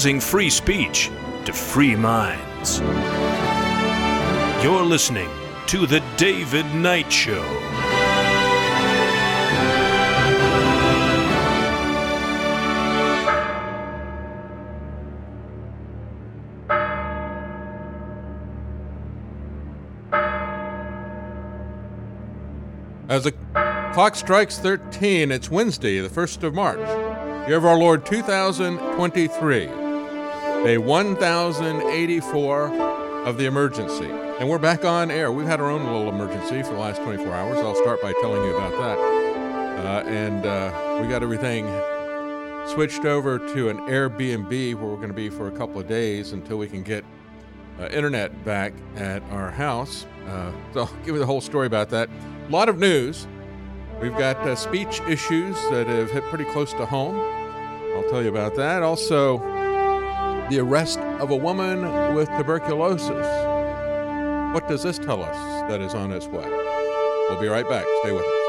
using free speech to free minds. You're listening to The David Knight Show. As the clock strikes 13, it's Wednesday, the 1st of March, year of our Lord 2023, day 1084 of the emergency. And we're back on air. We've had our own little emergency for the last 24 hours. I'll start by telling you about that. Uh, and uh, we got everything switched over to an Airbnb where we're going to be for a couple of days until we can get uh, internet back at our house. Uh, so I'll give you the whole story about that. A lot of news. We've got uh, speech issues that have hit pretty close to home. I'll tell you about that. Also, the arrest of a woman with tuberculosis. What does this tell us that is on its way? We'll be right back. Stay with us.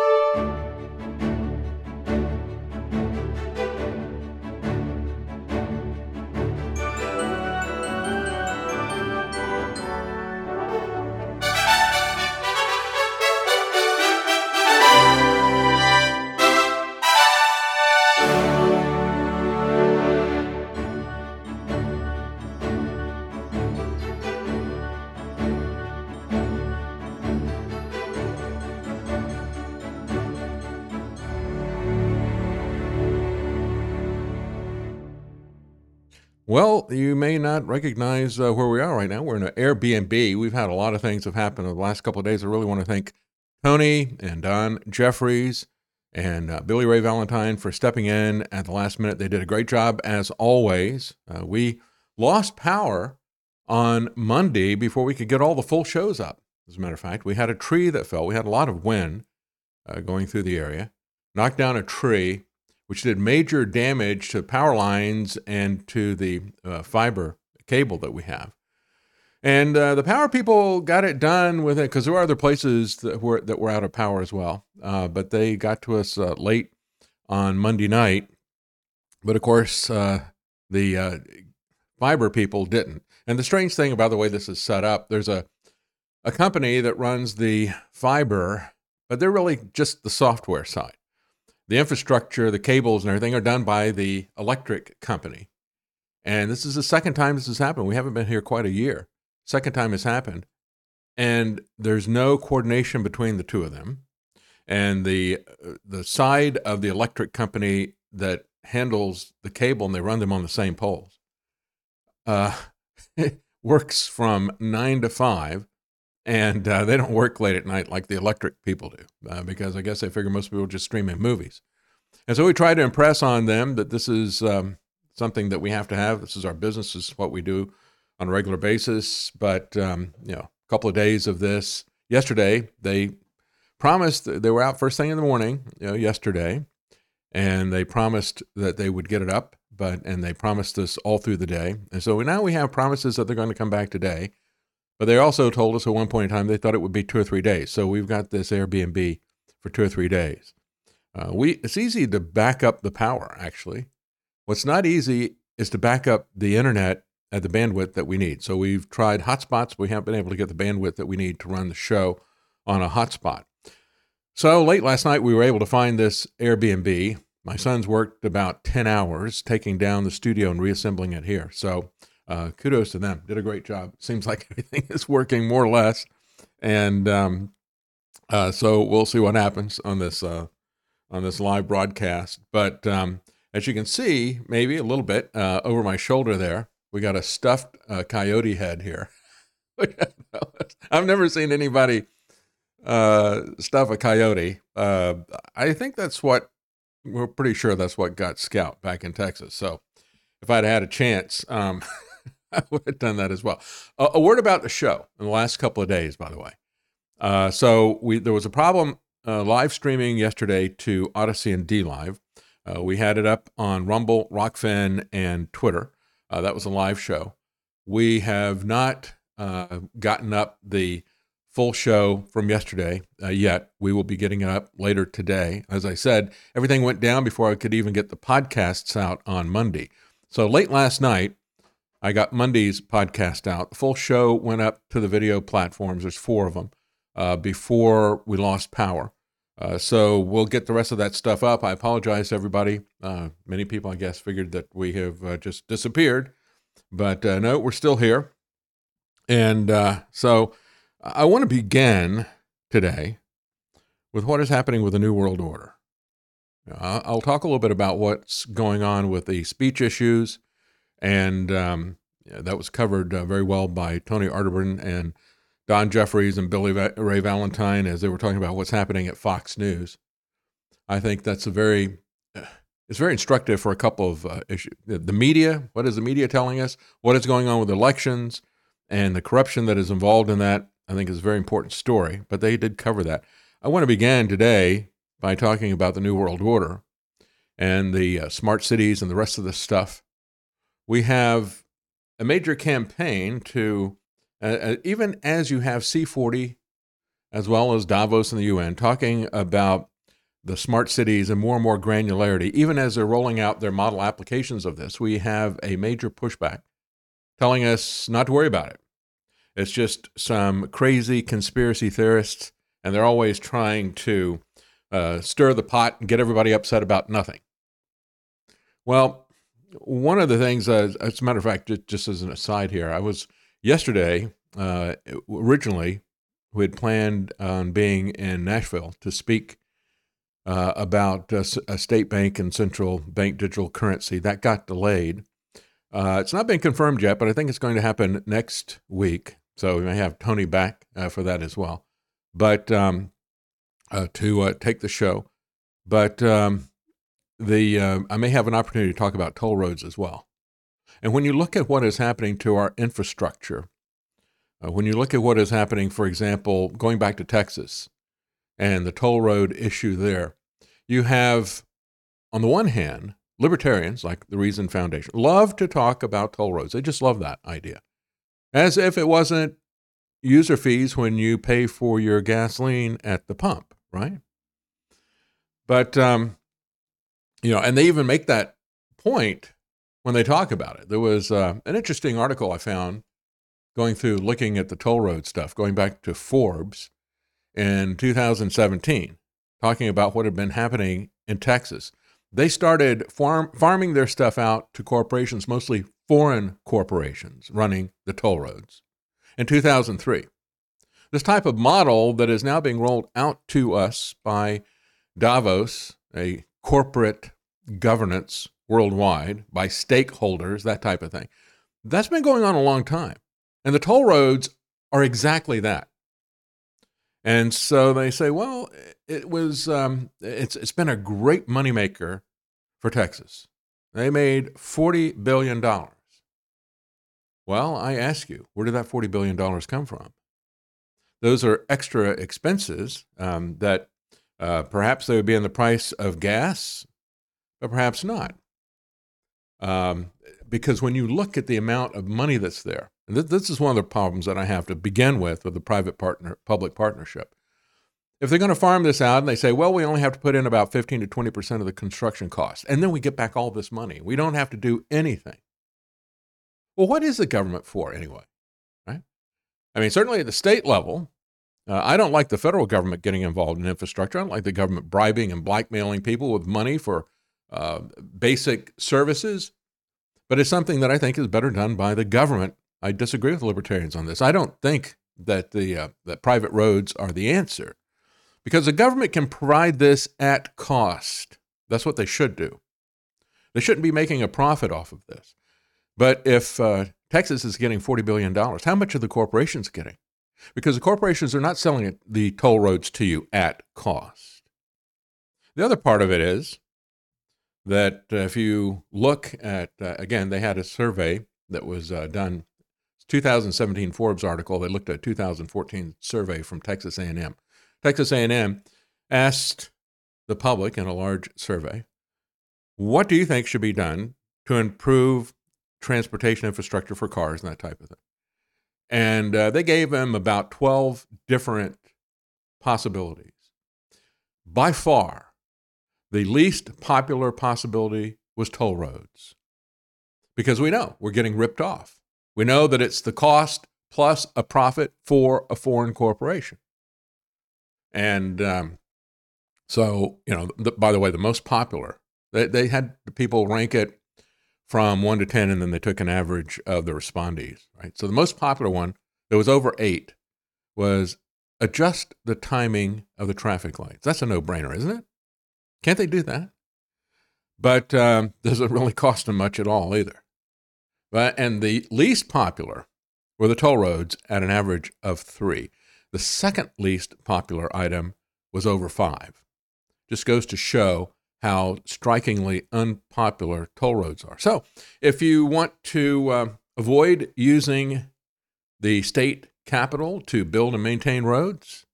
Well, you may not recognize uh, where we are right now. We're in an Airbnb. We've had a lot of things have happened in the last couple of days. I really want to thank Tony and Don Jeffries and uh, Billy Ray Valentine for stepping in at the last minute. They did a great job as always. Uh, we lost power on Monday before we could get all the full shows up. As a matter of fact, we had a tree that fell. We had a lot of wind uh, going through the area, knocked down a tree which did major damage to power lines and to the uh, fiber cable that we have. And uh, the power people got it done with it because there were other places that were that were out of power as well. Uh, but they got to us uh, late on Monday night. But of course, uh, the uh, fiber people didn't. And the strange thing about the way this is set up, there's a a company that runs the fiber, but they're really just the software side the infrastructure, the cables, and everything are done by the electric company. And this is the second time this has happened. We haven't been here quite a year. Second time it's happened. And there's no coordination between the two of them. And the the side of the electric company that handles the cable and they run them on the same poles uh, works from nine to five, and uh, they don't work late at night like the electric people do uh, because I guess they figure most people just stream in movies. And so we try to impress on them that this is um, something that we have to have. This is our business. This is what we do on a regular basis. But um, you know, a couple of days of this. Yesterday, they promised they were out first thing in the morning. You know, yesterday, and they promised that they would get it up. But and they promised us all through the day. And so now we have promises that they're going to come back today. But they also told us at one point in time they thought it would be two or three days. So we've got this Airbnb for two or three days. Uh, we it's easy to back up the power. Actually, what's not easy is to back up the internet at the bandwidth that we need. So we've tried hotspots. We haven't been able to get the bandwidth that we need to run the show on a hotspot. So late last night, we were able to find this Airbnb. My son's worked about 10 hours taking down the studio and reassembling it here. So uh, kudos to them. Did a great job. Seems like everything is working more or less. And um, uh, so we'll see what happens on this uh, on this live broadcast. But um, as you can see, maybe a little bit uh, over my shoulder there, we got a stuffed uh, coyote head here. I've never seen anybody uh, stuff a coyote. I think that's what we're pretty sure that's what got Scout back in Texas. So if I'd had a chance, um, I would have done that as well. a word about the show in the last couple of days, by the way. Uh, so we there was a problem uh, live streaming yesterday to Odysee and DLive. Uh, we had it up on Rumble, Rokfin, and Twitter. Uh, that was a live show. We have not uh, gotten up the full show from yesterday yet. We will be getting it up later today. As I said, everything went down before I could even get the podcasts out on Monday. So late last night, I got Monday's podcast out. The full show went up to the video platforms. There's four of them uh, before we lost power. Uh, so we'll get the rest of that stuff up. I apologize to everybody. Uh, many people, I guess, figured that we have uh, just disappeared, but uh, no, we're still here. And uh, so I want to begin today with what is happening with the New World Order. I'll talk a little bit about what's going on with the speech issues, and um, yeah, that was covered uh, very well by Tony Arterburn and Don Jeffries and Billy Ray Valentine as they were talking about what's happening at Fox News. I think that's a very it's very instructive for a couple of uh, issues. The media, what is the media telling us? What is going on with elections and the corruption that is involved in that? I think is a very important story. But they did cover that. I want to begin today by talking about the New World Order and the uh, smart cities and the rest of the stuff. We have a major campaign to, uh, uh even as you have C40 as well as Davos and the UN talking about the smart cities and more and more granularity, even as they're rolling out their model applications of this, we have a major pushback telling us not to worry about it. It's just some crazy conspiracy theorists, and they're always trying to uh, stir the pot and get everybody upset about nothing. Well, one of the things, uh, as a matter of fact, just, as an aside here, I was yesterday, uh, originally, we had planned on being in Nashville to speak uh, about a state bank and central bank digital currency. That got delayed. Uh, it's not been confirmed yet, but I think it's going to happen next week. So we may have Tony back uh, for that as well. But um, uh, to uh, take the show. But um, the uh, I may have an opportunity to talk about toll roads as well. And when you look at what is happening to our infrastructure, uh, when you look at what is happening, for example, going back to Texas and the toll road issue there, you have, on the one hand, libertarians like the Reason Foundation love to talk about toll roads. They just love that idea, as if it wasn't user fees when you pay for your gasoline at the pump right? But um, you know, and they even make that point when they talk about it. There was uh, an interesting article I found going through looking at the toll road stuff, going back to Forbes in 2017, talking about what had been happening in Texas. They started farm, farming their stuff out to corporations, mostly foreign corporations running the toll roads in 2003. This type of model that is now being rolled out to us by Davos, a corporate governance worldwide, by stakeholders, that type of thing, that's been going on a long time. And the toll roads are exactly that. And so they say, well, it was um, it's it's been a great moneymaker for Texas. They made forty billion dollars. Well, I ask you, where did that forty billion dollars come from? those are extra expenses um, that uh, perhaps they would be in the price of gas, but perhaps not. Um, because when you look at the amount of money that's there, and th- this is one of the problems that I have to begin with with the private partner public partnership. If they're going to farm this out and they say, well, we only have to put in about 15 to 20% of the construction cost, and then we get back all this money, we don't have to do anything. Well, what is the government for anyway? Right? I mean, certainly at the state level, uh, I don't like the federal government getting involved in infrastructure. I don't like the government bribing and blackmailing people with money for uh, basic services. But it's something that I think is better done by the government. I disagree with libertarians on this. I don't think that the uh, that private roads are the answer. because the government can provide this at cost. That's what they should do. They shouldn't be making a profit off of this. But if uh, Texas is getting $40 billion, how much are the corporations getting? Because the corporations are not selling the toll roads to you at cost. The other part of it is that uh, if you look at, uh, again, they had a survey that was uh, done 2017 Forbes article. They looked at a 2014 survey from Texas A&M. Texas A&M asked the public in a large survey, "What do you think should be done to improve transportation infrastructure for cars and that type of thing?" And uh, they gave them about 12 different possibilities. By far, the least popular possibility was toll roads because we know we're getting ripped off. We know that it's the cost plus a profit for a foreign corporation. And um, so, you know, the, by the way, the most popular, they, they had people rank it from one to 10, and then they took an average of the respondees, right? So the most popular one that was over eight was adjust the timing of the traffic lights. That's a no brainer, isn't it? Can't they do that? But um, doesn't really cost them much at all either. But, and the least popular were the toll roads at an average of three. The second least popular item was over five. Just goes to show how strikingly unpopular toll roads are. So, if you want to uh, avoid using the state capital to build and maintain roads,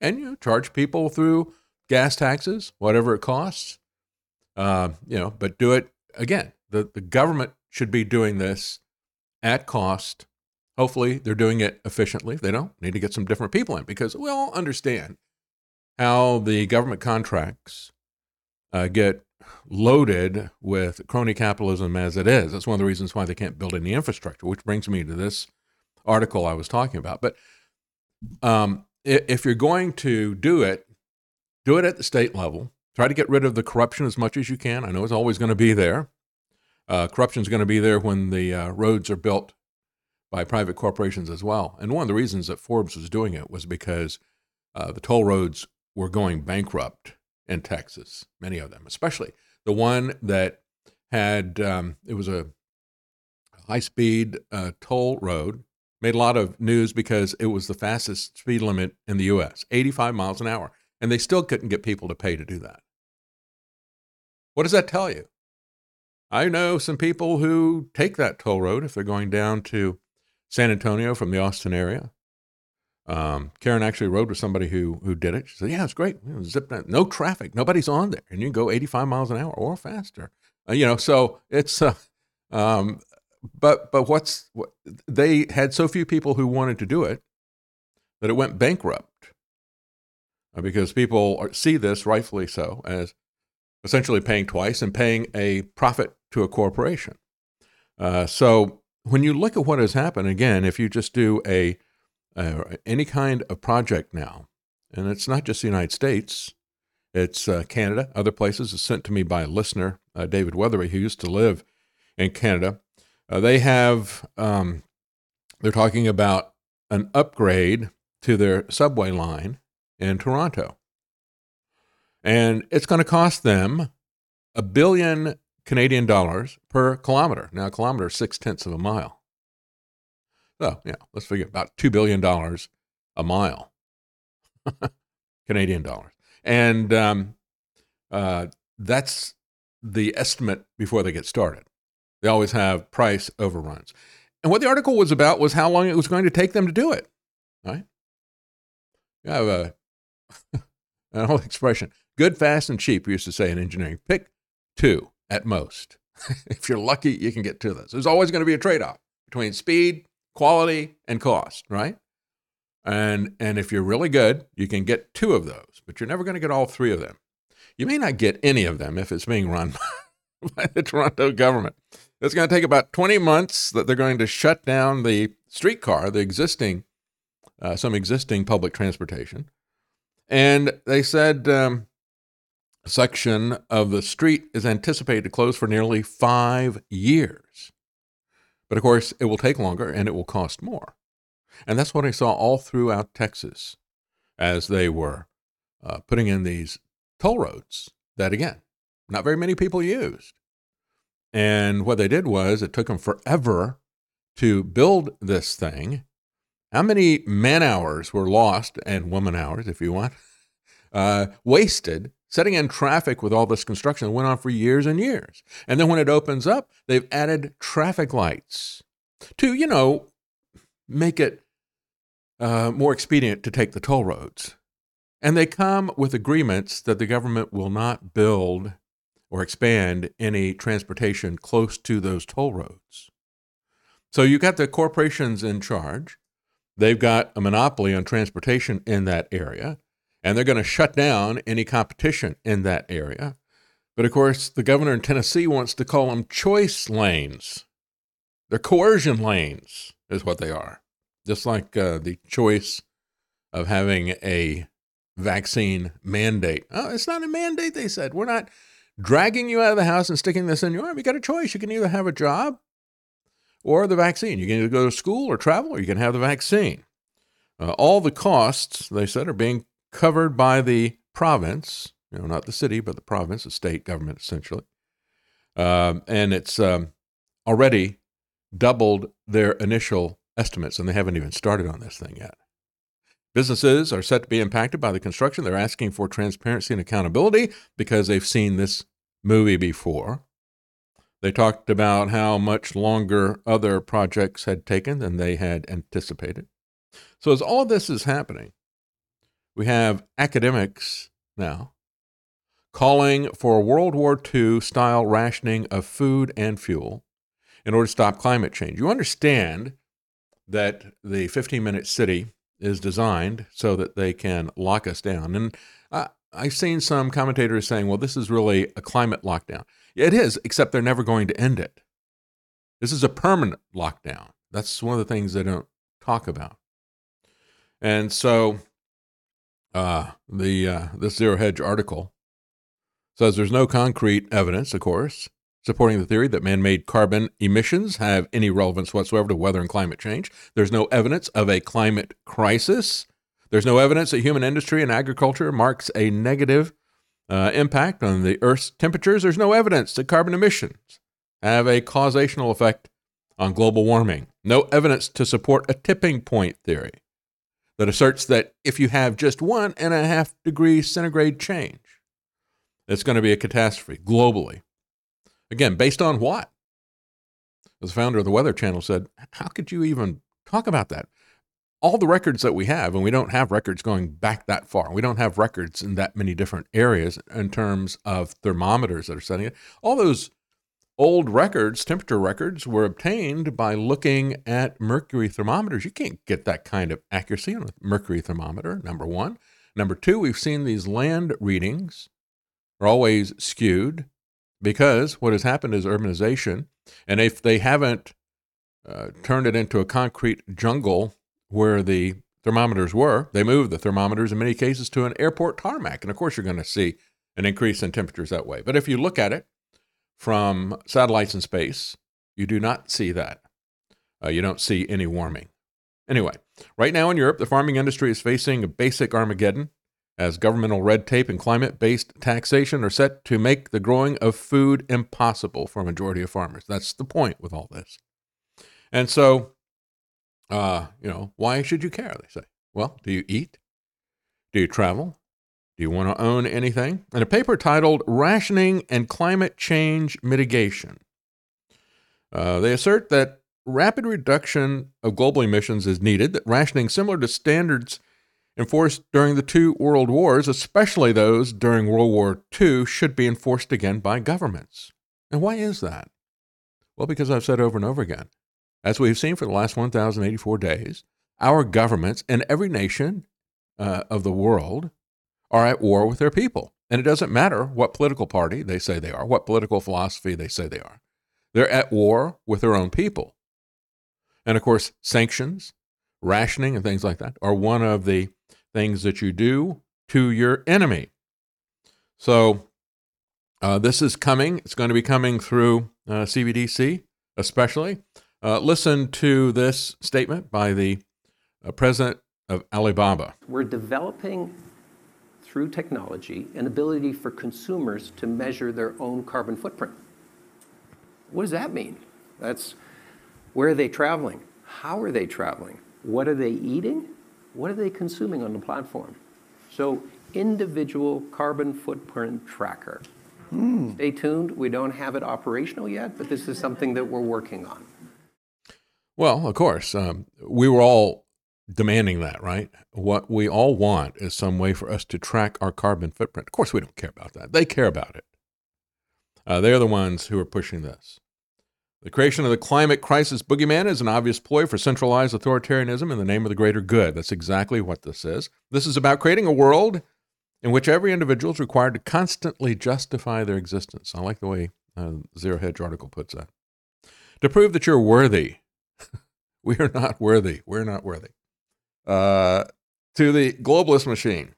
and you charge people through gas taxes, whatever it costs, uh, you know, but do it again. The the government should be doing this at cost. Hopefully, they're doing it efficiently. If they don't, need to get some different people in because we all understand how the government contracts uh, get loaded with crony capitalism as it is. That's one of the reasons why they can't build any infrastructure, which brings me to this article I was talking about. But um, if you're going to do it, do it at the state level. Try to get rid of the corruption as much as you can. I know it's always going to be there. Uh, corruption is going to be there when the uh, roads are built by private corporations as well. And one of the reasons that Forbes was doing it was because uh, the toll roads were going bankrupt in Texas, many of them, especially the one that had, um, it was a high speed uh, toll road, made a lot of news because it was the fastest speed limit in the U.S., 85 miles an hour. And they still couldn't get people to pay to do that. What does that tell you? I know some people who take that toll road if they're going down to San Antonio from the Austin area. Um, Karen actually rode with somebody who who did it. She said, "Yeah, it's great. You know, zip that, no traffic, nobody's on there, and you can go 85 miles an hour or faster. Uh, you know, so it's uh, um, but but what's what, they had so few people who wanted to do it that it went bankrupt uh, because people are, see this rightfully so as essentially paying twice and paying a profit to a corporation. Uh, so when you look at what has happened, again, if you just do a uh, any kind of project now, and it's not just the United States, it's uh, Canada, other places. It's sent to me by a listener, uh, David Weatherby, who used to live in Canada. Uh, they have um, they're talking about an upgrade to their subway line in Toronto. And it's going to cost them a billion Canadian dollars per kilometer. Now, a kilometer is six tenths of a mile. So, yeah, let's figure about $2 billion a mile, Canadian dollars. And um, uh, that's the estimate before they get started. They always have price overruns. And what the article was about was how long it was going to take them to do it. Right? You have a, an old expression good, fast, and cheap, we used to say in engineering. Pick two at most. if you're lucky, you can get two of those. There's always going to be a trade off between speed, quality, and cost, right? And, and if you're really good, you can get two of those, but you're never going to get all three of them. You may not get any of them if it's being run by the Toronto government. It's going to take about 20 months that they're going to shut down the streetcar, the existing, uh, some existing public transportation. And they said um, section of the street is anticipated to close for nearly five years. But of course, it will take longer and it will cost more. And that's what I saw all throughout Texas as they were uh, putting in these toll roads that, again, not very many people used. And what they did was it took them forever to build this thing. How many man hours were lost, and woman hours, if you want, uh, wasted setting in traffic with all this construction that went on for years and years. And then when it opens up, they've added traffic lights to, you know, make it uh, more expedient to take the toll roads. And they come with agreements that the government will not build or expand any transportation close to those toll roads. So you've got the corporations in charge. They've got a monopoly on transportation in that area and they're going to shut down any competition in that area. But of course, the governor in Tennessee wants to call them choice lanes. They're coercion lanes, is what they are. Just like uh, the choice of having a vaccine mandate. Oh, it's not a mandate, they said. We're not dragging you out of the house and sticking this in your arm. You got a choice. You can either have a job or the vaccine. You can either go to school or travel, or you can have the vaccine. Uh, all the costs, they said, are being covered by the province, you know, not the city, but the province, the state government, essentially. Um, and it's um, already doubled their initial estimates, and they haven't even started on this thing yet. Businesses are set to be impacted by the construction. They're asking for transparency and accountability because they've seen this movie before. They talked about how much longer other projects had taken than they had anticipated. So, as all this is happening, we have academics now calling for World War II style rationing of food and fuel in order to stop climate change. You understand that the 15 minute city is designed so that they can lock us down. And I, I've seen some commentators saying, well, this is really a climate lockdown. It is, except they're never going to end it. This is a permanent lockdown. That's one of the things they don't talk about. And so uh, the uh, this zero hedge article says there's no concrete evidence, of course, supporting the theory that man-made carbon emissions have any relevance whatsoever to weather and climate change. There's no evidence of a climate crisis. There's no evidence that human industry and agriculture marks a negative uh, impact on the Earth's temperatures. There's no evidence that carbon emissions have a causational effect on global warming. No evidence to support a tipping point theory that asserts that if you have just one and a half degree centigrade change, it's going to be a catastrophe globally. Again, based on what? As the founder of the Weather Channel said, how could you even talk about that? All the records that we have, and we don't have records going back that far, we don't have records in that many different areas in terms of thermometers that are setting it. All those old records, temperature records, were obtained by looking at mercury thermometers. You can't get that kind of accuracy on a mercury thermometer, number one. Number two, we've seen these land readings are always skewed because what has happened is urbanization. And if they haven't uh, turned it into a concrete jungle where the thermometers were, they moved the thermometers in many cases to an airport tarmac. And of course, you're going to see an increase in temperatures that way. But if you look at it from satellites in space, you do not see that. Uh, you don't see any warming. Anyway, right now in Europe, the farming industry is facing a basic Armageddon as governmental red tape and climate based taxation are set to make the growing of food impossible for a majority of farmers. That's the point with all this. And so, uh, you know, why should you care? They say. Well, do you eat? Do you travel? Do you want to own anything? In a paper titled Rationing and Climate Change Mitigation, uh, they assert that rapid reduction of global emissions is needed, that rationing similar to standards enforced during the two world wars, especially those during World War II, should be enforced again by governments. And why is that? Well, because I've said over and over again, as we've seen for the last 1,084 days, our governments in every nation uh, of the world are at war with their people. And it doesn't matter what political party they say they are, what political philosophy they say they are. They're at war with their own people. And of course, sanctions, rationing, and things like that are one of the things that you do to your enemy. So uh, this is coming. It's going to be coming through uh, CBDC, especially. Uh, listen to this statement by the uh, president of Alibaba. We're developing through technology, an ability for consumers to measure their own carbon footprint. What does that mean? That's where are they traveling? How are they traveling? What are they eating? What are they consuming on the platform? So individual carbon footprint tracker. Stay tuned. We don't have it operational yet, but this is something that we're working on. Well, of course, um, we were all demanding that, right? What we all want is some way for us to track our carbon footprint. Of course, we don't care about that. They care about it. Uh, they're the ones who are pushing this. The creation of the climate crisis boogeyman is an obvious ploy for centralized authoritarianism in the name of the greater good. That's exactly what this is. This is about creating a world in which every individual is required to constantly justify their existence. I like the way uh, Zero Hedge article puts that. To prove that you're worthy. we are not worthy. We're not worthy. Uh, to the globalist machine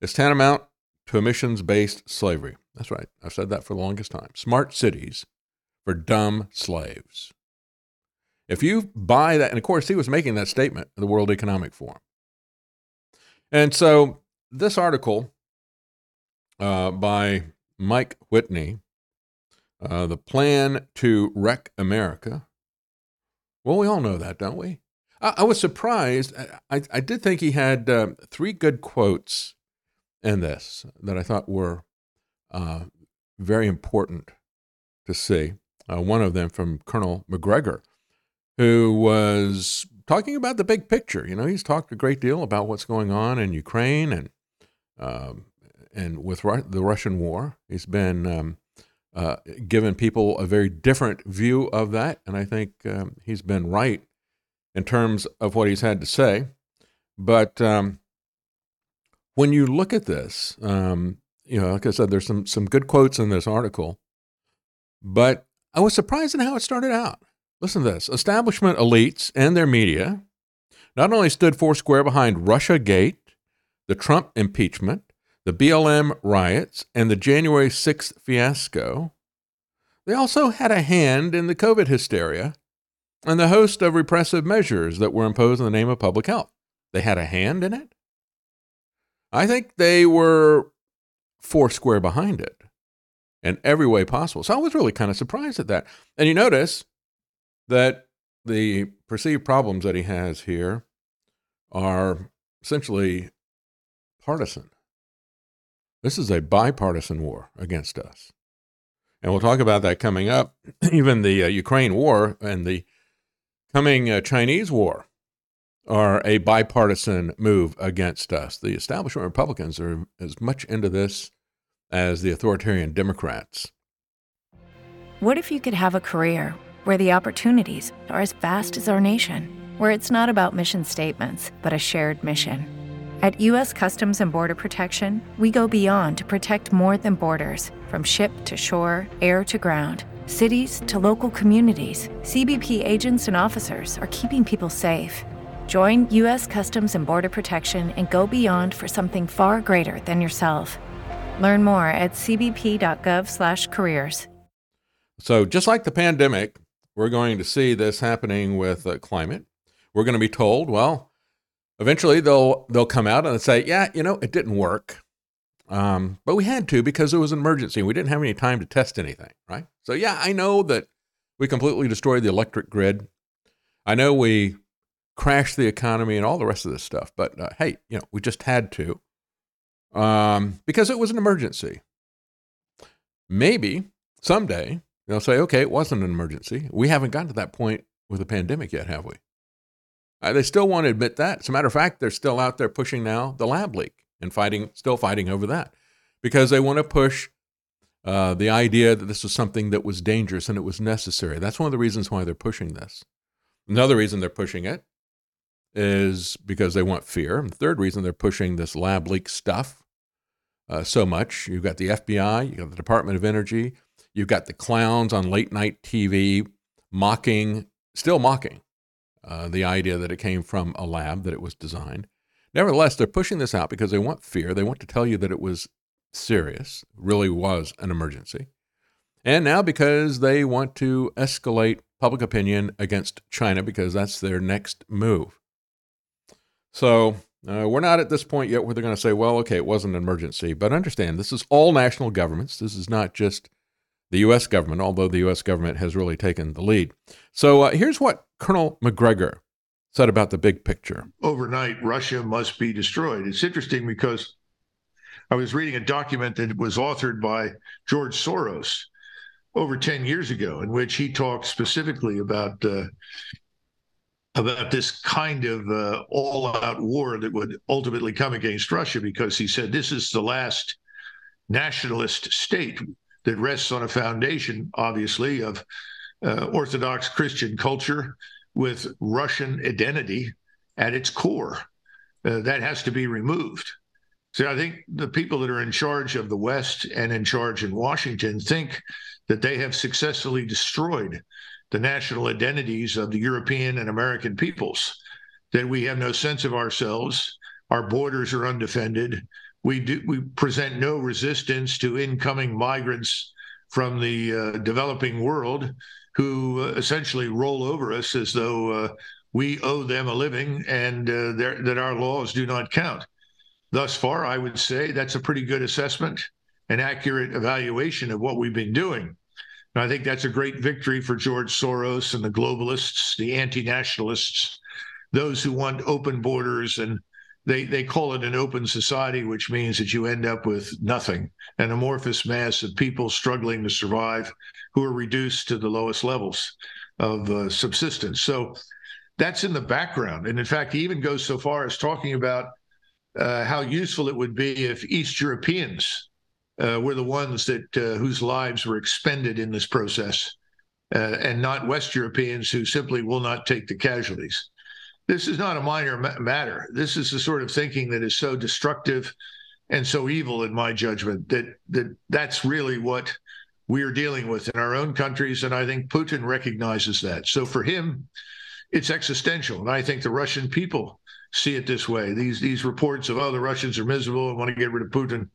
is tantamount to emissions based slavery. That's right. I've said that for the longest time. Smart cities for dumb slaves. If you buy that, and of course, he was making that statement at the World Economic Forum. And so this article uh, by Mike Whitney, uh, The Plan to Wreck America. Well, we all know that, don't we? I, I was surprised. I, I, did think he had uh, three good quotes in this that I thought were uh, very important to see. Uh, one of them from Colonel McGregor, who was talking about the big picture. You know, he's talked a great deal about what's going on in Ukraine and um, and with Ru- the Russian war. He's been um, uh, given people a very different view of that, and I think um, he's been right in terms of what he's had to say. But um, when you look at this, um, you know, like I said, there's some some good quotes in this article, but I was surprised in how it started out. Listen to this: establishment elites and their media not only stood foursquare behind Russia Gate the Trump impeachment, the BLM riots, and the January 6th fiasco, they also had a hand in the COVID hysteria and the host of repressive measures that were imposed in the name of public health. They had a hand in it? I think they were foursquare behind it in every way possible. So I was really kind of surprised at that. And you notice that the perceived problems that he has here are essentially partisan. This is a bipartisan war against us. And we'll talk about that coming up. Even the uh, Ukraine war and the coming uh, Chinese war are a bipartisan move against us. The establishment Republicans are as much into this as the authoritarian Democrats. What if you could have a career where the opportunities are as vast as our nation, where it's not about mission statements, but a shared mission? At U.S. Customs and Border Protection, we go beyond to protect more than borders from ship to shore, air to ground, cities to local communities. CBP agents and officers are keeping people safe. Join U.S. Customs and Border Protection and go beyond for something far greater than yourself. Learn more at cbp.gov/careers. So, just like the pandemic, we're going to see this happening with uh, climate. We're going to be told, well, eventually they'll they'll come out and say, yeah, you know, it didn't work. Um, but we had to because it was an emergency. We didn't have any time to test anything, right? So yeah, I know that we completely destroyed the electric grid. I know we crashed the economy and all the rest of this stuff. But uh, hey, you know, we just had to um, because it was an emergency. Maybe someday they'll say, okay, it wasn't an emergency. We haven't gotten to that point with the pandemic yet, have we? Uh, they still won't admit that. As a matter of fact, they're still out there pushing now the lab leak and fighting, still fighting over that because they want to push uh, the idea that this was something that was dangerous and it was necessary. That's one of the reasons why they're pushing this. Another reason they're pushing it is because they want fear. And the third reason they're pushing this lab leak stuff uh, so much you've got the FBI, you've got the Department of Energy, you've got the clowns on late night TV mocking, still mocking uh, the idea that it came from a lab, that it was designed. Nevertheless, they're pushing this out because they want fear. They want to tell you that it was serious, really was an emergency. And now because they want to escalate public opinion against China because that's their next move. So Uh, we're not at this point yet where they're going to say, well, okay, it wasn't an emergency. But understand, this is all national governments. This is not just the U.S. government, although the U.S. government has really taken the lead. So uh, here's what Colonel Macgregor said about the big picture. Overnight, Russia must be destroyed. It's interesting because I was reading a document that was authored by George Soros over 10 years ago, in which he talked specifically about. Uh, about this kind of uh, all-out war that would ultimately come against Russia, because he said this is the last nationalist state that rests on a foundation, obviously, of uh, Orthodox Christian culture with Russian identity at its core. Uh, that has to be removed. So I think the people that are in charge of the West and in charge in Washington think that they have successfully destroyed the national identities of the European and American peoples, that we have no sense of ourselves, our borders are undefended, we do we present no resistance to incoming migrants from the uh, developing world who uh, essentially roll over us as though uh, we owe them a living and uh, that our laws do not count. Thus far, I would say that's a pretty good assessment, an accurate evaluation of what we've been doing. And I think that's a great victory for George Soros and the globalists, the anti nationalists, those who want open borders and they, they call it an open society, which means that you end up with nothing, an amorphous mass of people struggling to survive who are reduced to the lowest levels of uh, subsistence. So that's in the background. And in fact, he even goes so far as talking about uh, how useful it would be if East Europeans uh, were the ones that uh, whose lives were expended in this process, uh, and not West Europeans who simply will not take the casualties this is not a minor ma- matter. This is the sort of thinking that is so destructive and so evil, in my judgment, that that that's really what we are dealing with in our own countries, and I think Putin recognizes that. So for him, it's existential, and I think the Russian people see it this way. These these reports of oh the Russians are miserable and want to get rid of Putin.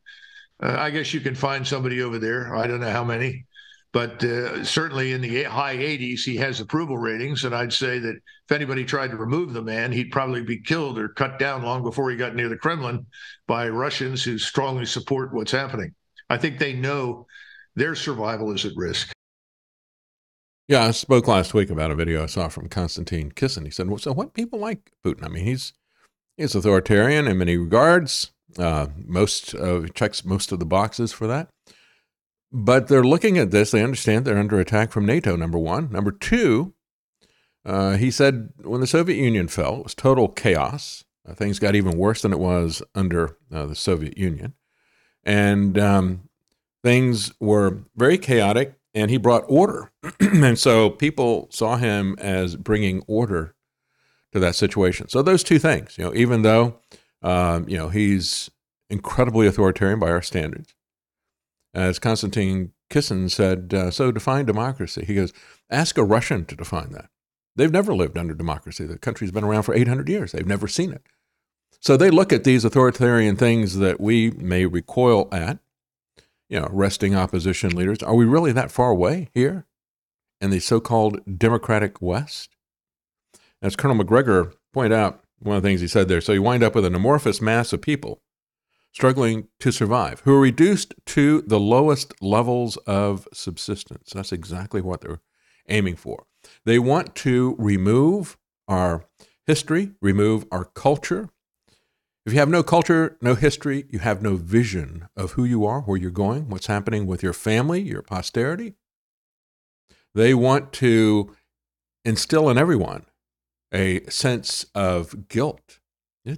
Uh, I guess you can find somebody over there. I don't know how many but uh, certainly in the high 80s, he has approval ratings. And I'd say that if anybody tried to remove the man, he'd probably be killed or cut down long before he got near the Kremlin by Russians who strongly support what's happening. I think they know their survival is at risk. Yeah, I spoke last week about a video I saw from Konstantin Kisin. He said, well, "So what people like Putin? I mean, he's he's authoritarian in many regards. Uh, most uh, checks most of the boxes for that. But they're looking at this. They understand they're under attack from NATO, number one. Number two, uh, he said when the Soviet Union fell, it was total chaos. Uh, things got even worse than it was under uh, the Soviet Union. And um, things were very chaotic, and he brought order. and so people saw him as bringing order to that situation. So those two things, you know, even though, um, you know, he's incredibly authoritarian by our standards, as Konstantin Kisin said, uh, so define democracy. He goes, ask a Russian to define that. They've never lived under democracy. The country's been around for 800 years. They've never seen it. So they look at these authoritarian things that we may recoil at, you know, resting opposition leaders. Are we really that far away here in the so called democratic West? As Colonel Macgregor pointed out, one of the things he said there, so you wind up with an amorphous mass of people struggling to survive, who are reduced to the lowest levels of subsistence. That's exactly what they're aiming for. They want to remove our history, remove our culture. If you have no culture, no history, you have no vision of who you are, where you're going, what's happening with your family, your posterity. They want to instill in everyone a sense of guilt.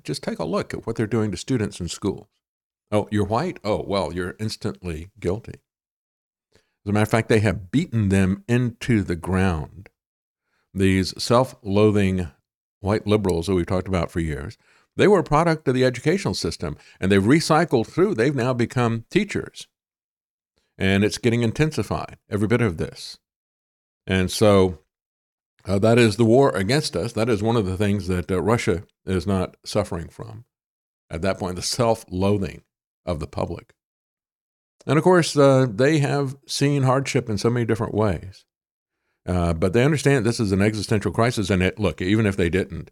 Just take a look at what they're doing to students in schools. Oh, you're white? Oh, well, you're instantly guilty. As a matter of fact, they have beaten them into the ground. These self loathing white liberals that we've talked about for years, they were a product of the educational system and they've recycled through. They've now become teachers. And it's getting intensified, every bit of this. And so uh, that is the war against us. That is one of the things that uh, Russia is not suffering from. At that point, the self loathing of the public. And of course, uh, they have seen hardship in so many different ways. Uh, but they understand this is an existential crisis. And it, look, even if they didn't,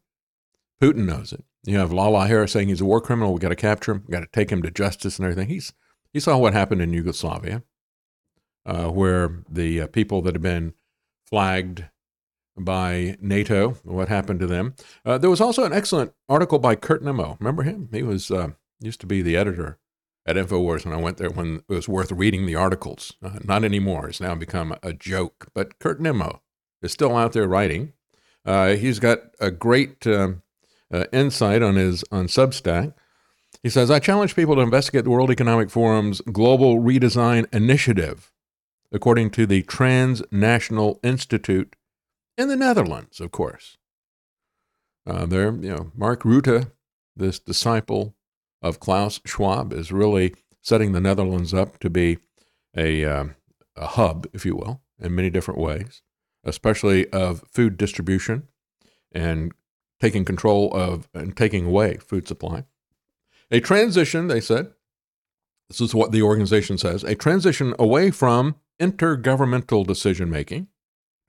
Putin knows it. You have Lala Harris saying he's a war criminal. We got to capture him. We got to take him to justice and everything. He's he saw what happened in Yugoslavia, uh, where the uh, people that had been flagged by NATO, what happened to them. Uh, there was also an excellent article by Kurt Nimmo. Remember him? He was uh, used to be the editor at Infowars when I went there when it was worth reading the articles. Uh, not anymore. It's now become a joke. But Kurt Nimmo is still out there writing. Uh, he's got a great um, uh, insight on his on Substack. He says, "I challenge people to investigate the World Economic Forum's Global Redesign Initiative, according to the Transnational Institute in the Netherlands, of course. Uh, there, you know, Mark Rutte, this disciple of Klaus Schwab, is really setting the Netherlands up to be a, uh, a hub, if you will, in many different ways, especially of food distribution and taking control of and taking away food supply. A transition, they said, this is what the organization says, a transition away from intergovernmental decision making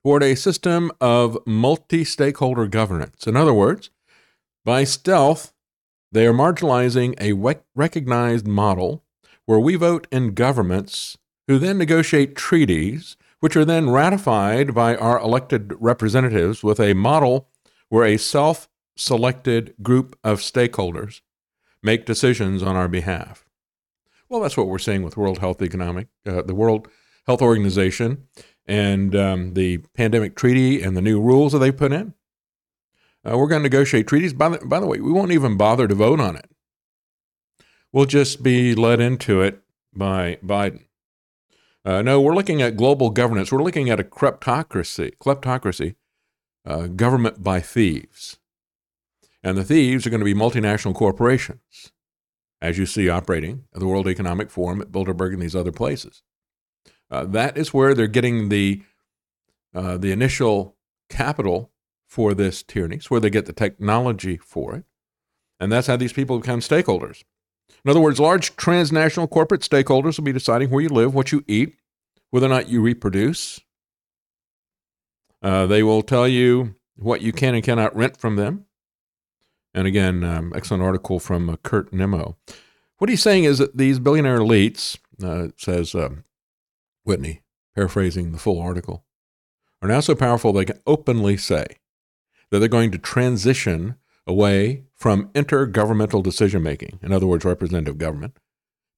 toward a system of multi stakeholder governance. In other words, by stealth, they are marginalizing a recognized model where we vote in governments who then negotiate treaties, which are then ratified by our elected representatives with a model where a self selected group of stakeholders make decisions on our behalf. Well, that's what we're seeing with World Health Economic, uh, the World Health Organization and um, the pandemic treaty and the new rules that they put in. Uh, we're going to negotiate treaties. By the, by the way, we won't even bother to vote on it. We'll just be led into it by Biden. Uh, no, we're looking at global governance. We're looking at a kleptocracy, kleptocracy, uh, government by thieves. And the thieves are going to be multinational corporations, as you see operating at the World Economic Forum at Bilderberg and these other places. Uh, that is where they're getting the uh, the initial capital for this tyranny. It's where they get the technology for it, and that's how these people become stakeholders. In other words, large transnational corporate stakeholders will be deciding where you live, what you eat, whether or not you reproduce. Uh, they will tell you what you can and cannot rent from them. And again, um, excellent article from uh, Kurt Nimmo. What he's saying is that these billionaire elites, uh, says um, Whitney, paraphrasing the full article, are now so powerful they can openly say that they're going to transition away from intergovernmental decision making, in other words, representative government,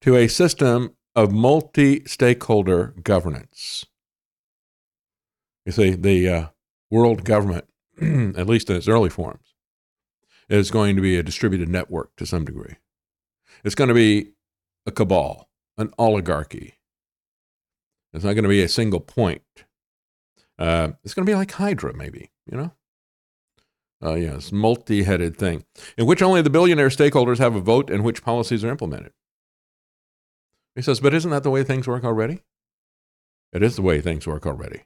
to a system of multi stakeholder governance. You see, the uh, world government, at least in its early forms, is going to be a distributed network to some degree. It's going to be a cabal, an oligarchy, it's not going to be a single point. Uh, it's going to be like Hydra, maybe, you know? Uh, yes, multi headed thing, in which only the billionaire stakeholders have a vote and which policies are implemented. He says, but isn't that the way things work already? It is the way things work already.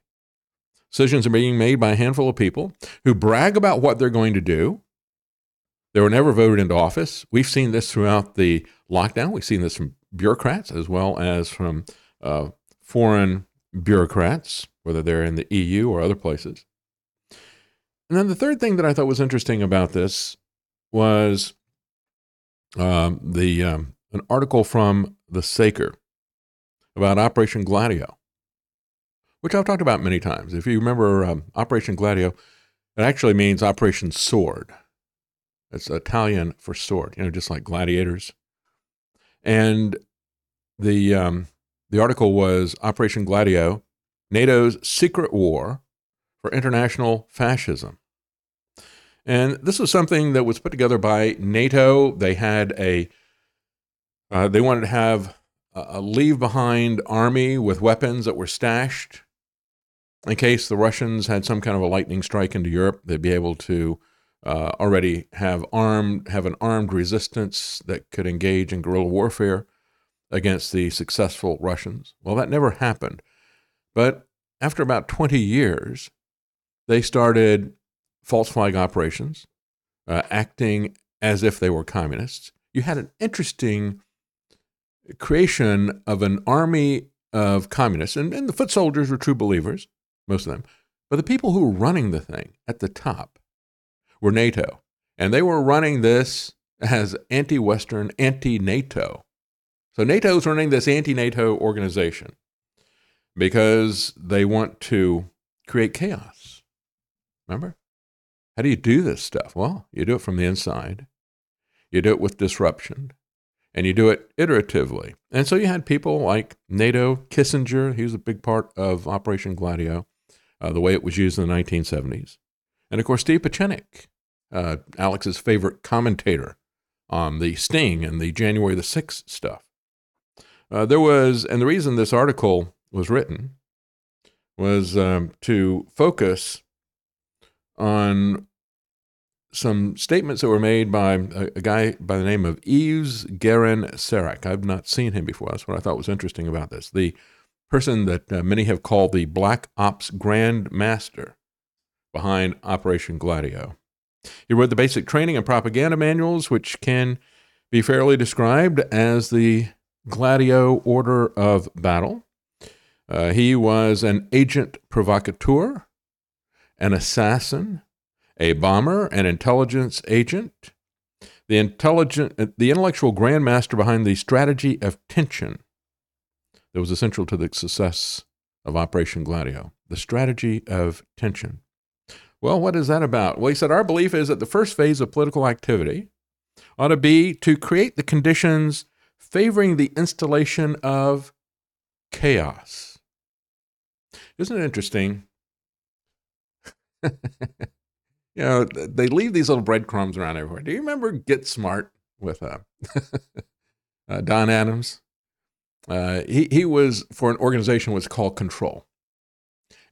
Decisions are being made by a handful of people who brag about what they're going to do. They were never voted into office. We've seen this throughout the lockdown. We've seen this from bureaucrats as well as from uh, foreign bureaucrats, whether they're in the EU or other places. And then the third thing that I thought was interesting about this was um, the um, an article from the Saker about Operation Gladio, which I've talked about many times. If you remember um, Operation Gladio, it actually means Operation Sword. It's Italian for sword, you know, just like gladiators. And the um, the article was Operation Gladio NATO's Secret War for International Fascism. And this was something that was put together by NATO. They had a, uh, they wanted to have a leave behind army with weapons that were stashed in case the Russians had some kind of a lightning strike into Europe. They'd be able to uh, already have armed, have an armed resistance that could engage in guerrilla warfare against the successful Russians. Well, that never happened. But after about 20 years, they started false flag operations, uh, acting as if they were communists. You had an interesting creation of an army of communists, and, and the foot soldiers were true believers, most of them. But the people who were running the thing at the top were NATO And they were running this as anti Western, anti NATO. So NATO is running this anti NATO organization because they want to create chaos. Remember? How do you do this stuff? Well, you do it from the inside, you do it with disruption, and you do it iteratively. And so you had people like NATO, Kissinger, he was a big part of Operation Gladio, the way it was used in the 1970s. And of course, Steve Pieczenik, uh, Alex's favorite commentator on the Sting and the January the 6th stuff. Uh, there was, and the reason this article was written was um, to focus on some statements that were made by a, a, guy by the name of Yves Guerin Serac. I've not seen him before. That's what I thought was interesting about this. The person that uh, many have called the Black Ops Grand Master behind Operation Gladio. He wrote the basic training and propaganda manuals, which can be fairly described as the Gladio order of battle. Uh, he was an agent provocateur, an assassin, a bomber, an intelligence agent, the intelligent, the intellectual grandmaster behind the strategy of tension that was essential to the success of Operation Gladio. The strategy of tension. Well, what is that about? Well, he said our belief is that the first phase of political activity ought to be to create the conditions favoring the installation of chaos. Isn't it interesting? you know, they leave these little breadcrumbs around everywhere. Do you remember Get Smart with uh, uh, Don Adams? Uh, he he was for an organization that was called Control,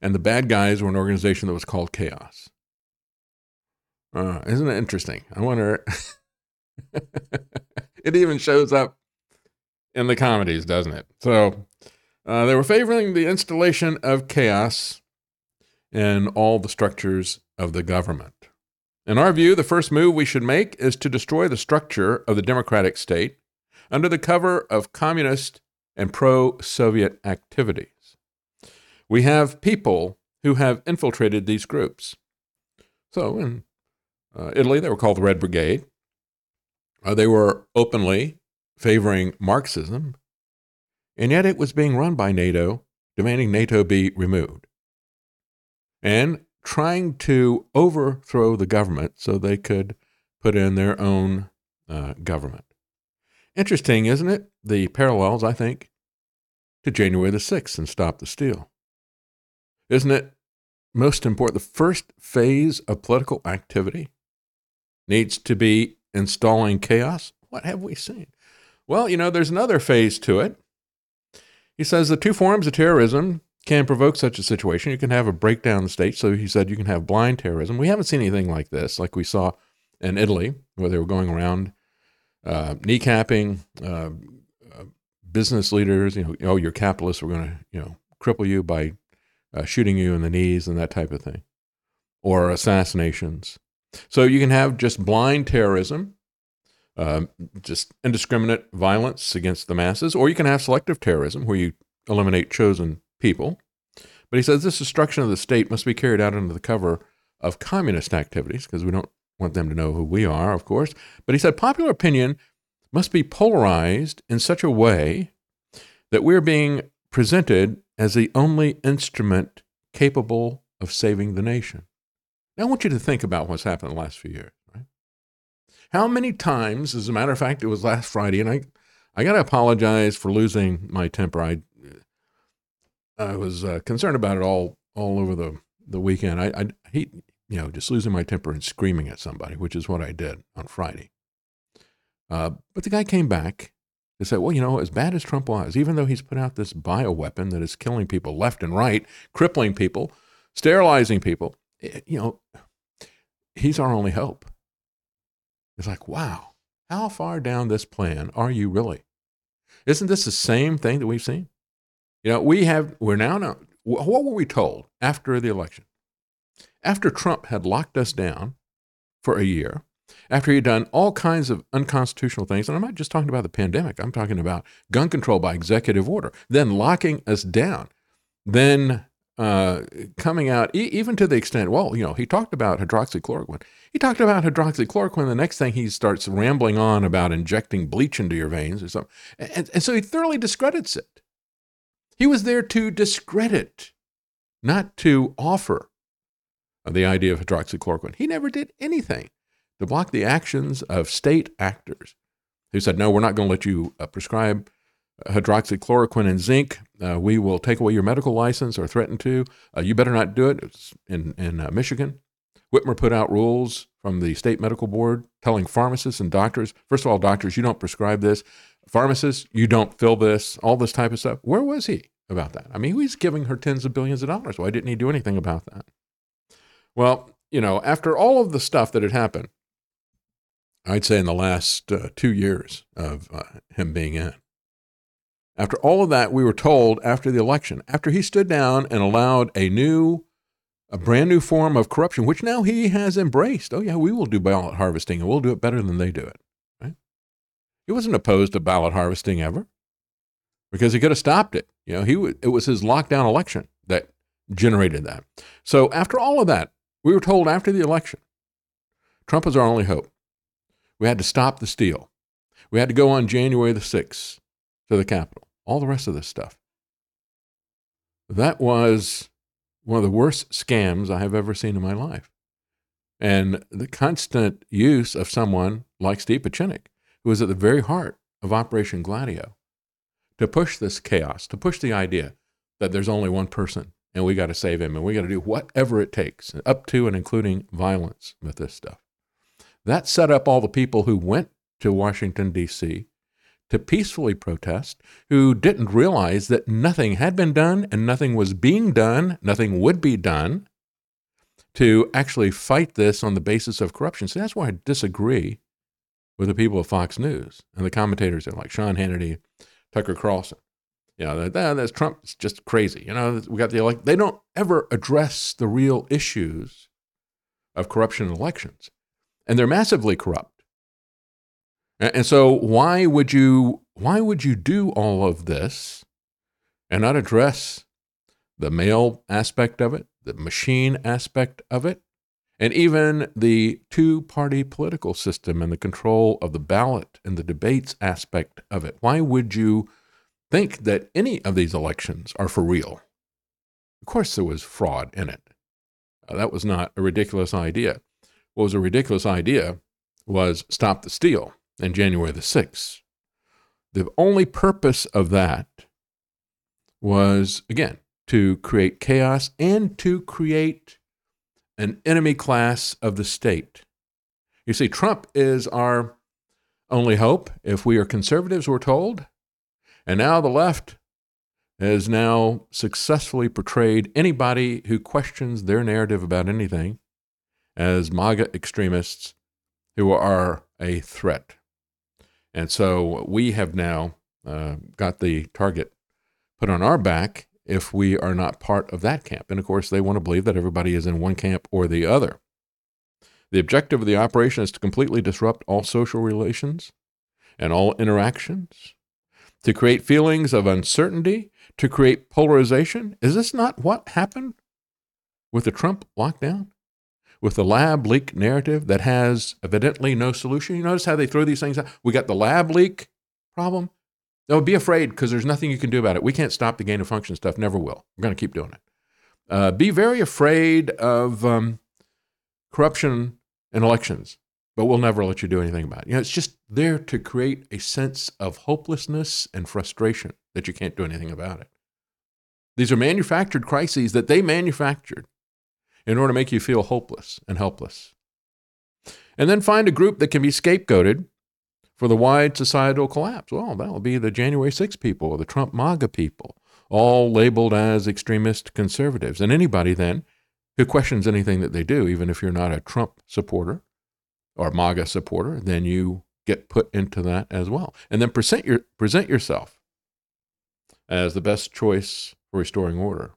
and the bad guys were an organization that was called Chaos. Uh, isn't it interesting? I wonder. it even shows up in the comedies, doesn't it? So uh, they were favoring the installation of chaos in all the structures of the government. In our view, the first move we should make is to destroy the structure of the democratic state under the cover of communist and pro Soviet activities. We have people who have infiltrated these groups. So in uh, Italy, they were called the Red Brigade. Uh, they were openly favoring Marxism, and yet it was being run by NATO, demanding NATO be removed. And trying to overthrow the government so they could put in their own uh, government. Interesting, isn't it? The parallels, I think, to January the 6th and Stop the Steal. Isn't it most important? The first phase of political activity needs to be installing chaos. What have we seen? Well, you know, there's another phase to it. He says the two forms of terrorism can provoke such a situation. You can have a breakdown in the state. So he said you can have blind terrorism. We haven't seen anything like this, like we saw in Italy, where they were going around uh, kneecapping uh, uh, business leaders. You know, oh, you're capitalists. We're going to, you know, cripple you by uh, shooting you in the knees and that type of thing, or assassinations. So you can have just blind terrorism, uh, just indiscriminate violence against the masses, or you can have selective terrorism, where you eliminate chosen people. But he says this destruction of the state must be carried out under the cover of communist activities, because we don't want them to know who we are, of course. But he said popular opinion must be polarized in such a way that we're being presented as the only instrument capable of saving the nation. Now, I want you to think about what's happened the last few years. How many times, as a matter of fact, it was last Friday, and I, I got to apologize for losing my temper. I I was uh, concerned about it all all over the the weekend. I, I hate you know just losing my temper and screaming at somebody, which is what I did on Friday. Uh, but the guy came back and said, "Well, you know, as bad as Trump was, even though he's put out this bioweapon that is killing people left and right, crippling people, sterilizing people, it, eh, you know, he's our only hope." It's like, wow, how far down this plan are you really? Isn't this the same thing that we've seen? You know, we have, we're now, now what were we told after the election? After Trump had locked us down for a year, after he had done all kinds of unconstitutional things, and I'm not just talking about the pandemic, I'm talking about gun control by executive order, then locking us down, then uh, coming out, e- even to the extent, well, you know, he talked about hydroxychloroquine. He talked about hydroxychloroquine. The next thing he starts rambling on about injecting bleach into your veins or something. And, and so he thoroughly discredits it. He was there to discredit, not to offer the idea of hydroxychloroquine. He never did anything to block the actions of state actors who said, no, we're not going to let you uh, prescribe hydroxychloroquine and zinc. Uh, we will take away your medical license or threaten to. Uh, you better not do it. It's in, in uh, Michigan. Whitmer put out rules from the state medical board telling pharmacists and doctors, first of all, doctors, you don't prescribe this. Pharmacists, you don't fill this, all this type of stuff. Where was he about that? I mean, he's giving her tens of billions of dollars. Why didn't he do anything about that? Well, you know, after all of the stuff that had happened, I'd say in the last uh, two years of uh, him being in, after all of that, we were told after the election, after he stood down and allowed a new, a brand new form of corruption, which now he has embraced. Oh, yeah, we will do ballot harvesting and we'll do it better than they do it. Right? He wasn't opposed to ballot harvesting ever because he could have stopped it. You know, he it was his lockdown election that generated that. So after all of that, we were told after the election, Trump was our only hope. We had to stop the steal. We had to go on January the 6th to the Capitol, all the rest of this stuff. That was one of the worst scams I have ever seen in my life. And the constant use of someone like Steve Pieczenik, who was at the very heart of Operation Gladio, to push this chaos, to push the idea that there's only one person and we got to save him and we got to do whatever it takes, up to and including violence with this stuff. That set up all the people who went to Washington, D.C to peacefully protest who didn't realize that nothing had been done and nothing was being done, nothing would be done to actually fight this on the basis of corruption. So that's why I disagree with the people of Fox News and the commentators like Sean Hannity, Tucker Carlson. You know, that, that's Trump's just crazy. You know, we got the elect. They don't ever address the real issues of corruption in elections, and they're massively corrupt. And so why would you why would you do all of this and not address the mail aspect of it, the machine aspect of it, and even the two-party political system and the control of the ballot and the debates aspect of it? Why would you think that any of these elections are for real? Of course there was fraud in it. Uh, that was not a ridiculous idea. What was a ridiculous idea was stop the steal and January the 6th. The only purpose of that was, again, to create chaos and to create an enemy class of the state. You see, Trump is our only hope if we are conservatives, we're told. And now the left has now successfully portrayed anybody who questions their narrative about anything as MAGA extremists who are a threat. And so we have now uh, got the target put on our back if we are not part of that camp. And of course, they want to believe that everybody is in one camp or the other. The objective of the operation is to completely disrupt all social relations and all interactions, to create feelings of uncertainty, to create polarization. Is this not what happened with the Trump lockdown? with the lab leak narrative that has evidently no solution. You notice how they throw these things out? We got the lab leak problem. No, be afraid because there's nothing you can do about it. We can't stop the gain of function stuff. Never will. We're going to keep doing it. Uh, be very afraid of um, corruption in elections, but we'll never let you do anything about it. You know, it's just there to create a sense of hopelessness and frustration that you can't do anything about it. These are manufactured crises that they manufactured in order to make you feel hopeless and helpless. And then find a group that can be scapegoated for the wide societal collapse. Well, that'll be the January 6 people or the Trump MAGA people, all labeled as extremist conservatives. And anybody then who questions anything that they do, even if you're not a Trump supporter or MAGA supporter, then you get put into that as well. And then present, your, present yourself as the best choice for restoring order.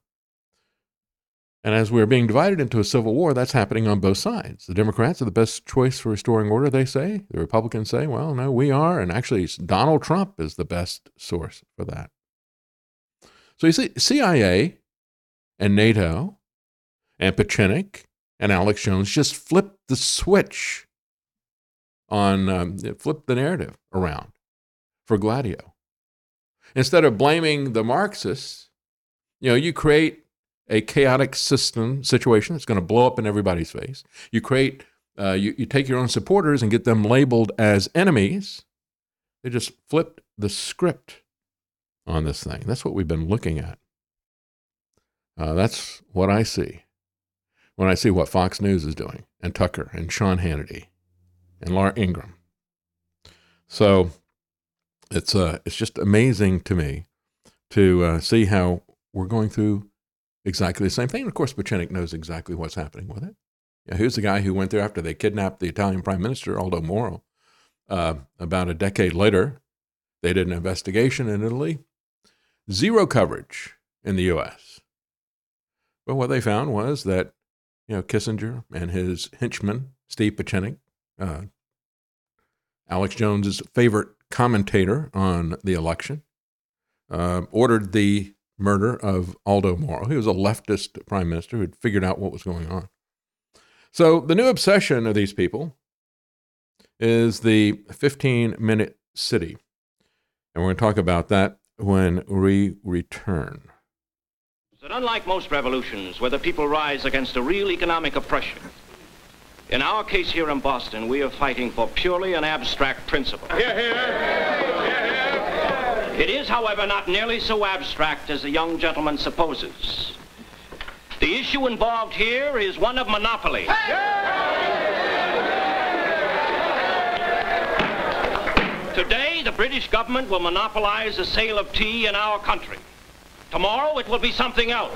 And as we're being divided into a civil war, that's happening on both sides. The Democrats are the best choice for restoring order, they say. The Republicans say, well, no, we are. And actually, Donald Trump is the best source for that. So you see, CIA and NATO and Pieczenik and Alex Jones just flipped the switch on, um, flipped the narrative around for Gladio. Instead of blaming the Marxists, you know, you create a chaotic system situation that's going to blow up in everybody's face. You create, uh, you, you take your own supporters and get them labeled as enemies. They just flipped the script on this thing. That's what we've been looking at. Uh, that's what I see when I see what Fox News is doing, and Tucker, and Sean Hannity, and Laura Ingraham. So it's uh, it's just amazing to me to uh, see how we're going through exactly the same thing. And of course, Pieczenik knows exactly what's happening with it. Yeah, who's the guy who went there after they kidnapped the Italian Prime Minister Aldo Moro? Uh, about a decade later, they did an investigation in Italy. Zero coverage in the U.S. But what they found was that you know Kissinger and his henchman Steve Pieczenik, uh, Alex Jones's favorite commentator on the election, uh, ordered the murder of Aldo Moro. He was a leftist prime minister who had figured out what was going on. So the new obsession of these people is the 15 minute city. And we're going to talk about that when we return. That unlike most revolutions where the people rise against a real economic oppression, in our case here in Boston, we are fighting for purely an abstract principle. Here, here. It is, however, not nearly so abstract as the young gentleman supposes. The issue involved here is one of monopoly. Today, the British government will monopolize the sale of tea in our country. Tomorrow, it will be something else.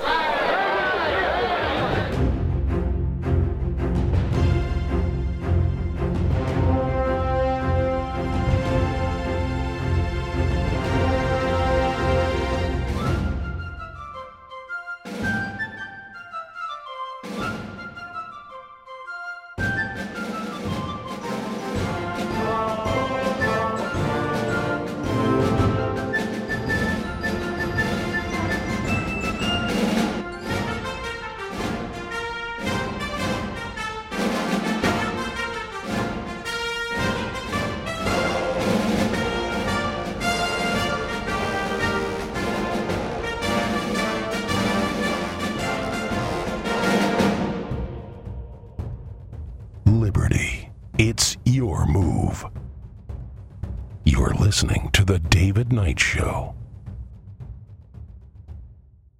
Knight Show.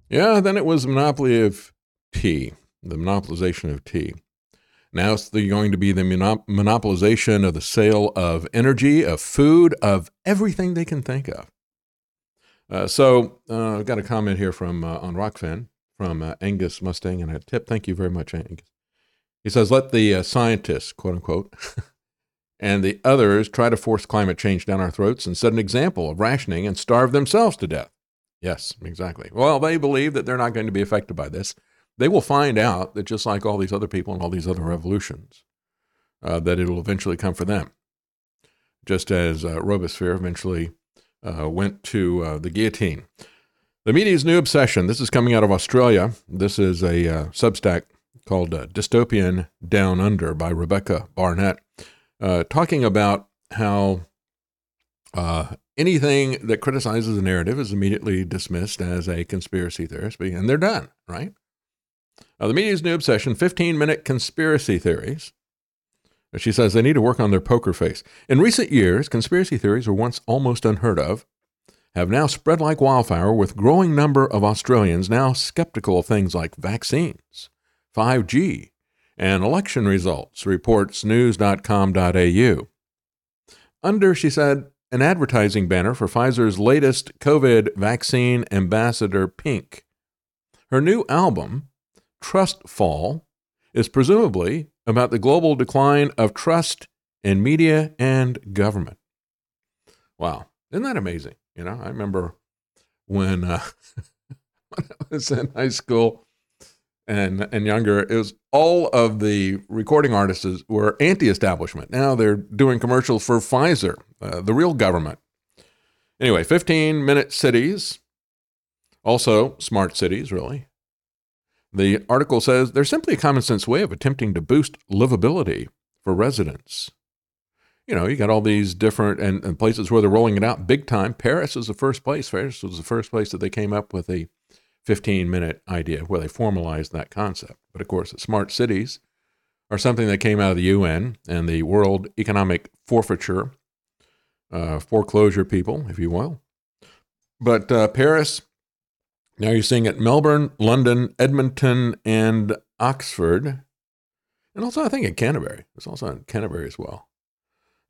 Yeah, then it was monopoly of tea, the monopolization of tea. Now it's going to be the monop- monopolization of the sale of energy, of food, of everything they can think of. Uh, so uh, I've got a comment here from uh, on Rokfin from uh, Angus Mustang and a tip. Thank you very much, Angus. He says, let the uh, scientists, quote unquote, and the others try to force climate change down our throats and set an example of rationing and starve themselves to death. Yes, exactly. Well, they believe that they're not going to be affected by this. They will find out that just like all these other people and all these other revolutions, uh, that it'll eventually come for them. Just as uh, Robespierre eventually uh, went to uh, the guillotine. The media's new obsession. This is coming out of Australia. This is a uh, Substack called uh, Dystopian Down Under by Rebekah Barnett, uh, talking about how uh, anything that criticizes a narrative is immediately dismissed as a conspiracy theorist, and they're done, right? Uh, the media's new obsession 15 minute conspiracy theories. She says they need to work on their poker face. In recent years, conspiracy theories were once almost unheard of, have now spread like wildfire, with growing number of Australians now skeptical of things like vaccines, 5G, and election results, reports news.com.au. Under, she said, an advertising banner for Pfizer's latest COVID vaccine ambassador, Pink. Her new album, Trust Fall, is presumably about the global decline of trust in media and government. Wow, isn't that amazing? You know, I remember when, uh, when I was in high school and and younger, was all of the recording artists were anti-establishment. Now they're doing commercials for Pfizer, uh, the real government. Anyway, 15 minute cities, also smart cities, really. The article says they're simply a common sense way of attempting to boost livability for residents. You know, you got all these different and, and places where they're rolling it out big time. Paris is the first place. Paris was the first place that they came up with a 15 minute idea where they formalized that concept. But of course, smart cities are something that came out of the UN and the World Economic Forfeiture, uh, foreclosure people, if you will. But uh, Paris, now you're seeing it Melbourne, London, Edmonton, and Oxford. And also, I think in Canterbury. It's also in Canterbury as well.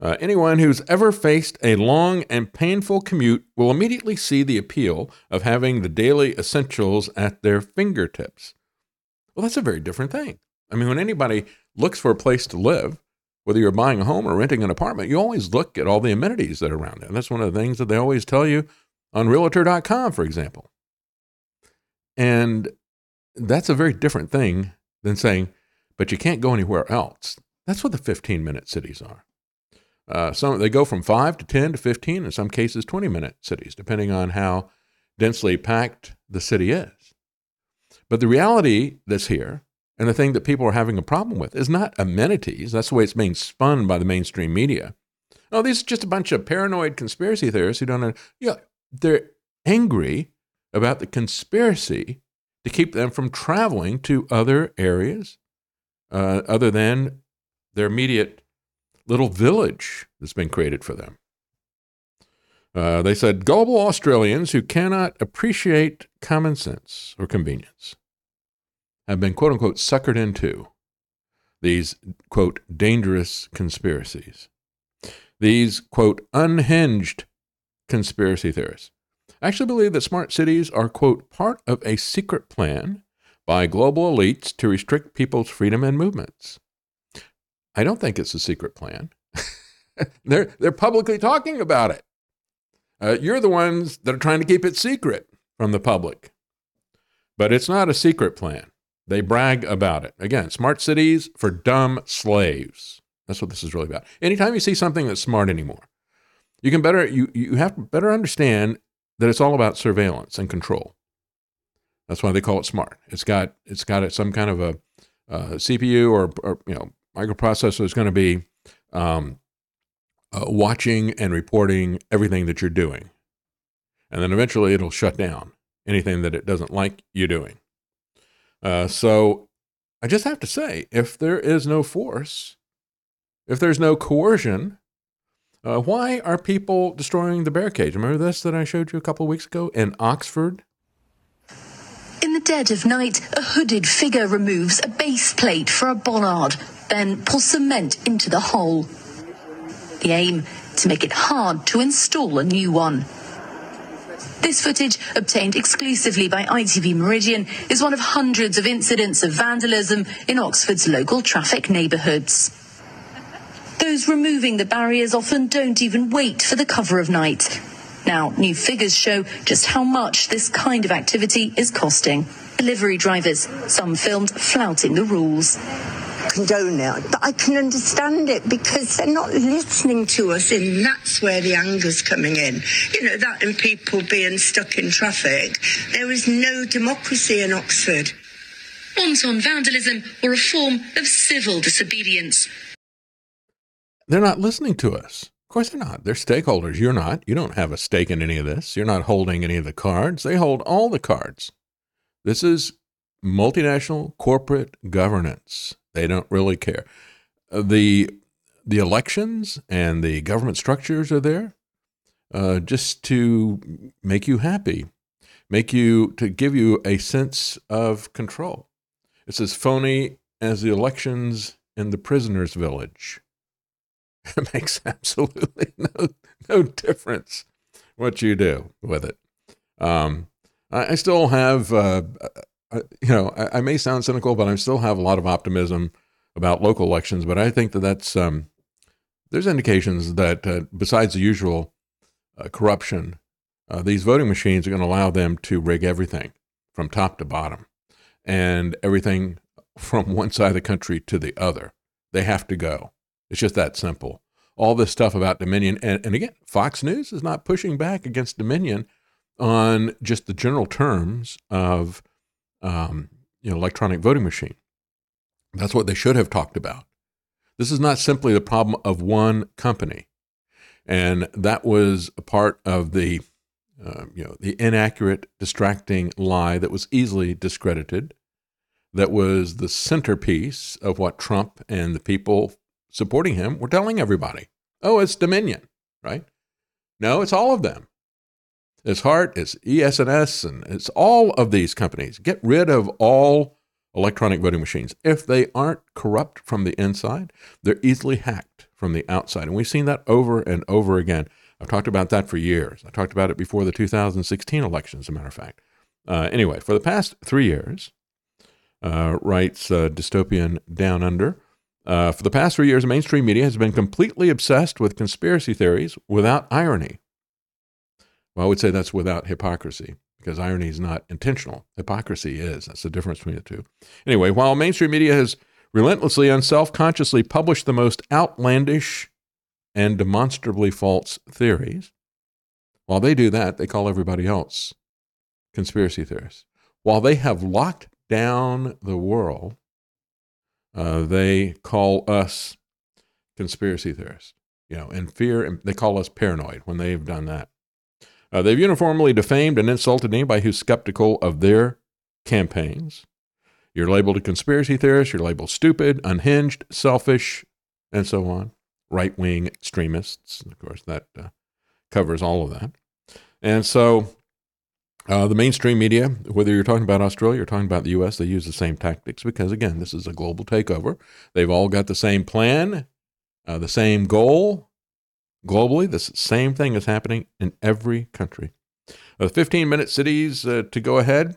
Uh, anyone who's ever faced a long and painful commute will immediately see the appeal of having the daily essentials at their fingertips. Well, that's a very different thing. I mean, when anybody looks for a place to live, whether you're buying a home or renting an apartment, you always look at all the amenities that are around it. And that's one of the things that they always tell you on realtor.com, for example. And that's a very different thing than saying, but you can't go anywhere else. That's what the 15 minute cities are. Uh, some they go from five to 10 to 15, in some cases 20 minute cities, depending on how densely packed the city is. But the reality that's here, and the thing that people are having a problem with, is not amenities. That's the way it's being spun by the mainstream media. Oh, these are just a bunch of paranoid conspiracy theorists who don't know. Yeah, they're angry about the conspiracy to keep them from traveling to other areas uh, other than their immediate little village that's been created for them. Uh, they said gullible Australians who cannot appreciate common sense or convenience have been quote unquote suckered into these quote dangerous conspiracies. These quote unhinged conspiracy theorists actually believe that smart cities are quote part of a secret plan by global elites to restrict people's freedom and movements. I don't think it's a secret plan. they're, they're publicly talking about it. Uh, you're the ones that are trying to keep it secret from the public. But it's not a secret plan. They brag about it. Again, smart cities for dumb slaves. That's what this is really about. Anytime you see something that's smart anymore, you can better you, you have to better understand that it's all about surveillance and control. That's why they call it smart. It's got it's got some kind of a uh, CPU or, or you know microprocessor is going to be um, uh, watching and reporting everything that you're doing. And then eventually it'll shut down anything that it doesn't like you doing. Uh, so I just have to say if there is no force, if there's no coercion, uh, why are people destroying the bear cage? Remember this that I showed you a couple weeks ago in Oxford? In the dead of night, a hooded figure removes a base plate for a bollard then pour cement into the hole. The aim to make it hard to install a new one. This footage, obtained exclusively by ITV Meridian, is one of hundreds of incidents of vandalism in Oxford's local traffic neighbourhoods. Those removing the barriers often don't even wait for the cover of night. Now, new figures show just how much this kind of activity is costing. Delivery drivers, some filmed flouting the rules condone it, but I can understand it because they're not listening to us, and that's where the anger's coming in. You know, that and people being stuck in traffic. There is no democracy in Oxford. Wanton vandalism or a form of civil disobedience. They're not listening to us. Of course, they're not. They're stakeholders. You're not. You don't have a stake in any of this. You're not holding any of the cards. They hold all the cards. This is multinational corporate governance. They don't really care. Uh, the the elections and the government structures are there uh, just to make you happy, make you to give you a sense of control. It's as phony as the elections in the prisoners' village. It makes absolutely no no difference what you do with it. Um, I, I, still have uh, you know, I, I, may sound cynical, but I still have a lot of optimism about local elections. But I think that that's um, there's indications that uh, besides the usual uh, corruption, uh, these voting machines are going to allow them to rig everything from top to bottom, and everything from one side of the country to the other. They have to go. It's just that simple. All this stuff about Dominion, and, and again, Fox News is not pushing back against Dominion on just the general terms of um, you know, electronic voting machine. That's what they should have talked about. This is not simply the problem of one company. And that was a part of the, uh, you know, the inaccurate, distracting lie that was easily discredited. That was the centerpiece of what Trump and the people supporting him were telling everybody. Oh, it's Dominion, right? No, it's all of them. It's Hart, it's ES&S, and it's all of these companies. Get rid of all electronic voting machines. If they aren't corrupt from the inside, they're easily hacked from the outside. And we've seen that over and over again. I've talked about that for years. I talked about it before the 2016 election, as a matter of fact. Uh, anyway, for the past three years, uh, writes uh, Dystopian Down Under, uh, for the past three years, mainstream media has been completely obsessed with conspiracy theories without irony. Well, I would say that's without hypocrisy because irony is not intentional. Hypocrisy is. That's the difference between the two. Anyway, while mainstream media has relentlessly and self consciously published the most outlandish and demonstrably false theories, while they do that, they call everybody else conspiracy theorists. While they have locked down the world, uh, they call us conspiracy theorists. You know, and fear, and they call us paranoid when they've done that. Uh, they've uniformly defamed and insulted anybody who's skeptical of their campaigns. You're labeled a conspiracy theorist, you're labeled stupid, unhinged, selfish, and so on. Right wing extremists. Of course, that uh, covers all of that. And so uh, the mainstream media, whether you're talking about Australia or talking about the U.S., they use the same tactics because, again, this is a global takeover. They've all got the same plan, uh, the same goal, Globally, the same thing is happening in every country. The 15 minute cities uh, to go ahead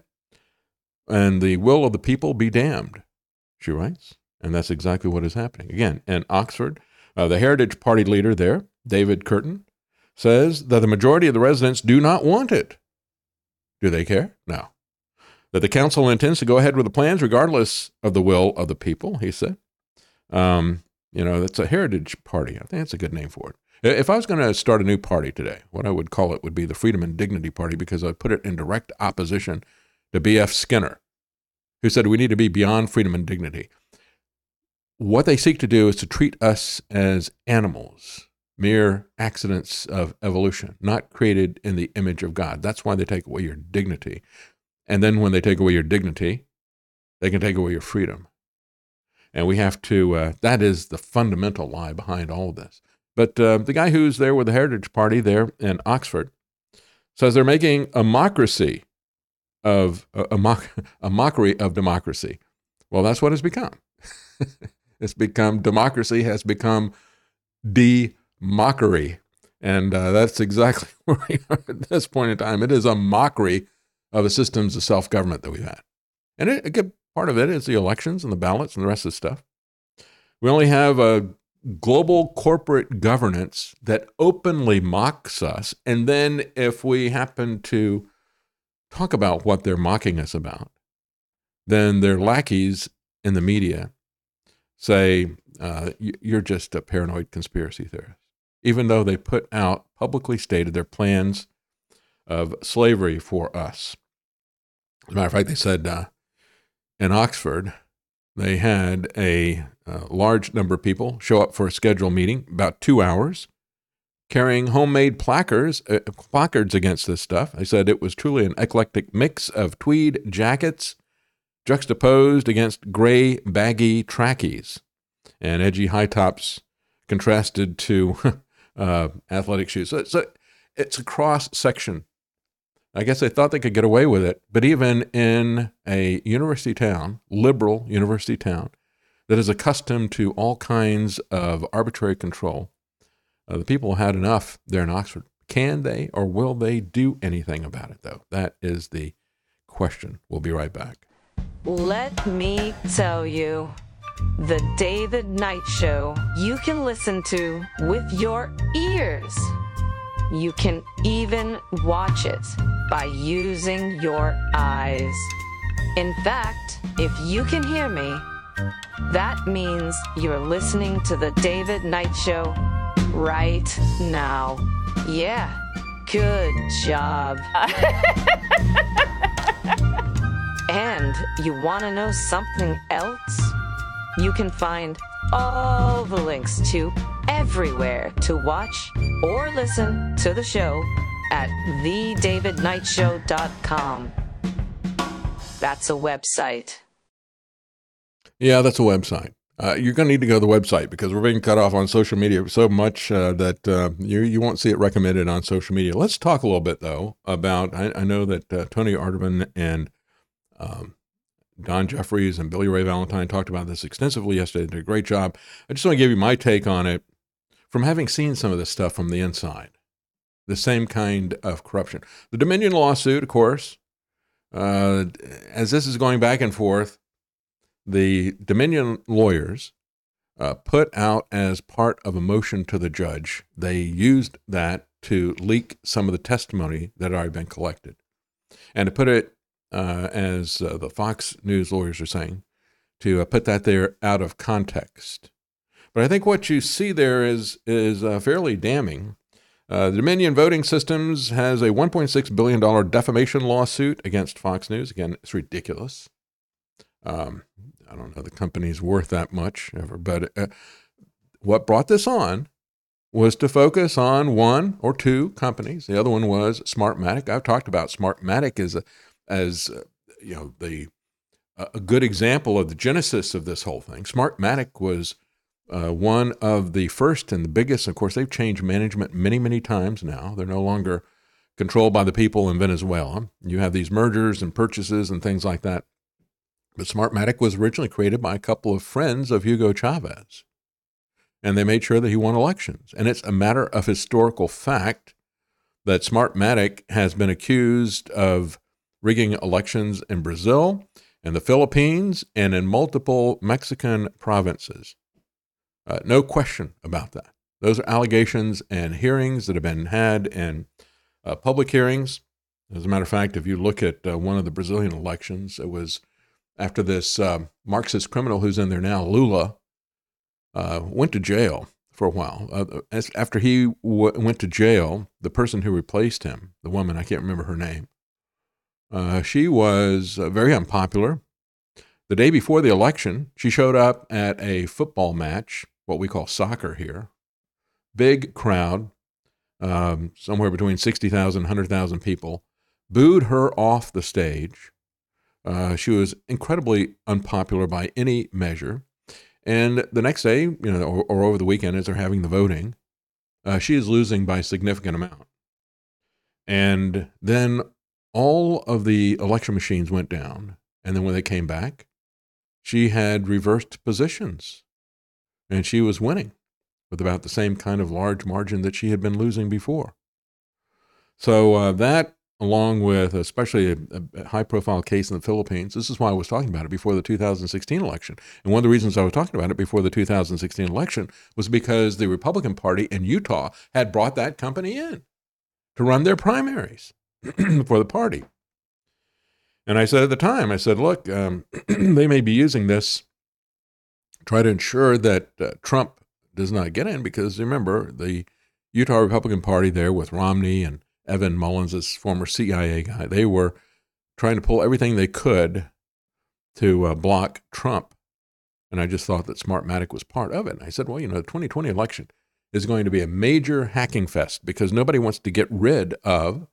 and the will of the people be damned, she writes. And that's exactly what is happening. Again, in Oxford, uh, the Heritage Party leader there, David Kurten, says that the majority of the residents do not want it. Do they care? No. That the council intends to go ahead with the plans regardless of the will of the people, he said. Um, you know, that's a heritage party. I think that's a good name for it. If I was going to start a new party today, what I would call it would be the Freedom and Dignity Party because I put it in direct opposition to B.F. Skinner, who said we need to be beyond freedom and dignity. What they seek to do is to treat us as animals, mere accidents of evolution, not created in the image of God. That's why they take away your dignity. And then when they take away your dignity, they can take away your freedom. And we have to, uh, that is the fundamental lie behind all of this. But uh, the guy who's there with the Heritage Party there in Oxford says they're making a mockery of a, a, mock, a mockery of democracy. Well, that's what it's become. it's become democracy has become de mockery, and uh, that's exactly where we are at this point in time. It is a mockery of the systems of self government that we've had, and it, a good part of it is the elections and the ballots and the rest of the stuff. We only have a global corporate governance that openly mocks us. And then if we happen to talk about what they're mocking us about, then their lackeys in the media say, uh, you're just a paranoid conspiracy theorist, even though they put out publicly stated their plans of slavery for us. As a matter of fact, they said uh, in Oxford, they had a, a, large number of people show up for a scheduled meeting, about two hours, carrying homemade placards, uh, placards against this stuff. I said it was truly an eclectic mix of tweed jackets juxtaposed against gray, baggy trackies and edgy high tops contrasted to uh, athletic shoes. So, so it's a cross section I guess they thought they could get away with it. But even in a university town, liberal university town, that is accustomed to all kinds of arbitrary control, uh, the people had enough there in Oxford. Can they or will they do anything about it, though? That is the question. We'll be right back. Let me tell you the David Knight Show you can listen to with your ears. You can even watch it by using your eyes. In fact, if you can hear me, that means you're listening to The David Knight Show right now. Yeah, good job. And you want to know something else? You can find all the links to everywhere to watch or listen to the show at thedavidknightshow.com. That's a website. Yeah, that's a website. Uh, you're going to need to go to the website because we're being cut off on social media so much uh, that uh, you you won't see it recommended on social media. Let's talk a little bit though about. I, I know that uh, Tony Arterburn and um, Don Jeffries and Billy Ray Valentine talked about this extensively yesterday. They did a great job. I just want to give you my take on it from having seen some of this stuff from the inside. The same kind of corruption. The Dominion lawsuit, of course, uh, as this is going back and forth, the Dominion lawyers uh, put out as part of a motion to the judge, they used that to leak some of the testimony that had already been collected. And to put it, uh, as uh, the Fox News lawyers are saying, to uh, put that there out of context. But I think what you see there is, is uh, fairly damning. Uh, the Dominion Voting Systems has a $1.6 billion defamation lawsuit against Fox News. Again, it's ridiculous. Um, I don't know the company's worth that much ever, but uh, what brought this on was to focus on one or two companies. The other one was Smartmatic. I've talked about Smartmatic as a, as uh, you know the a good example of the genesis of this whole thing. Smartmatic was uh, one of the first and the biggest. Of course, they've changed management many, many times now. They're no longer controlled by the people in Venezuela. You have these mergers and purchases and things like that. But Smartmatic was originally created by a couple of friends of Hugo Chavez. And they made sure that he won elections. And it's a matter of historical fact that Smartmatic has been accused of rigging elections in Brazil and the Philippines and in multiple Mexican provinces. Uh, no question about that. Those are allegations and hearings that have been had in uh, public hearings. As a matter of fact, if you look at uh, one of the Brazilian elections, it was after this um, Marxist criminal who's in there now, Lula, uh, went to jail for a while. Uh, as, after he w- went to jail, the person who replaced him, the woman, I can't remember her name, uh, she was uh, very unpopular. The day before the election, she showed up at a football match, what we call soccer here. Big crowd, um, somewhere between 60,000 100,000 people, booed her off the stage uh, she was incredibly unpopular by any measure. And the next day, you know, or, or over the weekend, as they're having the voting, uh, she is losing by a significant amount. And then all of the election machines went down. And then when they came back, she had reversed positions and she was winning with about the same kind of large margin that she had been losing before. So uh, that along with especially a, a high profile case in the Philippines. This is why I was talking about it before the 2016 election. And one of the reasons I was talking about it before the 2016 election was because the Republican Party in Utah had brought that company in to run their primaries for the party. And I said at the time, I said, look, um, they may be using this try to ensure that uh, Trump does not get in because remember the Utah Republican Party there with Romney and Evan Mullins, this former CIA guy, they were trying to pull everything they could to uh, block Trump. And I just thought that Smartmatic was part of it. And I said, well, you know, the 2020 election is going to be a major hacking fest because nobody wants to get rid of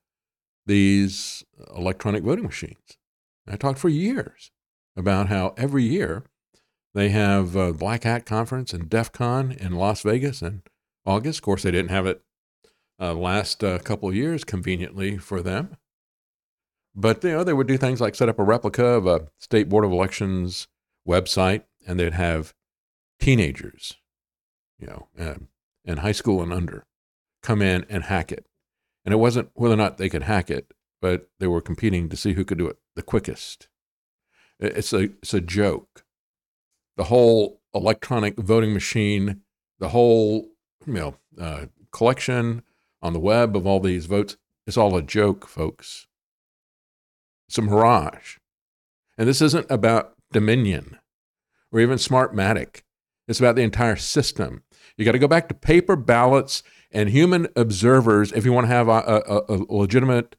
these electronic voting machines. And I talked for years about how every year they have a Black Hat Conference and DEF CON in Las Vegas in August. Of course, they didn't have it uh, last uh, couple of years conveniently for them. But you know, they would do things like set up a replica of a state board of elections website, and they'd have teenagers, you know, uh, in high school and under, come in and hack it. And it wasn't whether or not they could hack it, but they were competing to see who could do it the quickest. It's a it's a joke. The whole electronic voting machine, the whole you know uh, collection on the web of all these votes. It's all a joke, folks. It's a mirage. And this isn't about Dominion or even Smartmatic. It's about the entire system. You got to go back to paper ballots and human observers if you want to have a, a, a legitimate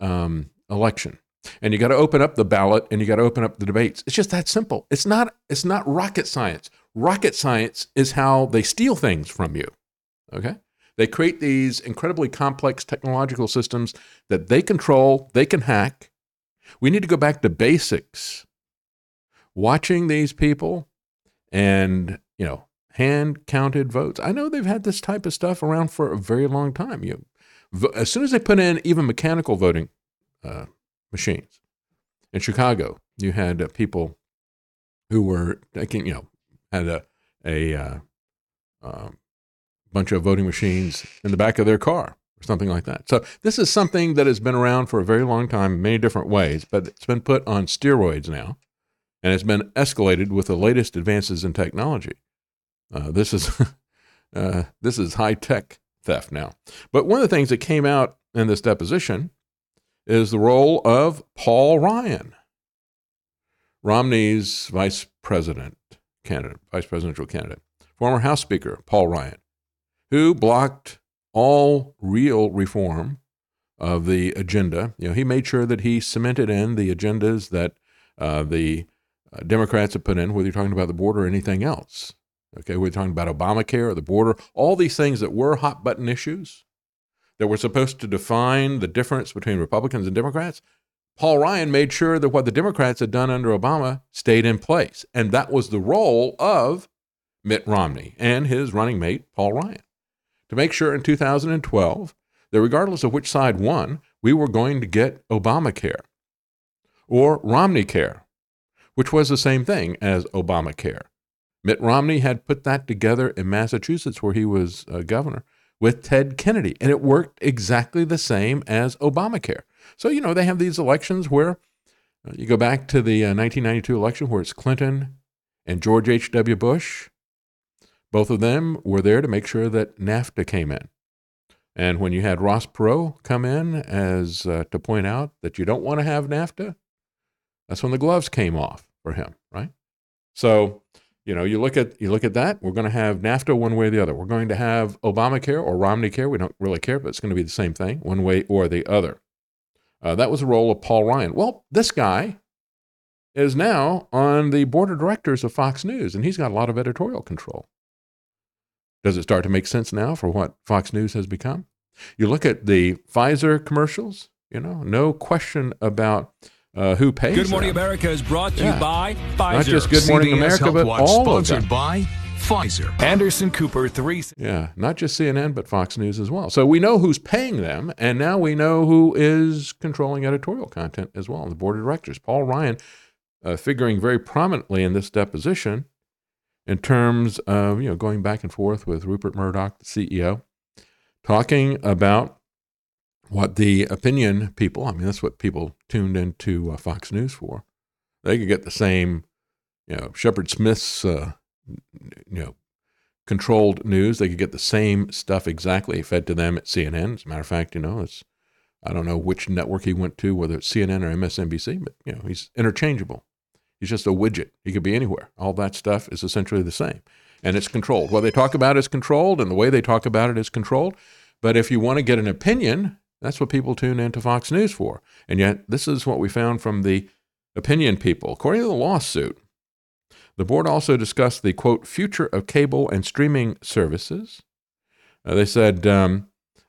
um, election. And you got to open up the ballot and you got to open up the debates. It's just that simple. It's not it's not rocket science. Rocket science is how they steal things from you. Okay? They create these incredibly complex technological systems that they control, they can hack. We need to go back to basics. Watching these people and, you know, hand counted votes. I know they've had this type of stuff around for a very long time. You, as soon as they put in even mechanical voting uh, machines in Chicago, you had uh, people who were taking, you know, had a a uh, um, bunch of voting machines in the back of their car or something like that. So this is something that has been around for a very long time, in many different ways, but it's been put on steroids now, and it's been escalated with the latest advances in technology. Uh, this is uh, this is high tech theft now. But one of the things that came out in this deposition is the role of Paul Ryan, Romney's vice president candidate, vice presidential candidate, former House Speaker Paul Ryan, who blocked all real reform of the agenda. You know, he made sure that he cemented in the agendas that uh, the uh, Democrats have put in, whether you're talking about the border or anything else. Okay, we're talking about Obamacare or the border, all these things that were hot button issues that were supposed to define the difference between Republicans and Democrats. Paul Ryan made sure that what the Democrats had done under Obama stayed in place. And that was the role of Mitt Romney and his running mate, Paul Ryan, to make sure in 2012 that regardless of which side won, we were going to get Obamacare or Romney Care, which was the same thing as Obamacare. Mitt Romney had put that together in Massachusetts, where he was uh, governor, with Ted Kennedy, and it worked exactly the same as Obamacare. So, you know, they have these elections where uh, you go back to the uh, 1992 election where it's Clinton and George H.W. Bush. Both of them were there to make sure that NAFTA came in. And when you had Ross Perot come in as uh, to point out that you don't want to have NAFTA, that's when the gloves came off for him, right? So you know, you look at you look at that. We're going to have NAFTA one way or the other. We're going to have Obamacare or Romney Care. We don't really care, but it's going to be the same thing, one way or the other. Uh, that was the role of Paul Ryan. Well, this guy is now on the board of directors of Fox News, and he's got a lot of editorial control. Does it start to make sense now for what Fox News has become? You look at the Pfizer commercials. You know, no question about uh, who pays. Good Morning them. America is brought to yeah. you by Pfizer. Not just Good Morning CBS America, Health but Watch, all sponsored of them. by Pfizer. Anderson Cooper three. Yeah, not just CNN, but Fox News as well. So we know who's paying them, and now we know who is controlling editorial content as well. The board of directors, Paul Ryan, uh, figuring very prominently in this deposition in terms of you know going back and forth with Rupert Murdoch, the CEO, talking about what the opinion people, I mean, that's what people tuned into uh, Fox News for. They could get the same, you know, Shepard Smith's, uh, you know, controlled news. They could get the same stuff exactly fed to them at CNN. As a matter of fact, you know, it's, I don't know which network he went to, whether it's CNN or MSNBC, but, you know, he's interchangeable. He's just a widget. He could be anywhere. All that stuff is essentially the same. And it's controlled. What they talk about is controlled, and the way they talk about it is controlled. But if you want to get an opinion, that's what people tune into Fox News for. And yet, this is what we found from the opinion people. According to the lawsuit, the board also discussed the quote, future of cable and streaming services. Uh, they said, um,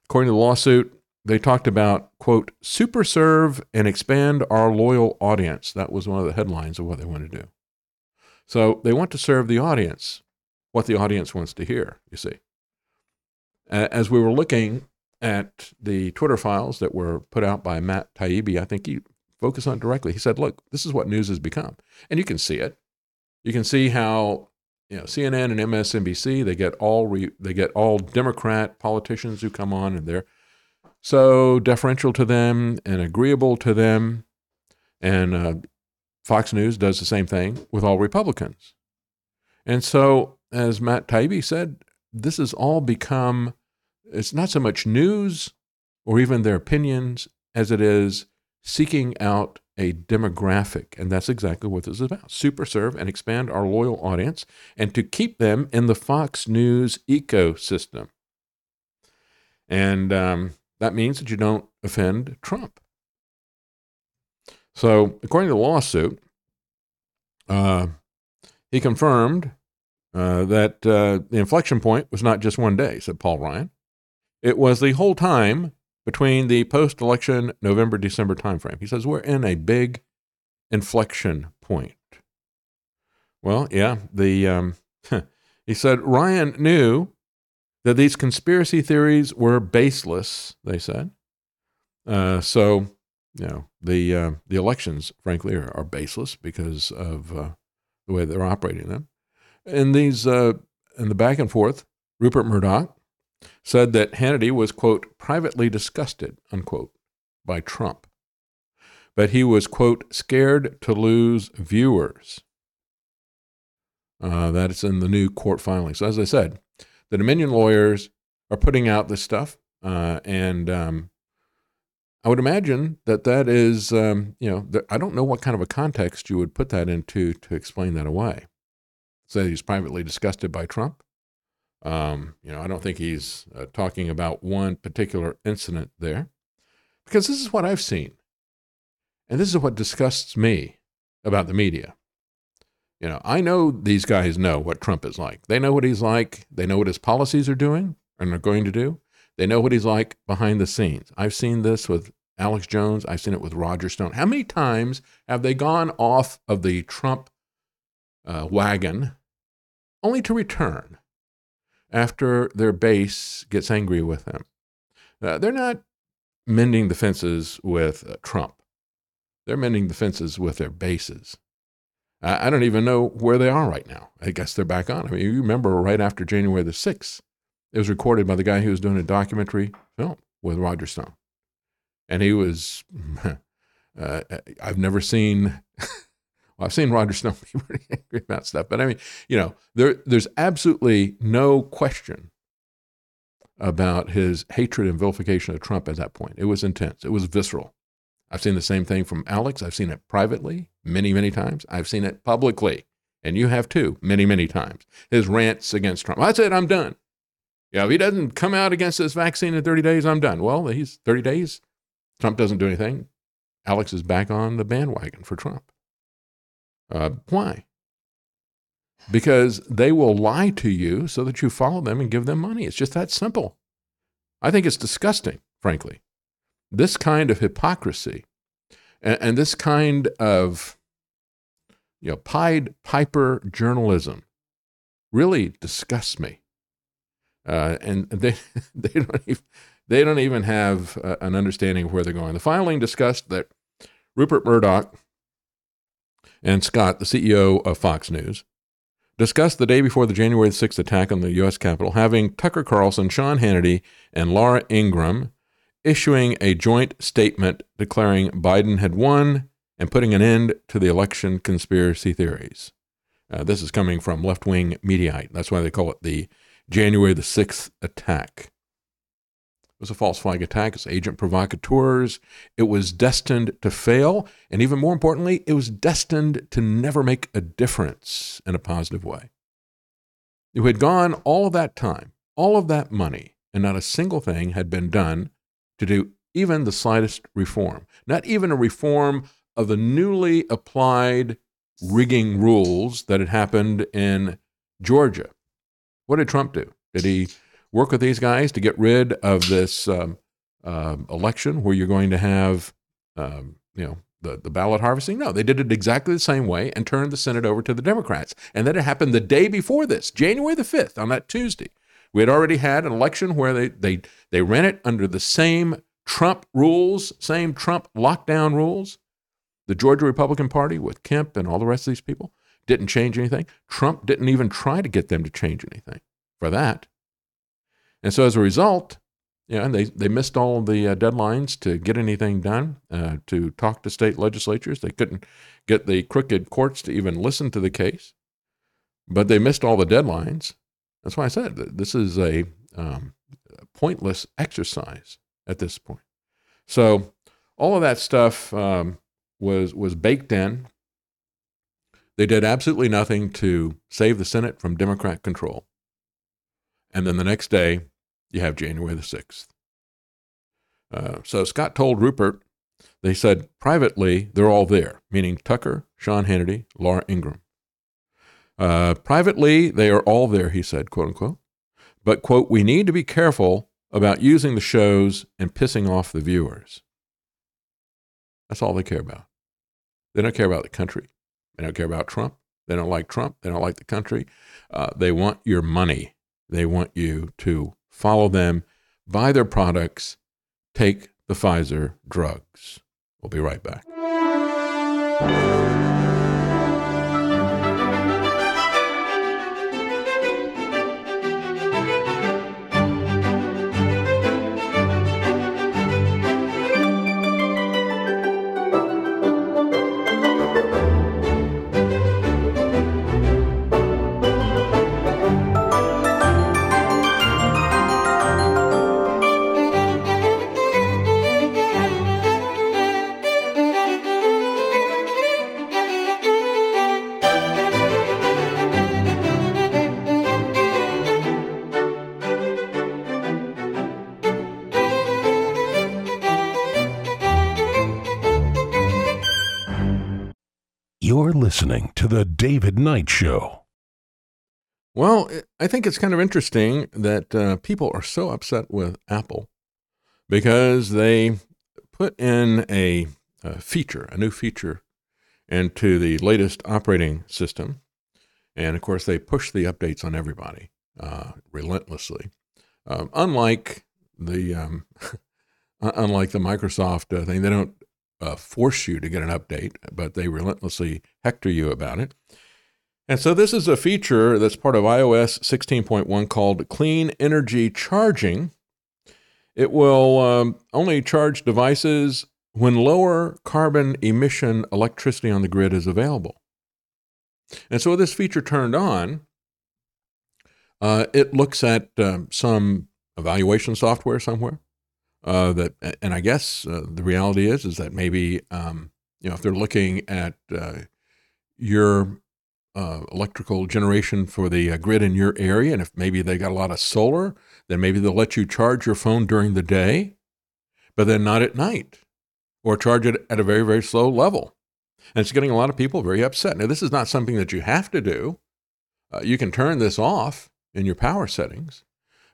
according to the lawsuit, they talked about, quote, super serve and expand our loyal audience. That was one of the headlines of what they want to do. So they want to serve the audience, what the audience wants to hear, you see. As we were looking at the Twitter files that were put out by Matt Taibbi, I think he focused on directly. He said, "Look, this is what news has become," and you can see it. You can see how you know CNN and MSNBC they get all re, they get all Democrat politicians who come on and they're so deferential to them and agreeable to them, and uh, Fox News does the same thing with all Republicans. And so, as Matt Taibbi said, this has all become it's not so much news or even their opinions as it is seeking out a demographic. And that's exactly what this is about super serve and expand our loyal audience and to keep them in the Fox News ecosystem. And um, that means that you don't offend Trump. So, according to the lawsuit, uh, he confirmed uh, that uh, the inflection point was not just one day, said Paul Ryan. It was the whole time between the post election November December timeframe. He says we're in a big inflection point. Well, yeah, the um, he said Ryan knew that these conspiracy theories were baseless. They said uh, so. You know the uh, the elections, frankly, are, are baseless because of uh, the way they're operating them. And these uh, in the back and forth, Rupert Murdoch said that Hannity was quote privately disgusted unquote by Trump, but he was quote scared to lose viewers. Uh, that is in the new court filings. So as I said, the Dominion lawyers are putting out this stuff, uh, and um, I would imagine that that is, um, you know, I don't know what kind of a context you would put that into to explain that away. Say he's privately disgusted by Trump. Um, you know, I don't think he's uh, talking about one particular incident there, because this is what I've seen, and this is what disgusts me about the media. You know, I know these guys know what Trump is like. They know what he's like. They know what his policies are doing and are going to do. They know what he's like behind the scenes. I've seen this with Alex Jones. I've seen it with Roger Stone. How many times have they gone off of the Trump uh, wagon only to return after their base gets angry with them? Uh, they're not mending the fences with uh, Trump, they're mending the fences with their bases. I don't even know where they are right now. I guess they're back on. I mean, you remember right after January the 6th, it was recorded by the guy who was doing a documentary film with Roger Stone and he was. Uh, I've never seen. well, I've seen Roger Stone be pretty angry about stuff, but I mean, you know, there there's absolutely no question about his hatred and vilification of Trump at that point. It was intense. It was visceral. I've seen the same thing from Alex. I've seen it privately many, many times. I've seen it publicly, and you have too, many, many times. His rants against Trump. I said, I'm done. Yeah, if he doesn't come out against this vaccine in 30 days, I'm done. Well, he's 30 days. Trump doesn't do anything. Alex is back on the bandwagon for Trump. Uh, why? Because they will lie to you so that you follow them and give them money. It's just that simple. I think it's disgusting, frankly. This kind of hypocrisy and, and this kind of you know, Pied Piper journalism really disgusts me. Uh, and they, they don't even, they don't even have uh, an understanding of where they're going. The filing discussed that Rupert Murdoch and Scott, the CEO of Fox News, discussed the day before the January 6th attack on the U.S. Capitol, having Tucker Carlson, Sean Hannity, and Laura Ingraham issuing a joint statement declaring Biden had won and putting an end to the election conspiracy theories. Uh, this is coming from left wing Mediaite. That's why they call it the January the 6th attack. It was a false flag attack. It's agent provocateurs. It was destined to fail. And even more importantly, it was destined to never make a difference in a positive way. You had gone all of that time, all of that money, and not a single thing had been done to do even the slightest reform, not even a reform of the newly applied rigging rules that had happened in Georgia. What did Trump do? Did he work with these guys to get rid of this um, uh, election where you're going to have, um, you know, the, the ballot harvesting? No, they did it exactly the same way and turned the Senate over to the Democrats. And then it happened the day before this, January the 5th, on that Tuesday. We had already had an election where they, they, they ran it under the same Trump rules, same Trump lockdown rules. The Georgia Republican Party with Kemp and all the rest of these people didn't change anything. Trump didn't even try to get them to change anything for that. And so as a result, you know, they, they missed all the uh, deadlines to get anything done, uh, to talk to state legislatures. They couldn't get the crooked courts to even listen to the case, but they missed all the deadlines. That's why I said this is a um, pointless exercise at this point. So all of that stuff um, was was baked in. They did absolutely nothing to save the Senate from Democrat control. And then the next day, you have January the 6th. Uh, so Scott told Rupert They said privately they're all there, meaning Tucker, Sean Hannity, Laura Ingraham. Uh, privately, they are all there, he said, quote unquote. But, quote, we need to be careful about using the shows and pissing off the viewers. That's all they care about. They don't care about the country. They don't care about Trump. They don't like Trump. They don't like the country. Uh, they want your money. They want you to follow them, buy their products, take the Pfizer drugs. We'll be right back. Listening to The David Knight Show. Well, I think it's kind of interesting that uh, people are so upset with Apple because they put in a, a, feature, a new feature, into the latest operating system. And of course, they push the updates on everybody uh, relentlessly. Um, unlike the um, unlike the Microsoft uh, thing, they don't uh, force you to get an update, but they relentlessly hector you about it. And so this is a feature that's part of iOS 16.1 called Clean Energy Charging. It will um, only charge devices when lower carbon emission electricity on the grid is available. And so, with this feature turned on, uh, it looks at um, some evaluation software somewhere uh, that, and I guess uh, the reality is is that maybe um, you know if they're looking at uh, your uh, electrical generation for the uh, grid in your area, and if maybe they got a lot of solar, then maybe they'll let you charge your phone during the day, but then not at night, or charge it at a very very slow level. And it's getting a lot of people very upset. Now, this is not something that you have to do. Uh, you can turn this off in your power settings,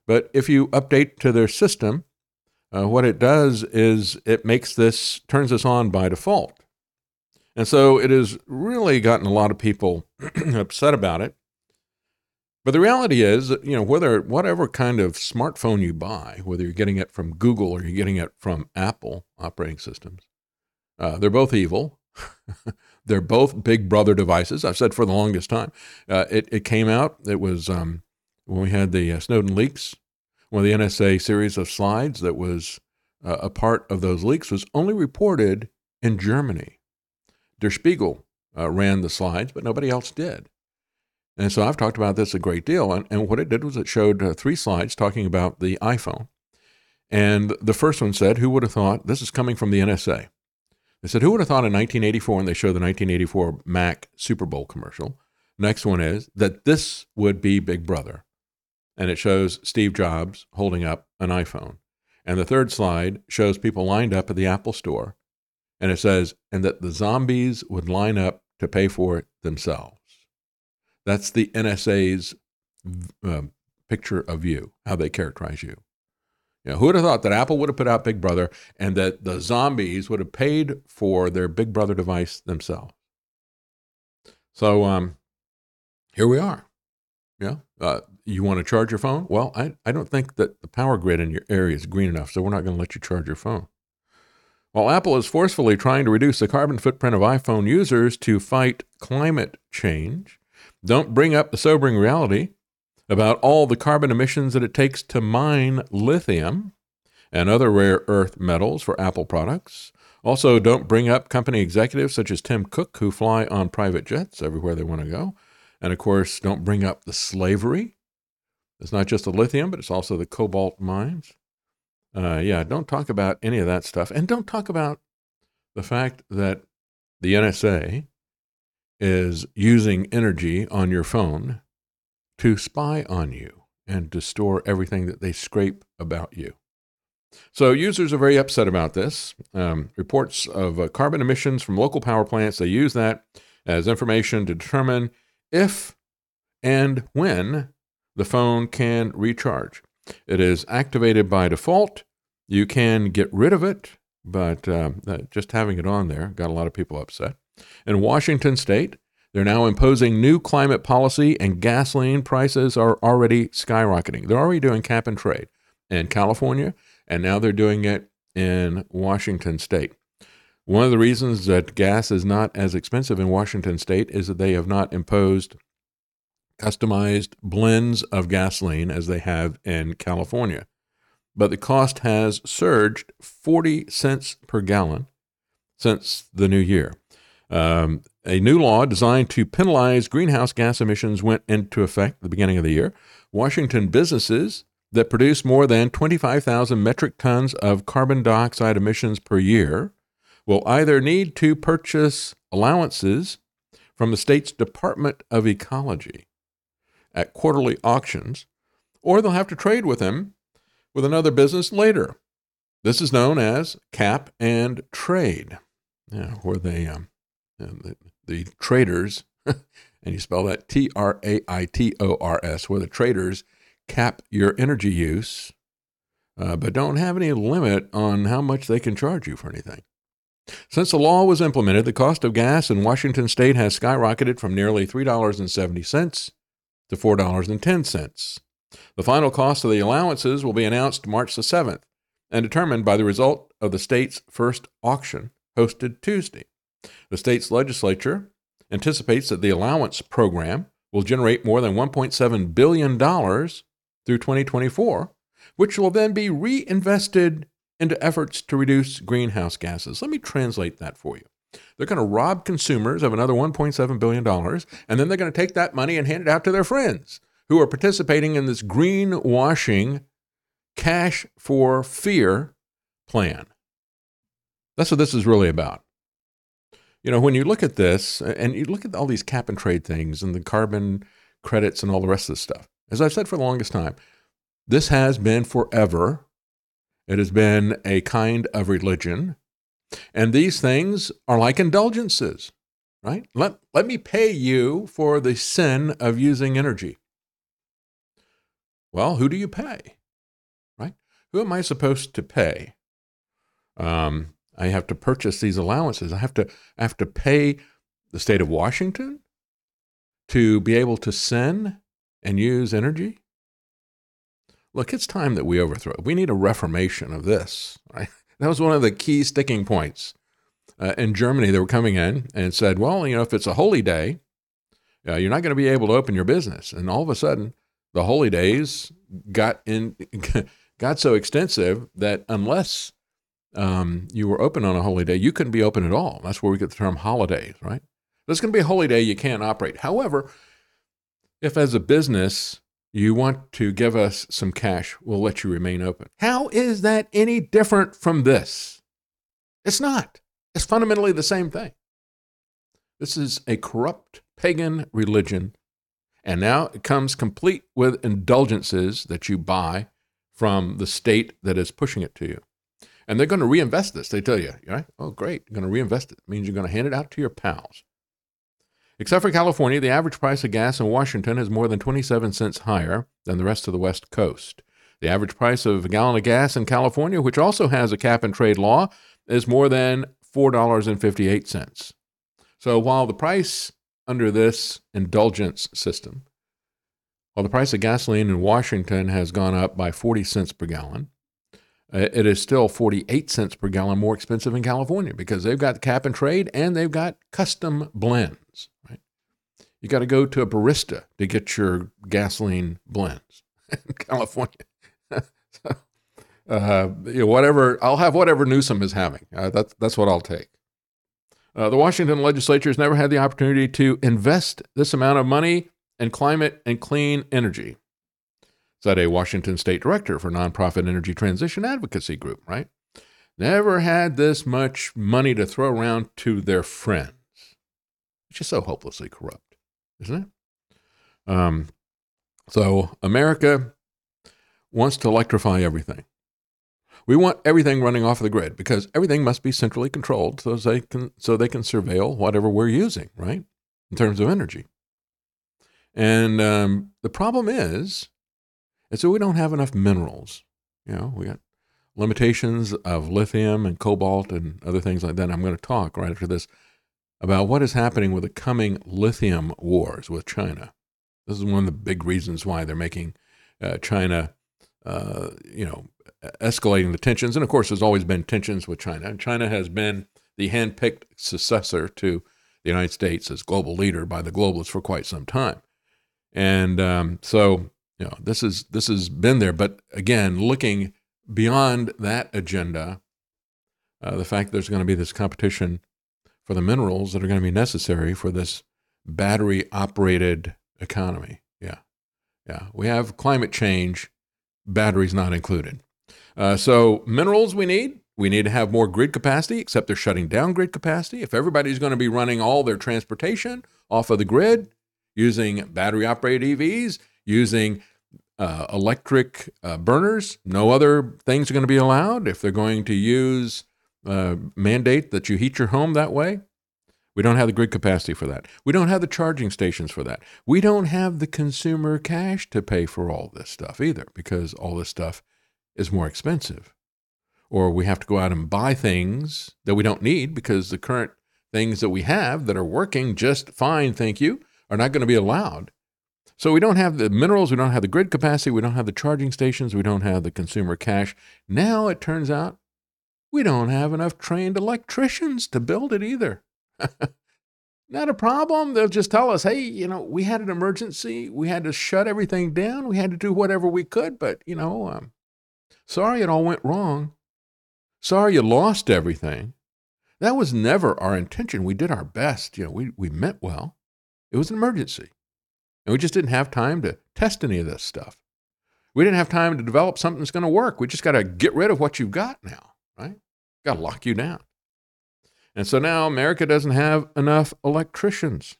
but if you update to their system, uh, what it does is it makes this turns this on by default. And so it has really gotten a lot of people upset about it. But the reality is, you know, whether whatever kind of smartphone you buy, whether you're getting it from Google or you're getting it from Apple operating systems, uh, they're both evil. they're both Big Brother devices. I've said for the longest time. Uh, it it came out. It was um, when we had the uh, Snowden leaks. One of the NSA series of slides that was uh, a part of those leaks was only reported in Germany. Der Spiegel uh, ran the slides, but nobody else did. And so I've talked about this a great deal. And, and what it did was it showed uh, three slides talking about the iPhone. And the first one said, Who would have thought this is coming from the NSA? They said, Who would have thought in 1984, when they showed the 1984 Mac Super Bowl commercial? Next one is that this would be Big Brother. And it shows Steve Jobs holding up an iPhone. And the third slide shows people lined up at the Apple store. And it says, and that the zombies would line up to pay for it themselves. That's the NSA's uh, picture of you, how they characterize you. Know, who would have thought that Apple would have put out Big Brother and that the zombies would have paid for their Big Brother device themselves? So um, here we are. Yeah. Uh, you want to charge your phone? Well, I, I don't think that the power grid in your area is green enough, so we're not going to let you charge your phone. While Apple is forcefully trying to reduce the carbon footprint of iPhone users to fight climate change, don't bring up the sobering reality about all the carbon emissions that it takes to mine lithium and other rare earth metals for Apple products. Also, don't bring up company executives such as Tim Cook who fly on private jets everywhere they want to go. And of course, don't bring up the slavery. It's not just the lithium, but it's also the cobalt mines. Uh, yeah, don't talk about any of that stuff. And don't talk about the fact that the NSA is using energy on your phone to spy on you and to store everything that they scrape about you. So users are very upset about this. Um, reports of uh, carbon emissions from local power plants, they use that as information to determine if and when the phone can recharge. It is activated by default. You can get rid of it, but uh, just having it on there got a lot of people upset. In Washington state, they're now imposing new climate policy, and gasoline prices are already skyrocketing. They're already doing cap and trade in California, and now they're doing it in Washington state. One of the reasons that gas is not as expensive in Washington state is that they have not imposed customized blends of gasoline as they have in California. But the cost has surged 40 cents per gallon since the new year. Um, a new law designed to penalize greenhouse gas emissions went into effect at the beginning of the year. Washington businesses that produce more than 25,000 metric tons of carbon dioxide emissions per year will either need to purchase allowances from the state's Department of Ecology at quarterly auctions, or they'll have to trade with him with another business later. This is known as cap and trade, yeah, where they um, the, the traders, and you spell that T R A I T O R S, where the traders cap your energy use, uh, but don't have any limit on how much they can charge you for anything. Since the law was implemented, the cost of gas in Washington state has skyrocketed from nearly $3.70 to $4.10. The final cost of the allowances will be announced March the 7th and determined by the result of the state's first auction hosted Tuesday. The state's legislature anticipates that the allowance program will generate more than $1.7 billion through 2024, which will then be reinvested into efforts to reduce greenhouse gases. Let me translate that for you. They're going to rob consumers of another $1.7 billion, and then they're going to take that money and hand it out to their friends who are participating in this greenwashing cash for fear plan. That's what this is really about. You know, when you look at this and you look at all these cap and trade things and the carbon credits and all the rest of this stuff, as I've said for the longest time, this has been forever. It has been a kind of religion. And these things are like indulgences, right? Let, let me pay you for the sin of using energy. Well, who do you pay? Right? Who am I supposed to pay? Um, I have to purchase these allowances. I have to I have to pay the state of Washington to be able to send and use energy. Look, it's time that we overthrow. We need a reformation of this. Right? That was one of the key sticking points. Uh, in Germany, they were coming in and said, well, you know, if it's a holy day, uh, you're not going to be able to open your business. And all of a sudden, the holy days got in got so extensive that unless um, you were open on a holy day, you couldn't be open at all. That's where we get the term holidays, right? There's going to be a holy day you can't operate. However, if as a business you want to give us some cash, we'll let you remain open. How is that any different from this? It's not. It's fundamentally the same thing. This is a corrupt pagan religion, and now it comes complete with indulgences that you buy from the state that is pushing it to you. And they're going to reinvest this, they tell you, right? Oh, great. You're going to reinvest it. it means you're going to hand it out to your pals. Except for California, the average price of gas in Washington is more than 27 cents higher than the rest of the West Coast. The average price of a gallon of gas in California, which also has a cap and trade law, is more than $4.58. So while the price under this indulgence system, while the price of gasoline in Washington has gone up by 40 cents per gallon, uh, it is still 48 cents per gallon more expensive in California because they've got cap and trade and they've got custom blend. You got to go to a barista to get your gasoline blends in California. so, uh, you know, whatever I'll have whatever Newsom is having. Uh, that's that's what I'll take. Uh, the Washington legislature has never had the opportunity to invest this amount of money in climate and clean energy. Said a Washington state director for nonprofit energy transition advocacy group, right? Never had this much money to throw around to their friends. It's just so hopelessly corrupt isn't it? Um, so America wants to electrify everything. We want everything running off of the grid because everything must be centrally controlled so they can so they can surveil whatever we're using, right? In terms of energy. And um, the problem is, and so we don't have enough minerals. You know, we got limitations of lithium and cobalt and other things like that. I'm going to talk right after this about what is happening with the coming lithium wars with China. This is one of the big reasons why they're making uh, China, uh, you know, escalating the tensions. And of course, there's always been tensions with China. And China has been the handpicked successor to the United States as global leader by the globalists for quite some time. And um, so, you know, this is this has been there. But again, looking beyond that agenda, uh, the fact there's going to be this competition for the minerals that are going to be necessary for this battery operated economy. Yeah. Yeah. We have climate change, batteries not included. Uh, so, minerals we need. We need to have more grid capacity, except they're shutting down grid capacity. If everybody's going to be running all their transportation off of the grid using battery operated EVs, using uh, electric uh, burners. No other things are going to be allowed. If they're going to use uh, mandate that you heat your home that way, we don't have the grid capacity for that. We don't have the charging stations for that. We don't have the consumer cash to pay for all this stuff either, because all this stuff is more expensive. Or we have to go out and buy things that we don't need because the current things that we have that are working just fine, thank you, are not going to be allowed so we don't have the minerals, we don't have the grid capacity, we don't have the charging stations, we don't have the consumer cash. Now it turns out we don't have enough trained electricians to build it either. Not a problem. They'll just tell us, hey, you know, we had an emergency. We had to shut everything down. We had to do whatever we could. But, you know, um, sorry it all went wrong. Sorry you lost everything. That was never our intention. We did our best. You know, we, we meant well. It was an emergency. And we just didn't have time to test any of this stuff. We didn't have time to develop something that's going to work. We just got to get rid of what you've got now, right? Got to lock you down. And so now America doesn't have enough electricians.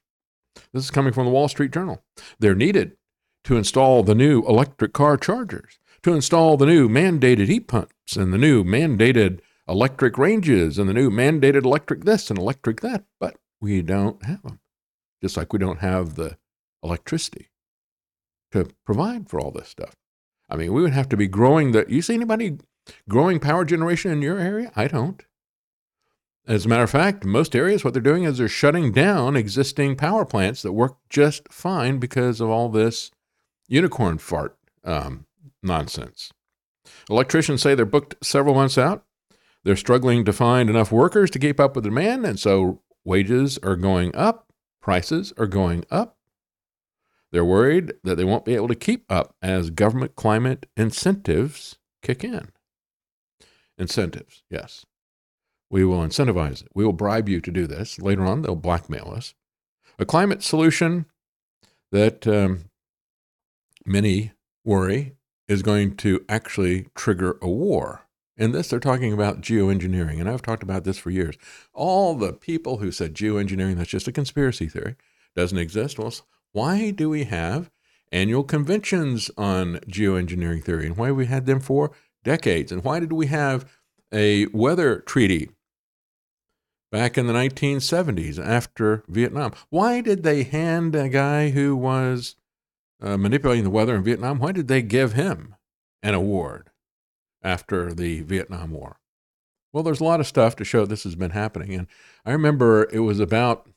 This is coming from the Wall Street Journal. They're needed to install the new electric car chargers, to install the new mandated heat pumps and the new mandated electric ranges and the new mandated electric this and electric that. But we don't have them. Just like we don't have the electricity to provide for all this stuff. I mean, we would have to be growing the. You see anybody growing power generation in your area? I don't. As a matter of fact, most areas, what they're doing is they're shutting down existing power plants that work just fine because of all this unicorn fart um, nonsense. Electricians say they're booked several months out. They're struggling to find enough workers to keep up with demand, and so wages are going up, prices are going up. They're worried that they won't be able to keep up as government climate incentives kick in. Incentives, yes. We will incentivize it. We will bribe you to do this. Later on, they'll blackmail us. A climate solution that um, many worry is going to actually trigger a war. In this, they're talking about geoengineering, and I've talked about this for years. All the people who said geoengineering, that's just a conspiracy theory, doesn't exist. Well, why do we have annual conventions on geoengineering theory and why we had them for decades? And why did we have a weather treaty back in the 1970s after Vietnam? Why did they hand a guy who was uh, manipulating the weather in Vietnam, why did they give him an award after the Vietnam War? Well, there's a lot of stuff to show this has been happening. And I remember it was about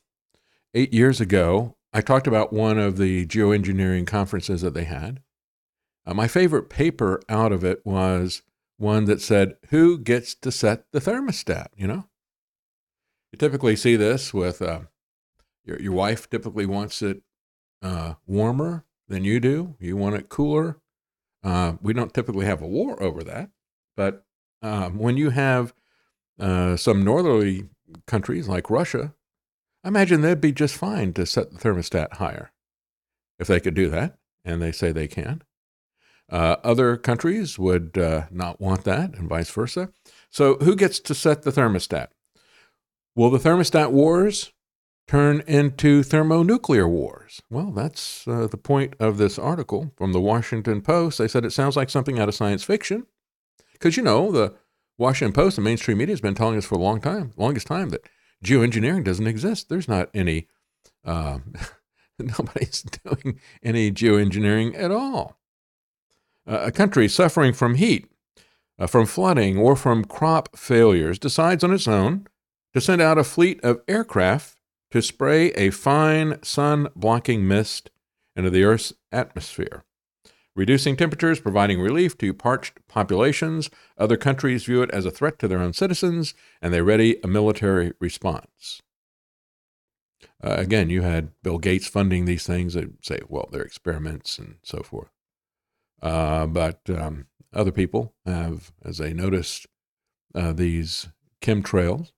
eight years ago, I talked about one of the geoengineering conferences that they had. Uh, my favorite paper out of it was one that said, Who gets to set the thermostat? You know? You typically see this with uh, your, your wife typically wants it uh, warmer than you do, you want it cooler. Uh, we don't typically have a war over that. But um, when you have uh, some northerly countries like Russia I imagine they'd be just fine to set the thermostat higher if they could do that, and they say they can. Uh, other countries would uh, not want that, and vice versa. So, who gets to set the thermostat? Will the thermostat wars turn into thermonuclear wars? Well, that's uh, the point of this article from the Washington Post. They said it sounds like something out of science fiction, Because, you know, the Washington Post and mainstream media has been telling us for a long time, longest time, that geoengineering doesn't exist. There's not any, um, nobody's doing any geoengineering at all. Uh, a country suffering from heat, uh, from flooding, or from crop failures decides on its own to send out a fleet of aircraft to spray a fine sun blocking mist into the Earth's atmosphere. Reducing temperatures, providing relief to parched populations, other countries view it as a threat to their own citizens, and they ready a military response. Uh, again, you had Bill Gates funding these things that say, well, they're experiments and so forth. Uh, but um, other people have, as they noticed, uh, these chemtrails.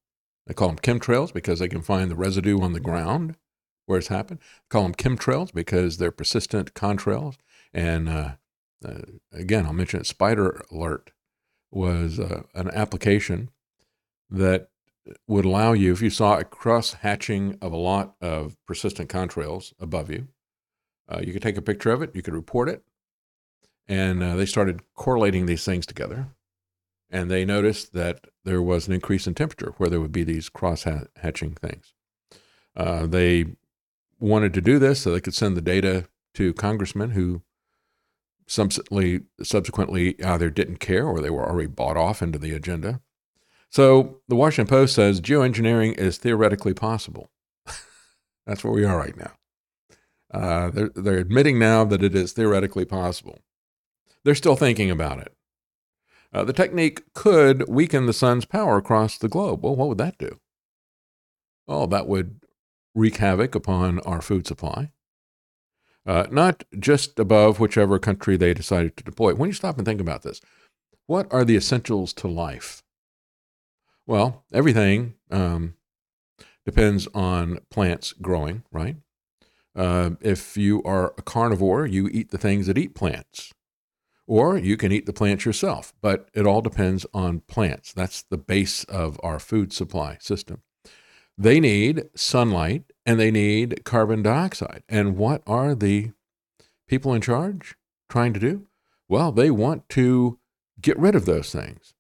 They call them chemtrails because they can find the residue on the ground where it's happened. They call them chemtrails because they're persistent contrails. And uh, uh, again, I'll mention it. Spider Alert was uh, an application that would allow you, if you saw a cross hatching of a lot of persistent contrails above you, uh, you could take a picture of it, you could report it, and uh, they started correlating these things together. And they noticed that there was an increase in temperature where there would be these cross hatching things. Uh, they wanted to do this so they could send the data to congressmen who subsequently, subsequently either didn't care or they were already bought off into the agenda. So the Washington Post says geoengineering is theoretically possible. That's where we are right now. Uh, they're, they're admitting now that it is theoretically possible. They're still thinking about it. Uh, the technique could weaken the sun's power across the globe. Well, what would that do? Oh, that would wreak havoc upon our food supply uh, not just above whichever country they decided to deploy. When you stop and think about this, what are the essentials to life? Well, everything um, depends on plants growing, right? Uh, if you are a carnivore, you eat the things that eat plants. Or you can eat the plants yourself, but it all depends on plants. That's the base of our food supply system. They need sunlight and they need carbon dioxide. And what are the people in charge trying to do? Well, they want to get rid of those things.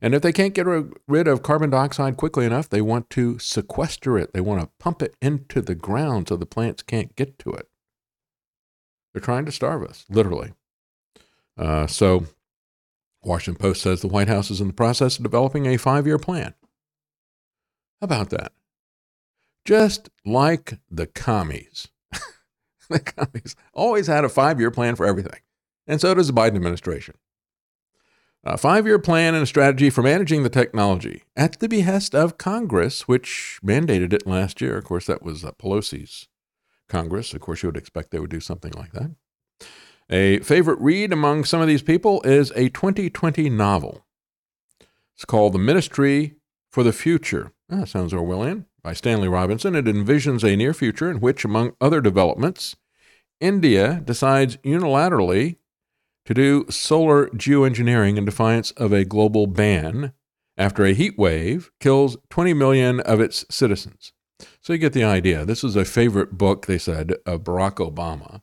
And if they can't get rid of carbon dioxide quickly enough, they want to sequester it. They want to pump it into the ground so the plants can't get to it. They're trying to starve us, literally. Uh, so, Washington Post says the White House is in the process of developing a five year plan. How about that? just like the commies. the commies always had a five year plan for everything, and so does the Biden administration. A five year plan and a strategy for managing the technology at the behest of Congress, which mandated it last year. Of course, that was uh, Pelosi's Congress. Of course, you would expect they would do something like that. A favorite read among some of these people is a 2020 novel. It's called The Ministry for the Future. Ah, sounds Orwellian by Stanley Robinson, it envisions a near future in which, among other developments, India decides unilaterally to do solar geoengineering in defiance of a global ban after a heat wave kills 20 million of its citizens. So you get the idea. This is a favorite book, they said, of Barack Obama,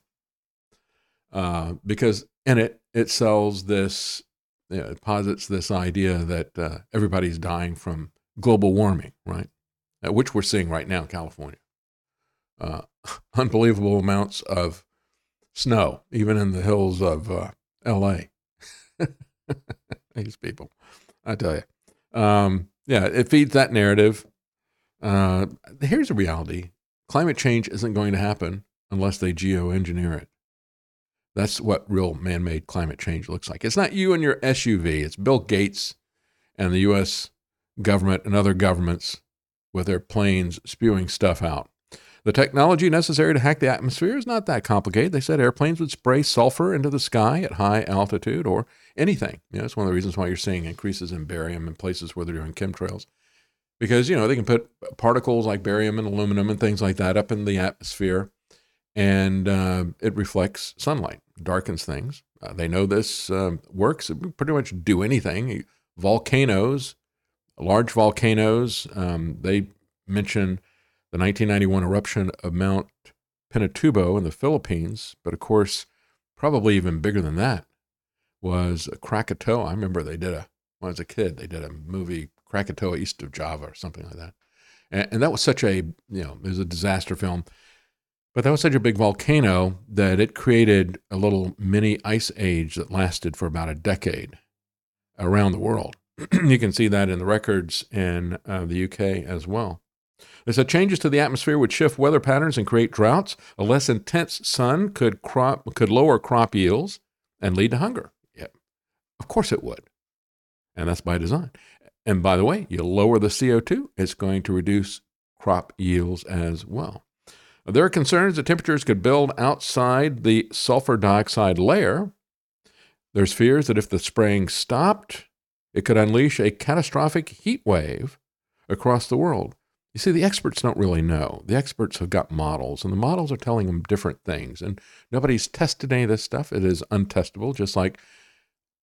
uh, because in it, it sells this, you know, it posits this idea that uh, everybody's dying from global warming, right? Uh, which we're seeing right now in California. Uh, unbelievable amounts of snow, even in the hills of uh, L.A. These people, I tell you. Um, yeah, it feeds that narrative. Uh, here's a reality climate change isn't going to happen unless they geoengineer it. That's what real man made climate change looks like. It's not you and your SUV, it's Bill Gates and the U.S. government and other governments with their planes spewing stuff out. The technology necessary to hack the atmosphere is not that complicated. They said airplanes would spray sulfur into the sky at high altitude or anything. You know, it's one of the reasons why you're seeing increases in barium in places where they're doing chemtrails. Because, you know, they can put particles like barium and aluminum and things like that up in the atmosphere and uh, it reflects sunlight, darkens things. Uh, they know this uh, works. Pretty much do anything. Volcanoes large volcanoes. Um, they mention the 1991 eruption of Mount Pinatubo in the Philippines, but of course, probably even bigger than that was Krakatoa. I remember they did a when I was a kid. They did a movie, Krakatoa East of Java, or something like that. And, and that was such a, you know, it was a disaster film. But that was such a big volcano that it created a little mini ice age that lasted for about a decade around the world. you can see that in the records in uh, the UK as well. They said changes to the atmosphere would shift weather patterns and create droughts. A less intense sun could crop could lower crop yields and lead to hunger. Yeah, of course it would, and that's by design. And by the way, you lower the CO2, it's going to reduce crop yields as well. There are concerns that temperatures could build outside the sulfur dioxide layer. There's fears that if the spraying stopped, it could unleash a catastrophic heat wave across the world. You see, the experts don't really know. The experts have got models, and the models are telling them different things. And nobody's tested any of this stuff. It is untestable, just like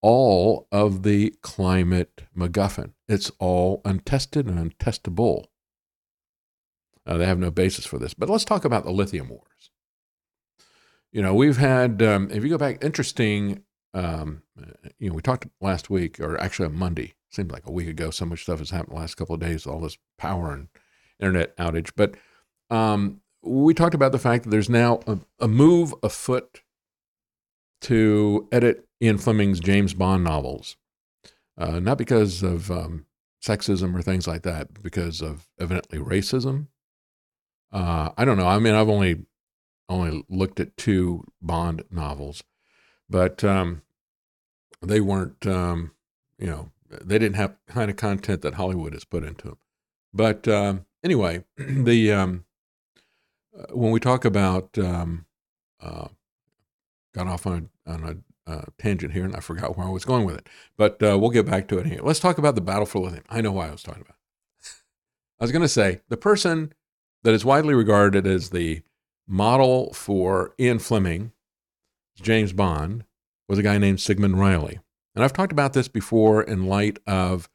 all of the climate MacGuffin. It's all untested and untestable. Uh, they have no basis for this. But let's talk about the lithium wars. You know, we've had, um, if you go back, interesting, um, you know, we talked last week, or actually on Monday, seemed like a week ago. So much stuff has happened the last couple of days, all this power and internet outage. But um, we talked about the fact that there's now a, a move afoot to edit Ian Fleming's James Bond novels, uh, not because of um, sexism or things like that, because of evidently racism. Uh, I don't know. I mean, I've only only looked at two Bond novels, but um, they weren't. Um, you know, they didn't have kind of content that Hollywood has put into them. But um, anyway, the um, uh, when we talk about um, uh, got off on a, on a uh, tangent here, and I forgot where I was going with it. But uh, we'll get back to it here. Let's talk about the battle for lithium. I know why I was talking about. I was going to say the person that is widely regarded as the model for Ian Fleming, James Bond, was a guy named Sigmund Reilly. And I've talked about this before in light of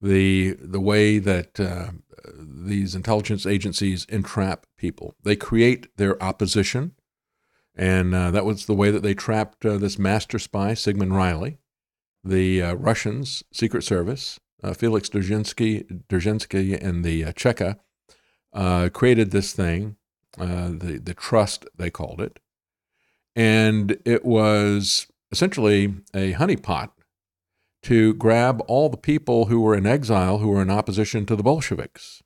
the the way that uh, these intelligence agencies entrap people. They create their opposition, and uh, that was the way that they trapped uh, this master spy, Sigmund Reilly. The uh, Russians' secret service, uh, Felix Dzerzhinsky, Dzerzhinsky and the uh, created this thing, the the trust they called it, and it was essentially a honeypot to grab all the people who were in exile who were in opposition to the Bolsheviks.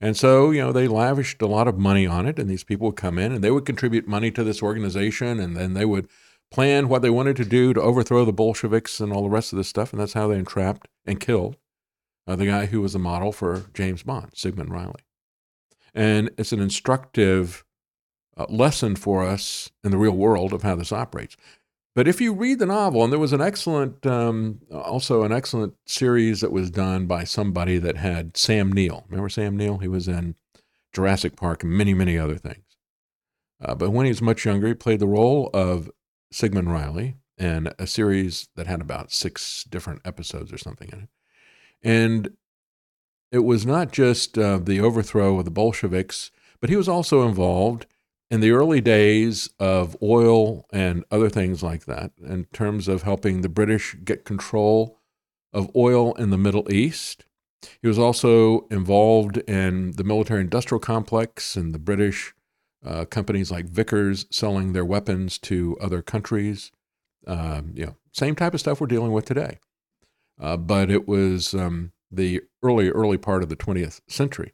And so, you know, they lavished a lot of money on it, and these people would come in and they would contribute money to this organization, and then they would plan what they wanted to do to overthrow the Bolsheviks and all the rest of this stuff. And that's how they entrapped and killed uh, the guy who was the model for James Bond, Sigmund Reilly. And it's an instructive uh, lesson for us in the real world of how this operates. But if you read the novel, and there was an excellent, um, also an excellent series that was done by somebody that had Sam Neill. Remember Sam Neill? He was in Jurassic Park and many, many other things. Uh, but when he was much younger, he played the role of Sigmund Reilly in a series that had about six different episodes or something in it. And it was not just uh, the overthrow of the Bolsheviks, but he was also involved in the early days of oil and other things like that, in terms of helping the British get control of oil in the Middle East. He was also involved in the military industrial complex and the British uh, companies like Vickers selling their weapons to other countries. Um, you know, same type of stuff we're dealing with today. Uh, but it was um, the early, early part of the 20th century.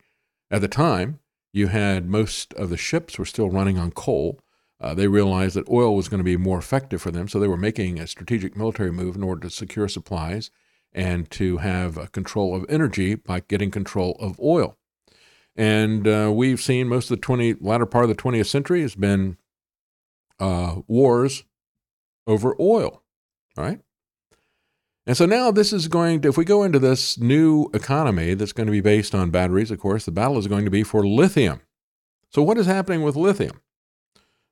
At the time, you had most of the ships were still running on coal. Uh, they realized that oil was going to be more effective for them, so they were making a strategic military move in order to secure supplies and to have control of energy by getting control of oil. And uh, we've seen most of the 20 latter part of the 20th century has been uh, wars over oil, right? And so now this is going to, if we go into this new economy that's going to be based on batteries, of course, the battle is going to be for lithium. So, what is happening with lithium?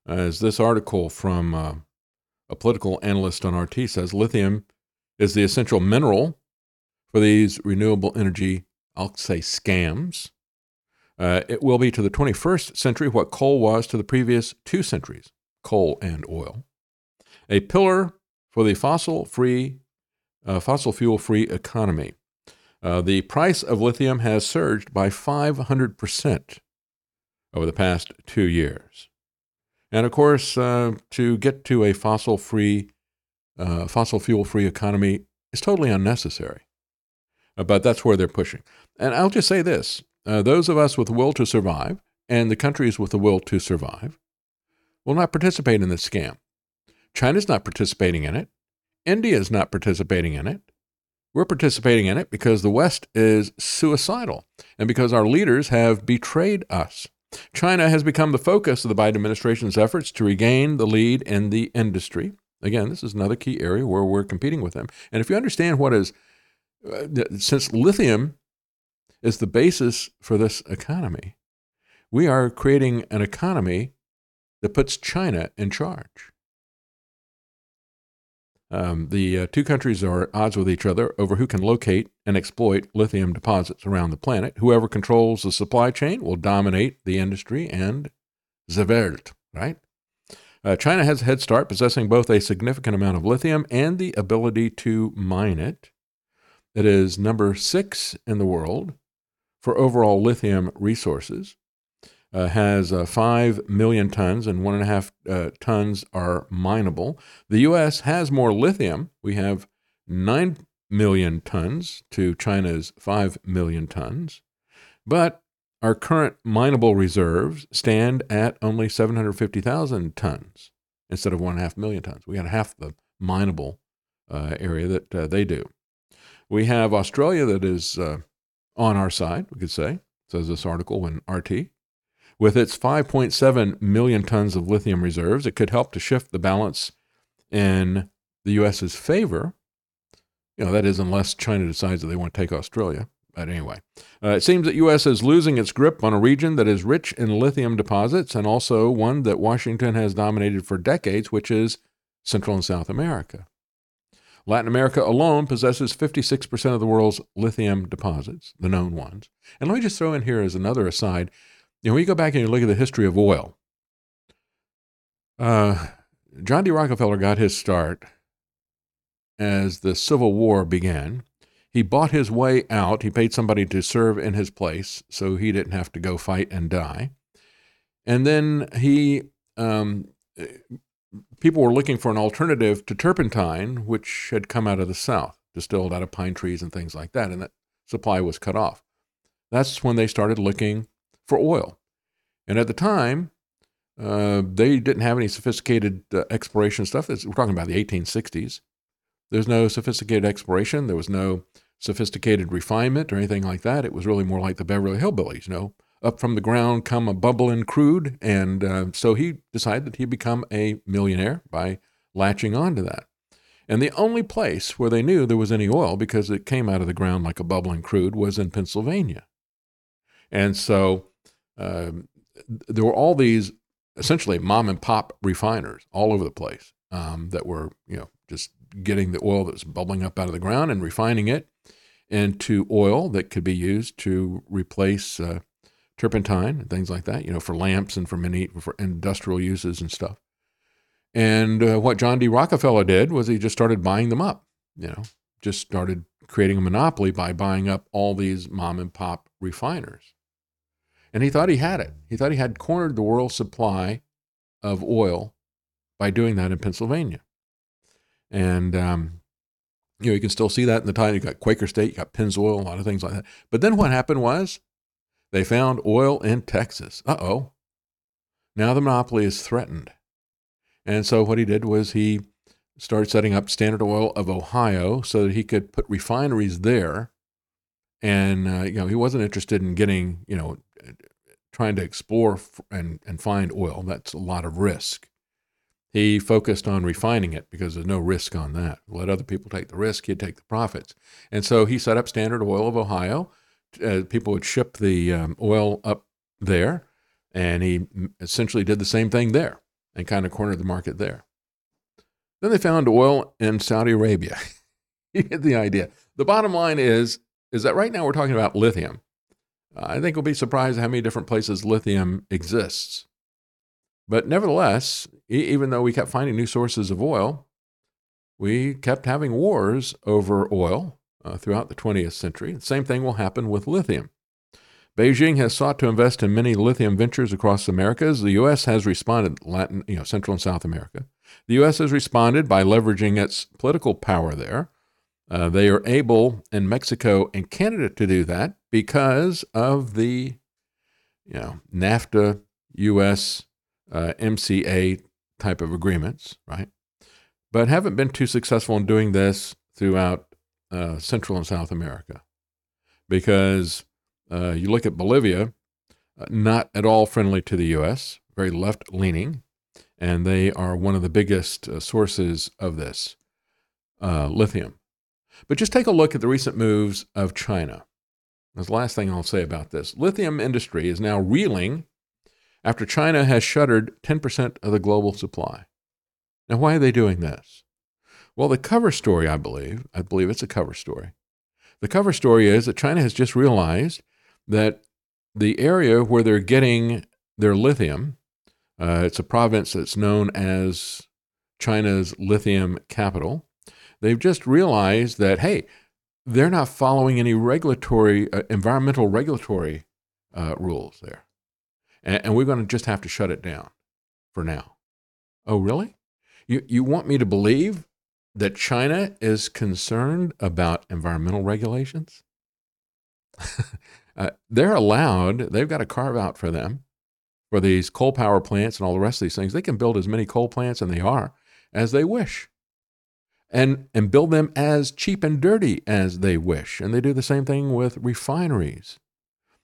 As this article from uh, a political analyst on RT says, lithium is the essential mineral for these renewable energy, I'll say scams. Uh, it will be to the 21st century what coal was to the previous two centuries coal and oil. A pillar for the fossil free uh, fossil fuel free economy. Uh, the price of lithium has surged by 500% over the past two years. And of course, uh, to get to a fossil free, uh, fossil fuel free economy is totally unnecessary. Uh, but that's where they're pushing. And I'll just say this uh, those of us with the will to survive and the countries with the will to survive will not participate in this scam. China's not participating in it. India is not participating in it. We're participating in it because the West is suicidal and because our leaders have betrayed us. China has become the focus of the Biden administration's efforts to regain the lead in the industry. Again, this is another key area where we're competing with them. And if you understand what is, uh, since lithium is the basis for this economy, we are creating an economy that puts China in charge. Um, the uh, two countries are at odds with each other over who can locate and exploit lithium deposits around the planet. Whoever controls the supply chain will dominate the industry and the world, right? Uh, China has a head start, possessing both a significant amount of lithium and the ability to mine it. It is number six in the world for overall lithium resources uh, has uh, 5 million tons, and 1.5 uh, tons are mineable. The U.S. has more lithium. We have 9 million tons to China's 5 million tons. But our current mineable reserves stand at only 750,000 tons instead of 1.5 million tons. We got half the mineable uh, area that uh, they do. We have Australia that is uh, on our side, we could say, says this article in RT. With its 5.7 million tons of lithium reserves, it could help to shift the balance in the U.S.'s favor. You know, that is, unless China decides that they want to take Australia. But anyway, uh, it seems that U.S. is losing its grip on a region that is rich in lithium deposits and also one that Washington has dominated for decades, which is Central and South America. Latin America alone possesses 56% of the world's lithium deposits, the known ones. And let me just throw in here as another aside know, when you go back and you look at the history of oil, uh, John D. Rockefeller got his start as the Civil War began. He bought his way out. He paid somebody to serve in his place so he didn't have to go fight and die. And then he, um, people were looking for an alternative to turpentine, which had come out of the South, distilled out of pine trees and things like that, and that supply was cut off. That's when they started looking for oil. And at the time, uh, they didn't have any sophisticated uh, exploration stuff. We're talking about the 1860s. There's no sophisticated exploration. There was no sophisticated refinement or anything like that. It was really more like the Beverly Hillbillies, you know, up from the ground come a bubbling crude. And uh, so he decided that he'd become a millionaire by latching on to that. And the only place where they knew there was any oil, because it came out of the ground like a bubbling crude, was in Pennsylvania. And so um, there were all these essentially mom and pop refiners all over the place um, that were, you know, just getting the oil that was bubbling up out of the ground and refining it into oil that could be used to replace uh, turpentine and things like that, you know, for lamps and for many for industrial uses and stuff. And uh, what John D. Rockefeller did was he just started buying them up, you know, just started creating a monopoly by buying up all these mom and pop refiners. And he thought he had it. He thought he had cornered the world supply of oil by doing that in Pennsylvania. And, um, you know, you can still see that in the time. You got Quaker State, you got Pennzoil, a lot of things like that. But then what happened was they found oil in Texas. Uh oh. Now the monopoly is threatened. And so what he did was he started setting up Standard Oil of Ohio so that he could put refineries there. And, uh, you know, he wasn't interested in getting, you know, trying to explore and, and find oil. That's a lot of risk. He focused on refining it because there's no risk on that. Let other people take the risk, he'd take the profits. And so he set up Standard Oil of Ohio. Uh, people would ship the um, oil up there, and he essentially did the same thing there and kind of cornered the market there. Then they found oil in Saudi Arabia. you get the idea. The bottom line is, is that right now we're talking about lithium. I think we'll be surprised how many different places lithium exists. But nevertheless, even though we kept finding new sources of oil, we kept having wars over oil uh, throughout the 20th century. The same thing will happen with lithium. Beijing has sought to invest in many lithium ventures across the Americas. The U.S. has responded, Latin, you know, Central and South America. The U.S. has responded by leveraging its political power there. Uh, they are able in Mexico and Canada to do that because of the, you know, NAFTA, U.S., uh, MCA type of agreements, right? But haven't been too successful in doing this throughout uh, Central and South America because uh, you look at Bolivia, uh, not at all friendly to the U.S., very left leaning, and they are one of the biggest uh, sources of this lithium. But just take a look at the recent moves of China. That's the last thing I'll say about this. Lithium industry is now reeling after China has shuttered 10% of the global supply. Now, why are they doing this? Well, the cover story, I believe, I believe it's a cover story. The cover story is that China has just realized that the area where they're getting their lithium, uh, it's a province that's known as China's lithium capital. They've just realized that, hey, they're not following any regulatory, uh, environmental regulatory uh, rules there. And, and we're going to just have to shut it down for now. Oh, really? You, you want me to believe that China is concerned about environmental regulations? uh, they're allowed, they've got a carve out for them for these coal power plants and all the rest of these things. They can build as many coal plants, and they are, as they wish. And, and build them as cheap and dirty as they wish. And they do the same thing with refineries.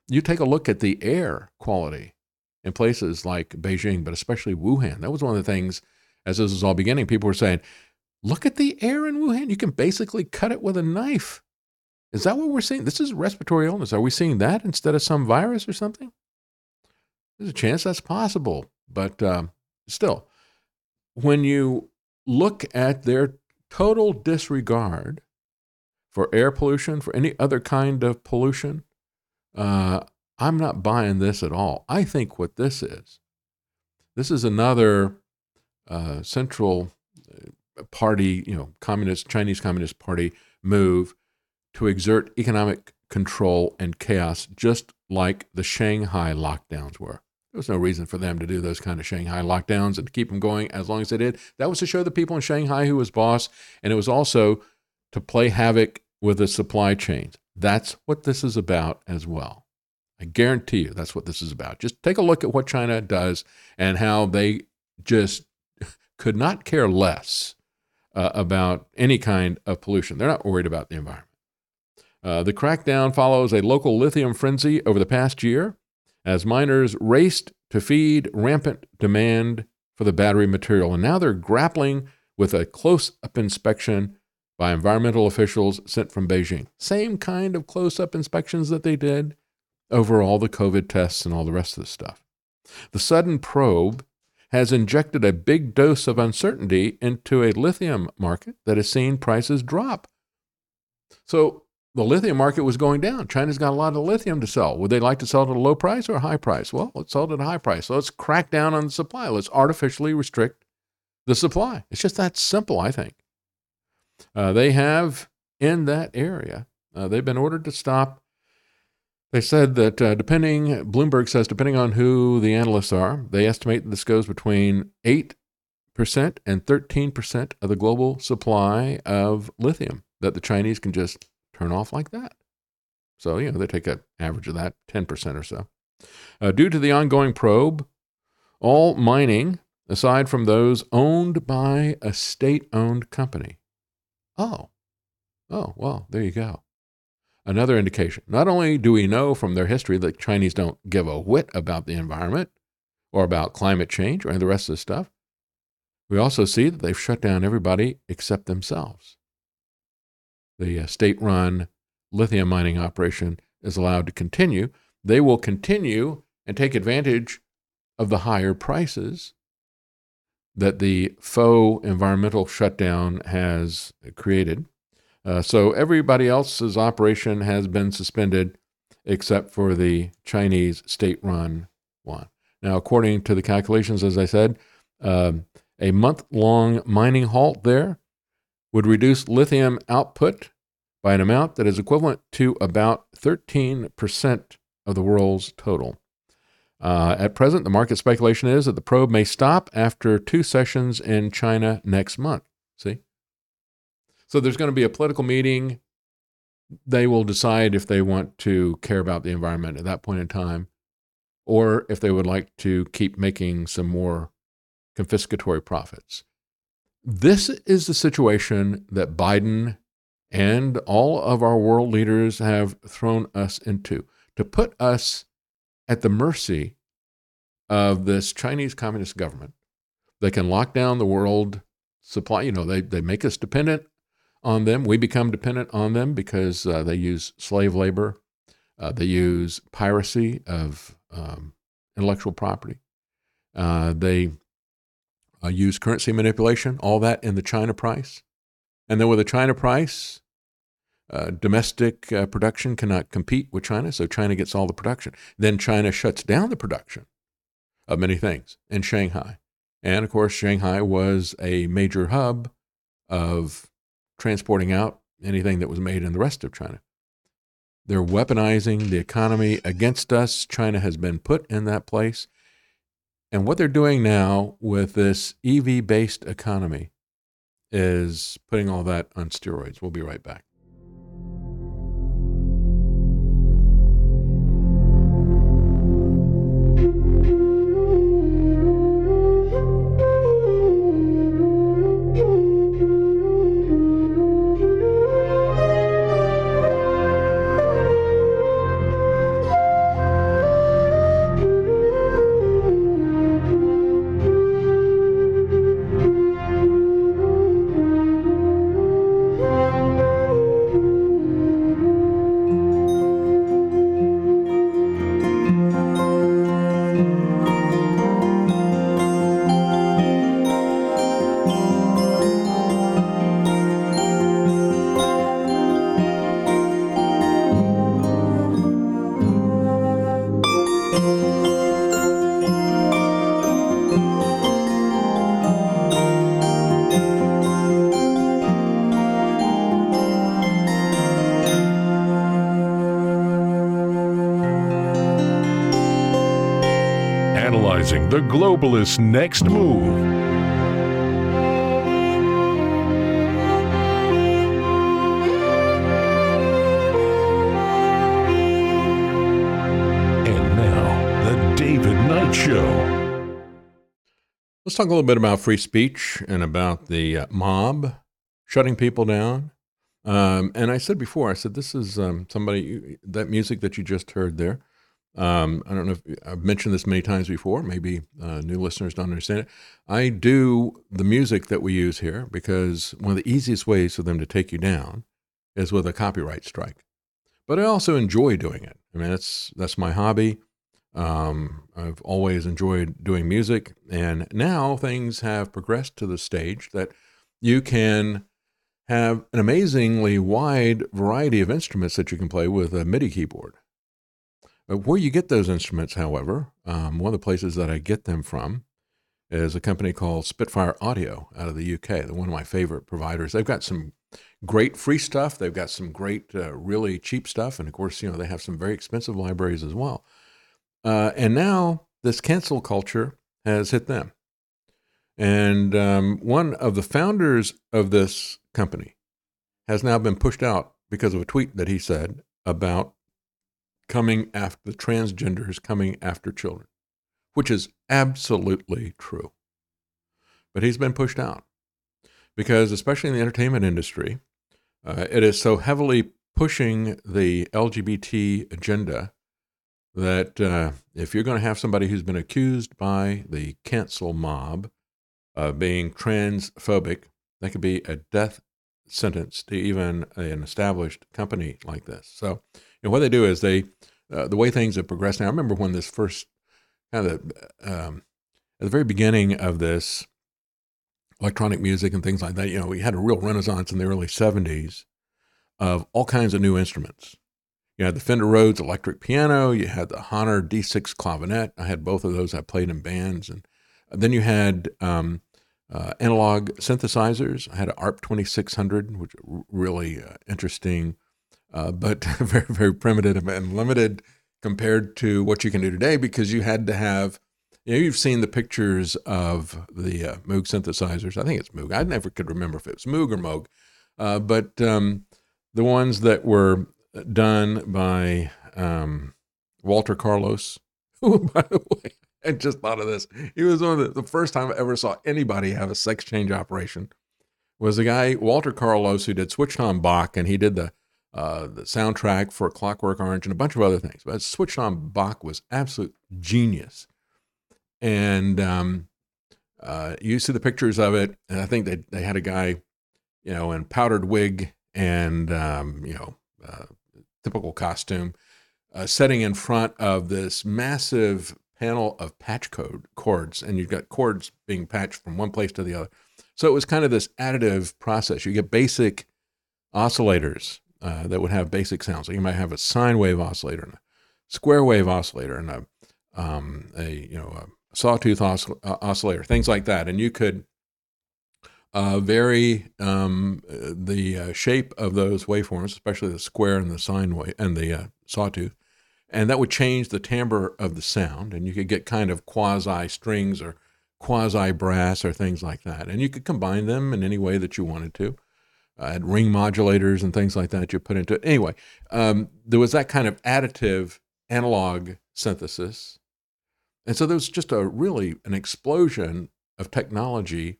You take a look at the air quality in places like Beijing, but especially Wuhan. That was one of the things, as this was all beginning, people were saying, Look at the air in Wuhan. You can basically cut it with a knife. Is that what we're seeing? This is respiratory illness. Are we seeing that instead of some virus or something? There's a chance that's possible. But um, still, when you look at their total disregard for air pollution, for any other kind of pollution, uh, I'm not buying this at all. I think what this is, this is another uh, central party, you know, communist Chinese Communist Party move to exert economic control and chaos, just like the Shanghai lockdowns were. There was no reason for them to do those kind of Shanghai lockdowns and to keep them going as long as they did. That was to show the people in Shanghai who was boss, and it was also to play havoc with the supply chains. That's what this is about as well. I guarantee you that's what this is about. Just take a look at what China does and how they just could not care less uh, about any kind of pollution. They're not worried about the environment. Uh, the crackdown follows a local lithium frenzy over the past year as miners raced to feed rampant demand for the battery material. And now they're grappling with a close up inspection by environmental officials sent from Beijing. Same kind of close up inspections that they did over all the COVID tests and all the rest of the stuff. The sudden probe has injected a big dose of uncertainty into a lithium market that has seen prices drop. So the lithium market was going down. China's got a lot of lithium to sell. Would they like to sell it at a low price or a high price? Well, let's sell it at a high price. So let's crack down on the supply. Let's artificially restrict the supply. It's just that simple, I think. Uh, they have in that area, uh, they've been ordered to stop they said that uh, depending, Bloomberg says, depending on who the analysts are, they estimate this goes between 8% and 13% of the global supply of lithium that the Chinese can just turn off like that. So, you know, they take an average of that, 10% or so. Uh, due to the ongoing probe, all mining, aside from those owned by a state owned company. Oh, oh, well, there you go another indication. Not only do we know from their history that Chinese don't give a whit about the environment or about climate change or any of the rest of the stuff, we also see that they've shut down everybody except themselves. The uh, state run lithium mining operation is allowed to continue. They will continue and take advantage of the higher prices that the faux environmental shutdown has created. Uh, so everybody else's operation has been suspended except for the Chinese state run one. Now, according to the calculations, as I said, um, a month long mining halt there would reduce lithium output by an amount that is equivalent to about 13% of the world's total. Uh, at present, the market speculation is that the probe may stop after two sessions in China next month. See? So there's going to be a political meeting. They will decide if they want to care about the environment at that point in time or if they would like to keep making some more confiscatory profits. This is the situation that Biden and all of our world leaders have thrown us into to put us at the mercy of this Chinese Communist government. They can lock down the world supply. You know, they, they make us dependent on them. We become dependent on them because uh, they use slave labor, uh, they use piracy of um, intellectual property. Uh, they uh, use currency manipulation, all that in the China price. And then with the China price, uh, domestic uh, production cannot compete with China, so China gets all the production. Then China shuts down the production of many things in Shanghai. And of course, Shanghai was a major hub of transporting out anything that was made in the rest of China. They're weaponizing the economy against us. China has been put in that place. And what they're doing now with this EV based economy is putting all that on steroids. We'll be right back. Next move. And now, the David Knight Show. Let's talk a little bit about free speech and about the uh, mob shutting people down. Um, and I said before, I said, this is um, somebody, that music that you just heard there. Um, I don't know if I've mentioned this many times before. Maybe uh, new listeners don't understand it. I do the music that we use here because one of the easiest ways for them to take you down is with a copyright strike. But I also enjoy doing it. I mean, that's that's my hobby. Um, I've always enjoyed doing music, and now things have progressed to the stage that you can have an amazingly wide variety of instruments that you can play with a MIDI keyboard. Uh, Where you get those instruments, however, um, one of the places that I get them from is a company called Spitfire Audio out of the UK. They're one of my favorite providers. They've got some great free stuff. They've got some great, uh, really cheap stuff, and of course, you know they have some very expensive libraries as well. Uh, and now this cancel culture has hit them. And um, one of the founders of this company has now been pushed out because of a tweet that he said about coming after the transgenders coming after children, which is absolutely true. But he's been pushed out because, especially in the entertainment industry, uh, it is so heavily pushing the LGBT agenda that uh, if you're going to have somebody who's been accused by the cancel mob of being transphobic, that could be a death sentence to even an established company like this. So, know, what they do is they, uh, the way things have progressed now, I remember when this first kind of, um, at the very beginning of this electronic music and things like that, you know, we had a real renaissance in the early 70s of all kinds of new instruments. You had the Fender Rhodes electric piano, you had the Hohner D6 clavinet. I had both of those. I played in bands. And then you had um, uh, analog synthesizers. I had an ARP 2600, which really uh, interesting, uh, but very, very primitive and limited compared to what you can do today because you had to have, you know, you've seen the pictures of the uh, Moog synthesizers. I think it's Moog. I never could remember if it was Moog or Moog, uh, but um, the ones that were done by um, Walter Carlos, who, by the way, I just thought of this. He was one of the, the first time I ever saw anybody have a sex change operation. Was the guy Walter Carlos who did Switched on Bach, and he did the uh, the soundtrack for Clockwork Orange and a bunch of other things. But Switched on Bach was absolute genius, and um, uh, you see the pictures of it, and I think they they had a guy, you know, in powdered wig and um, you know, uh, typical costume, uh, sitting in front of this massive panel of patch code chords, and you've got cords being patched from one place to the other. So it was kind of this additive process. You get basic oscillators uh, that would have basic sounds. So you might have a sine wave oscillator and a square wave oscillator and a, um, a you know a sawtooth oscill- uh, oscillator, things like that, and you could uh, vary um, the uh, shape of those waveforms, especially the square and the sine wave and the uh, sawtooth, and that would change the timbre of the sound, and you could get kind of quasi strings or quasi brass or things like that, and you could combine them in any way that you wanted to. Had ring modulators and things like that you put into it. Anyway, um, there was that kind of additive analog synthesis, and so there was just a really an explosion of technology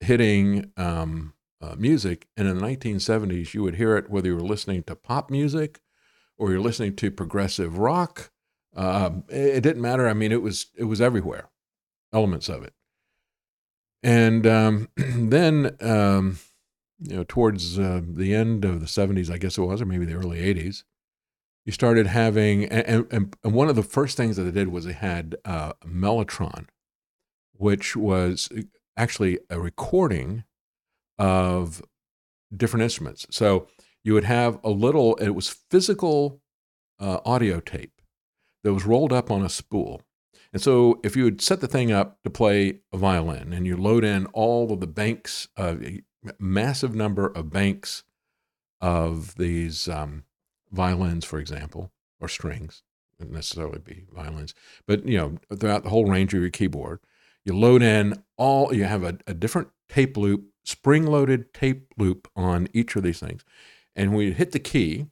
hitting um, uh, music. And in the 1970s, you would hear it whether you were listening to pop music or you're listening to progressive rock. Um, it, it didn't matter. I mean, it was it was everywhere, elements of it. And um, then, um, you know, towards uh, the end of the 70s, I guess it was, or maybe the early 80s, you started having, and, and, and one of the first things that they did was they had uh, Mellotron, which was actually a recording of different instruments. So you would have a little, it was physical uh, audio tape that was rolled up on a spool. And so if you would set the thing up to play a violin and you load in all of the banks, uh, massive number of banks of these um, violins, for example, or strings, wouldn't necessarily be violins, but you know, throughout the whole range of your keyboard, you load in all, you have a, a different tape loop, spring loaded tape loop on each of these things. And when you hit the key,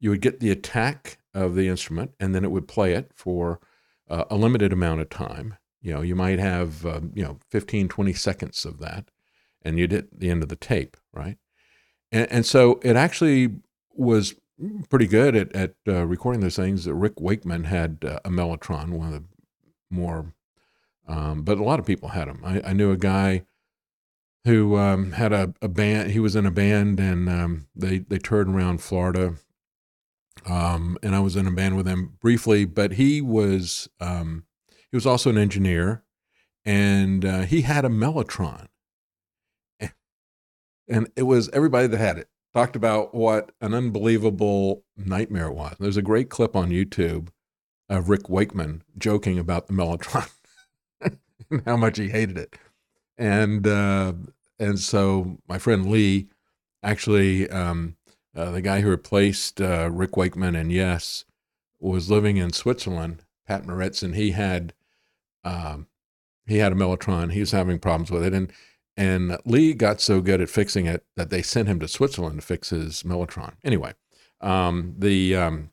you would get the attack of the instrument, and then it would play it for uh, a limited amount of time. You know, you might have, um, you know, 15, 20 seconds of that, and you'd hit the end of the tape, right? And, and so it actually was pretty good at, at uh, recording those things. Rick Wakeman had uh, a Mellotron, one of the more um, but a lot of people had them. I, I knew a guy who um, had a, a, band. He was in a band, and um, they they toured around Florida. Um, and I was in a band with him briefly, but he was um, he was also an engineer, and uh, he had a Mellotron, and it was everybody that had it talked about what an unbelievable nightmare it was. There's a great clip on YouTube of Rick Wakeman joking about the Mellotron. And how much he hated it. And uh, and so my friend Lee, actually, um, uh, the guy who replaced uh, Rick Wakeman and Yes, was living in Switzerland. Pat Moraz, and he had um, he had a Mellotron. He was having problems with it, and and Lee got so good at fixing it that they sent him to Switzerland to fix his Mellotron. Anyway, um, the um,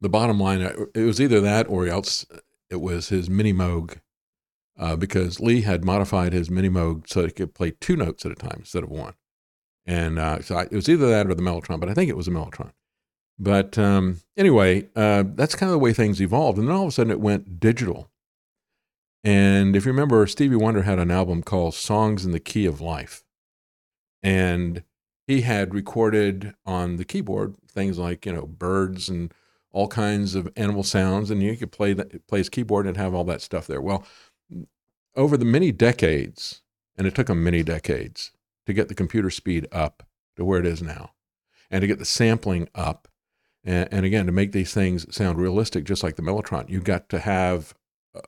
the bottom line, uh, it was either that or else it was his Mini Moog uh, because Lee had modified his Mini Moog so he could play two notes at a time instead of one. And uh, so I, it was either that or the Mellotron, but I think it was a Mellotron. But um, anyway, uh, that's kind of the way things evolved. And then all of a sudden it went digital. And if you remember, Stevie Wonder had an album called Songs in the Key of Life. And he had recorded on the keyboard things like, you know, birds and all kinds of animal sounds. And you could play, that, play his keyboard and have all that stuff there. Well, over the many decades, and it took them many decades to get the computer speed up to where it is now, and to get the sampling up, and, and again to make these things sound realistic, just like the Mellotron, you got to have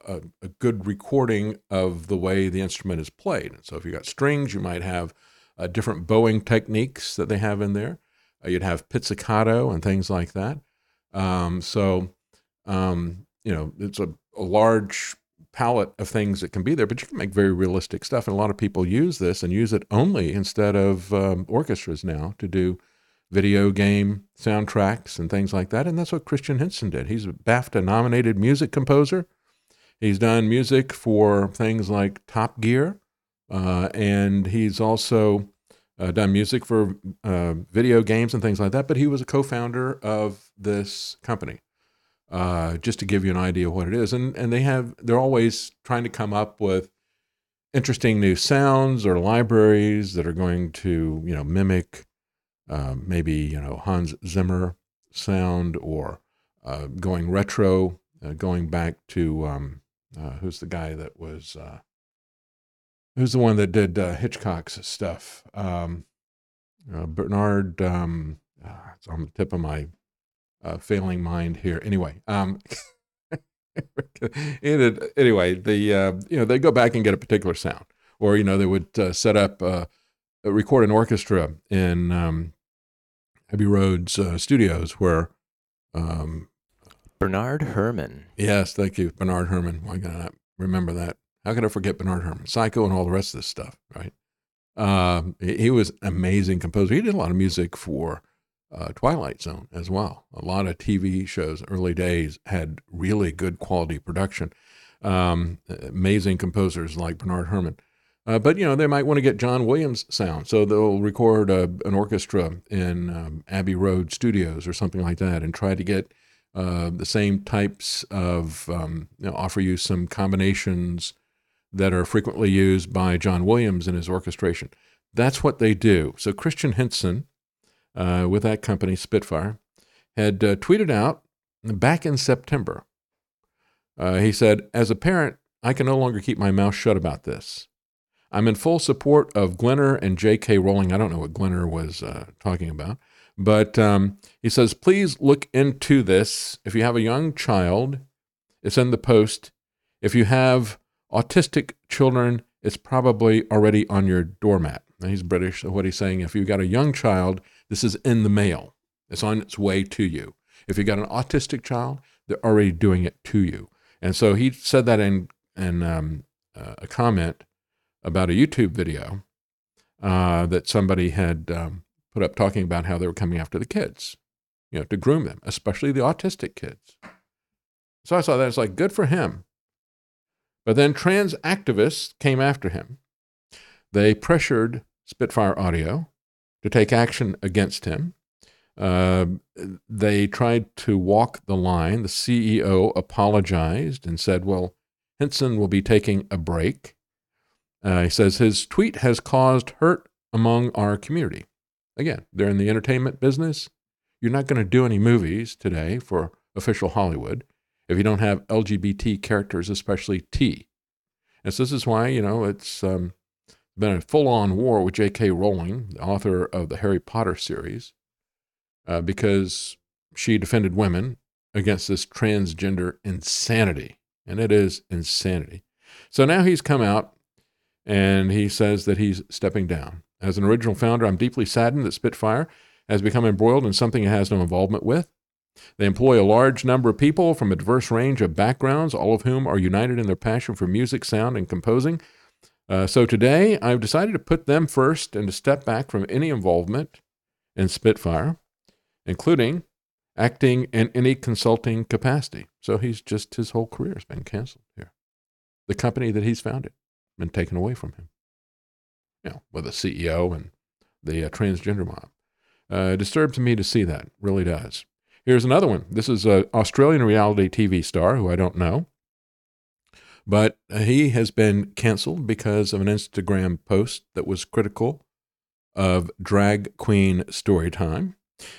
a, a good recording of the way the instrument is played. And so if you got strings, you might have uh, different bowing techniques that they have in there. Uh, you'd have pizzicato and things like that. Um, so, um, you know, it's a, a large palette of things that can be there, but you can make very realistic stuff. And a lot of people use this and use it only instead of um, orchestras now to do video game soundtracks and things like that. And that's what Christian Henson did. He's a BAFTA nominated music composer. He's done music for things like Top Gear, uh, and he's also uh, done music for uh, video games and things like that. But he was a co founder of this company. Uh, just to give you an idea what it is, and and they have they're always trying to come up with interesting new sounds or libraries that are going to you know mimic uh, maybe you know Hans Zimmer sound or uh, going retro, going back to um, uh, who's the guy that was uh, who's the one that did Hitchcock's stuff? Um, Bernard. Um, it's on the tip of my failing mind here. Anyway. Um, anyway, the you know they go back and get a particular sound, or you know they would set up record an orchestra in um, Abbey Roads uh, Studios, where um, Bernard Herrmann. Yes, thank you, Bernard Herrmann. Why can I not remember that? How can I forget Bernard Herrmann? Psycho and all the rest of this stuff, right? Um, he, was an amazing composer. He did a lot of music for uh, Twilight Zone as well. A lot of TV shows, early days, had really good quality production. Um, amazing composers like Bernard Herrmann. Uh, but you know they might want to get John Williams sound, so they'll record a, an orchestra in um, Abbey Road Studios or something like that, and try to get uh, the same types of um, you know, offer you some combinations that are frequently used by John Williams in his orchestration. That's what they do. So Christian Henson, uh, with that company Spitfire, had uh, tweeted out back in September. Uh, he said, "As a parent, I can no longer keep my mouth shut about this." I'm in full support of Glinner and J.K. Rowling. I don't know what Glinner was uh, talking about, but um, he says, please look into this. If you have a young child, it's in the post. If you have autistic children, it's probably already on your doormat. Now, he's British, so what he's saying, if you've got a young child, this is in the mail. It's on its way to you. If you've got an autistic child, they're already doing it to you. And so he said that in, in um, uh, a comment about a YouTube video uh, that somebody had um, put up talking about how they were coming after the kids, you know, to groom them, especially the autistic kids. So I saw that. It's like, good for him. But then trans activists came after him. They pressured Spitfire Audio to take action against him. Uh, they tried to walk the line. The CEO apologized and said, well, Henson will be taking a break. Uh, he says his tweet has caused hurt among our community. Again, they're in the entertainment business. You're not going to do any movies today for official Hollywood if you don't have LGBT characters, especially T. And so this is why, you know, it's um, been a full on war with J.K. Rowling, the author of the Harry Potter series, uh, because she defended women against this transgender insanity. And it is insanity. So now he's come out and he says that he's stepping down. As an original founder, I'm deeply saddened that Spitfire has become embroiled in something it has no involvement with. They employ a large number of people from a diverse range of backgrounds, all of whom are united in their passion for music, sound, and composing. Uh, so today, I've decided to put them first and to step back from any involvement in Spitfire, including acting in any consulting capacity. So he's just, his whole career has been canceled here. The company that he's founded been taken away from him. You know, with a CEO and the uh, transgender mob. Uh, disturbs me to see that, really does. Here's another one. This is an Australian reality TV star who I don't know, but he has been canceled because of an Instagram post that was critical of drag queen story time.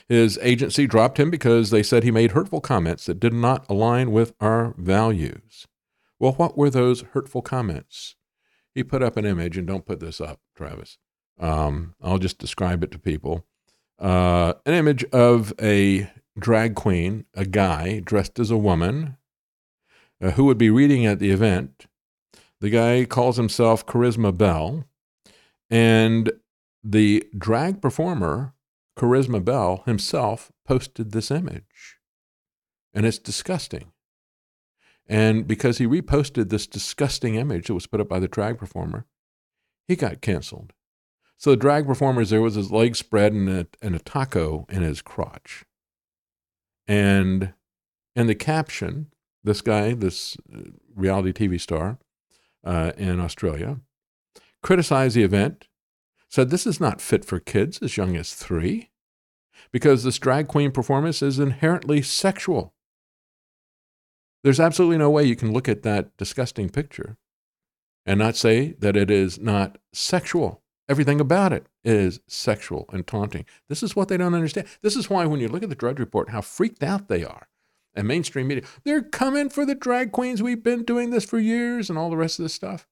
His agency dropped him because they said he made hurtful comments that did not align with our values. Well, what were those hurtful comments? He put up an image, and don't put this up, Travis. Um, I'll just describe it to people. Uh, an image of a drag queen, a guy dressed as a woman, uh, who would be reading at the event. The guy calls himself Charisma Bell, and the drag performer Charisma Bell himself posted this image. And it's disgusting. And because he reposted this disgusting image that was put up by the drag performer, he got canceled. So the drag performer's there with his legs spread and a, and a taco in his crotch. And in the caption, this guy, this uh, reality TV star uh, in Australia, criticized the event, said this is not fit for kids as young as three because this drag queen performance is inherently sexual. There's absolutely no way you can look at that disgusting picture and not say that it is not sexual. Everything about it is sexual and taunting. This is what they don't understand. This is why, when you look at the Drudge Report, how freaked out they are. And mainstream media, they're coming for the drag queens. We've been doing this for years and all the rest of this stuff.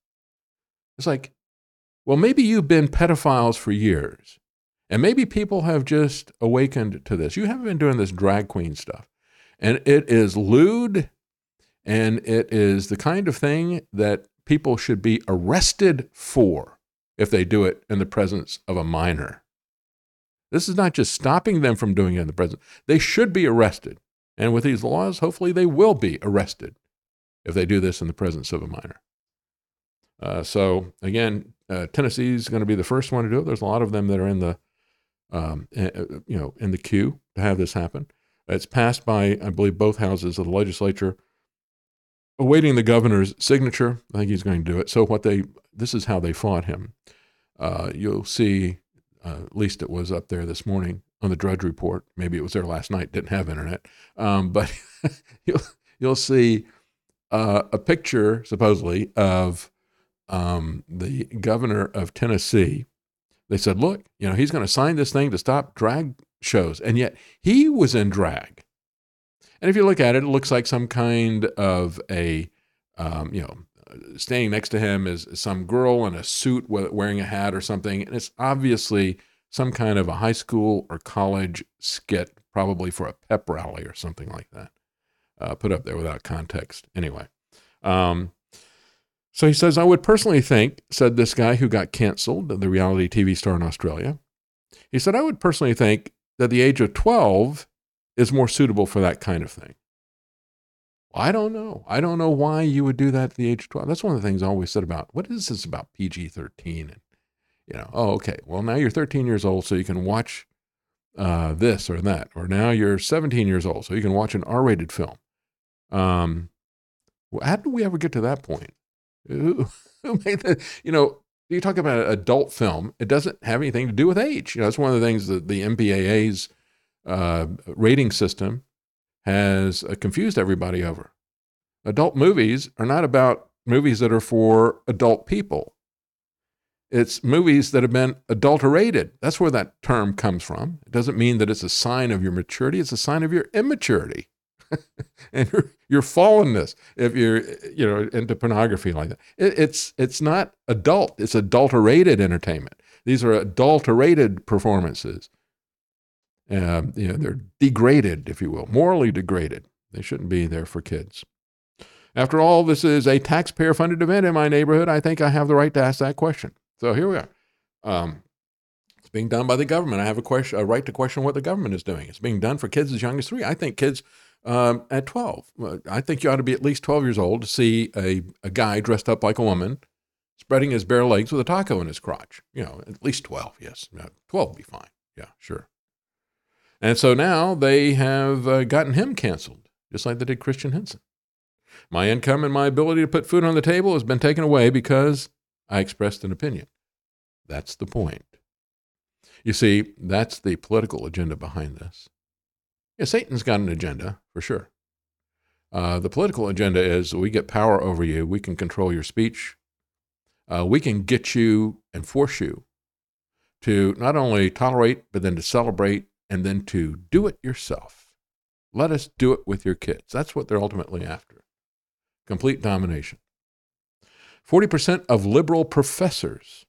It's like, well, maybe you've been pedophiles for years. And maybe people have just awakened to this. You haven't been doing this drag queen stuff. And it is lewd and it is the kind of thing that people should be arrested for if they do it in the presence of a minor. This is not just stopping them from doing it in the presence. They should be arrested. And with these laws, hopefully they will be arrested if they do this in the presence of a minor. Uh, so again, uh, Tennessee is going to be the first one to do it. There's a lot of them that are in the, um, uh, you know, in the queue to have this happen. It's passed by, I believe, both houses of the legislature awaiting the governor's signature. I think he's going to do it. So what they this is how they fought him. Uh, you'll see, uh, at least it was up there this morning on the Drudge Report. Maybe it was there last night. Didn't have internet, um, but you'll you'll see uh, a picture supposedly of um, the governor of Tennessee. They said, "Look, you know, he's going to sign this thing to stop drag shows," and yet he was in drag. And if you look at it, it looks like some kind of a, um, you know, standing next to him is some girl in a suit wearing a hat or something. And it's obviously some kind of a high school or college skit, probably for a pep rally or something like that, uh, put up there without context. Anyway. Um, so he says, I would personally think, said this guy who got canceled, the reality TV star in Australia. He said, I would personally think that the age of 12 is more suitable for that kind of thing. I don't know. I don't know why you would do that at the age of 12. That's one of the things I always said about what is this about PG 13? And, you know, oh, okay. Well, now you're 13 years old, so you can watch uh, this or that. Or now you're 17 years old, so you can watch an R rated film. Um, how did we ever get to that point? Who, who made that? You know, you talk about an adult film, it doesn't have anything to do with age. You know, that's one of the things that the MPAA's uh, rating system has uh, confused everybody over. Adult movies are not about movies that are for adult people. It's movies that have been adulterated. That's where that term comes from. It doesn't mean that it's a sign of your maturity, it's a sign of your immaturity and your, your fallenness if you're you know into pornography like that. It, it's it's not adult, it's adulterated entertainment. These are adulterated performances. Um, you know, they're degraded, if you will, morally degraded. They shouldn't be there for kids. After all, this is a taxpayer funded event in my neighborhood. I think I have the right to ask that question. So here we are. Um, it's being done by the government. I have a, question, a right to question what the government is doing. It's being done for kids as young as three. I think kids um, at 12, I think you ought to be at least 12 years old to see a, a guy dressed up like a woman spreading his bare legs with a taco in his crotch. You know, at least 12, yes. 12 would be fine. Yeah, sure. And so now they have uh, gotten him canceled, just like they did Christian Henson. My income and my ability to put food on the table has been taken away because I expressed an opinion. That's the point. You see, that's the political agenda behind this. Yeah, Satan's got an agenda, for sure. Uh, the political agenda is we get power over you, we can control your speech, uh, we can get you and force you to not only tolerate, but then to celebrate and then to do it yourself. Let us do it with your kids. That's what they're ultimately after complete domination. 40% of liberal professors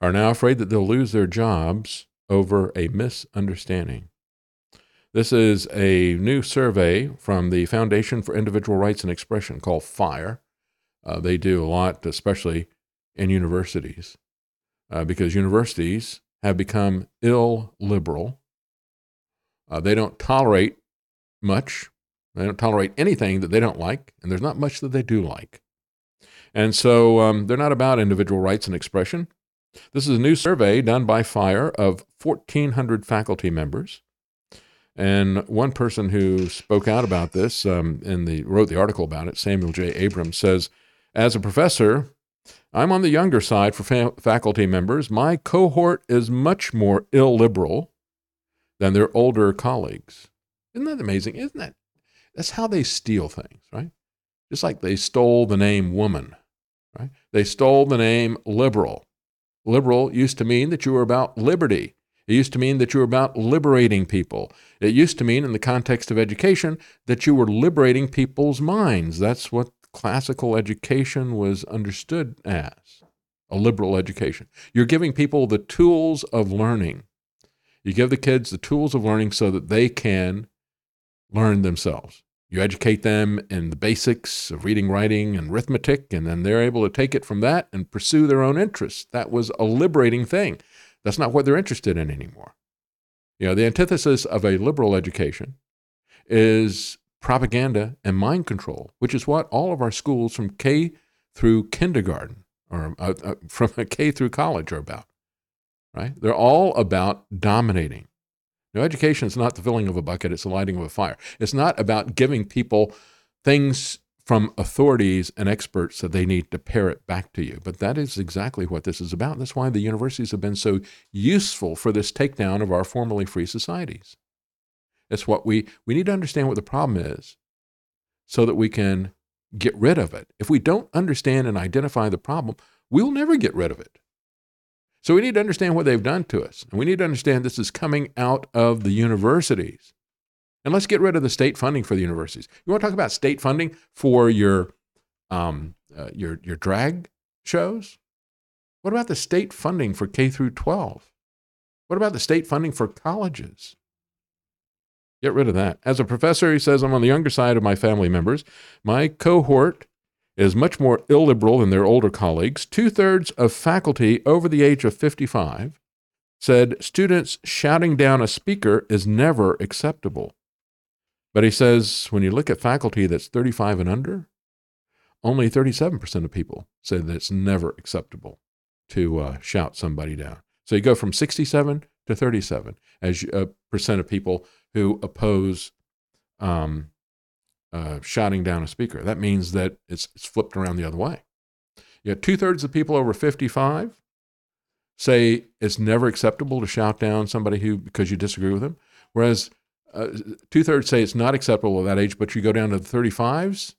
are now afraid that they'll lose their jobs over a misunderstanding. This is a new survey from the Foundation for Individual Rights and Expression called FIRE. Uh, they do a lot, especially in universities, uh, because universities have become ill liberal. Uh, they don't tolerate much. They don't tolerate anything that they don't like, and there's not much that they do like. And so um, they're not about individual rights and expression. This is a new survey done by FIRE of 1,400 faculty members. And one person who spoke out about this um, and the, wrote the article about it, Samuel J. Abrams, says, As a professor, I'm on the younger side for fa- faculty members. My cohort is much more illiberal than their older colleagues. Isn't that amazing? Isn't that? That's how they steal things, right? Just like they stole the name woman, right? They stole the name liberal. Liberal used to mean that you were about liberty. It used to mean that you were about liberating people. It used to mean, in the context of education, that you were liberating people's minds. That's what classical education was understood as a liberal education. You're giving people the tools of learning. You give the kids the tools of learning so that they can learn themselves. You educate them in the basics of reading, writing, and arithmetic, and then they're able to take it from that and pursue their own interests. That was a liberating thing. That's not what they're interested in anymore. You know, the antithesis of a liberal education is propaganda and mind control, which is what all of our schools from K through kindergarten or uh, uh, from K through college are about. Right? They're all about dominating. No, education is not the filling of a bucket, it's the lighting of a fire. It's not about giving people things from authorities and experts that they need to parrot back to you. But that is exactly what this is about. That's why the universities have been so useful for this takedown of our formerly free societies. It's what we, we need to understand what the problem is so that we can get rid of it. If we don't understand and identify the problem, we'll never get rid of it. So we need to understand what they've done to us. And we need to understand this is coming out of the universities. And let's get rid of the state funding for the universities. You want to talk about state funding for your um, uh, your your drag shows? What about the state funding for K through 12? What about the state funding for colleges? Get rid of that. As a professor, he says, I'm on the younger side of my family members. My cohort is much more illiberal than their older colleagues. Two thirds of faculty over the age of 55 said students shouting down a speaker is never acceptable. But he says when you look at faculty that's 35 and under, only 37% of people say that it's never acceptable to uh, shout somebody down. So you go from 67 to 37 as a percent of people who oppose um, uh, shouting down a speaker. That means that it's, it's flipped around the other way. Yet two thirds of people over 55 say it's never acceptable to shout down somebody who because you disagree with them, whereas uh, two thirds say it's not acceptable at that age. But you go down to the 35s,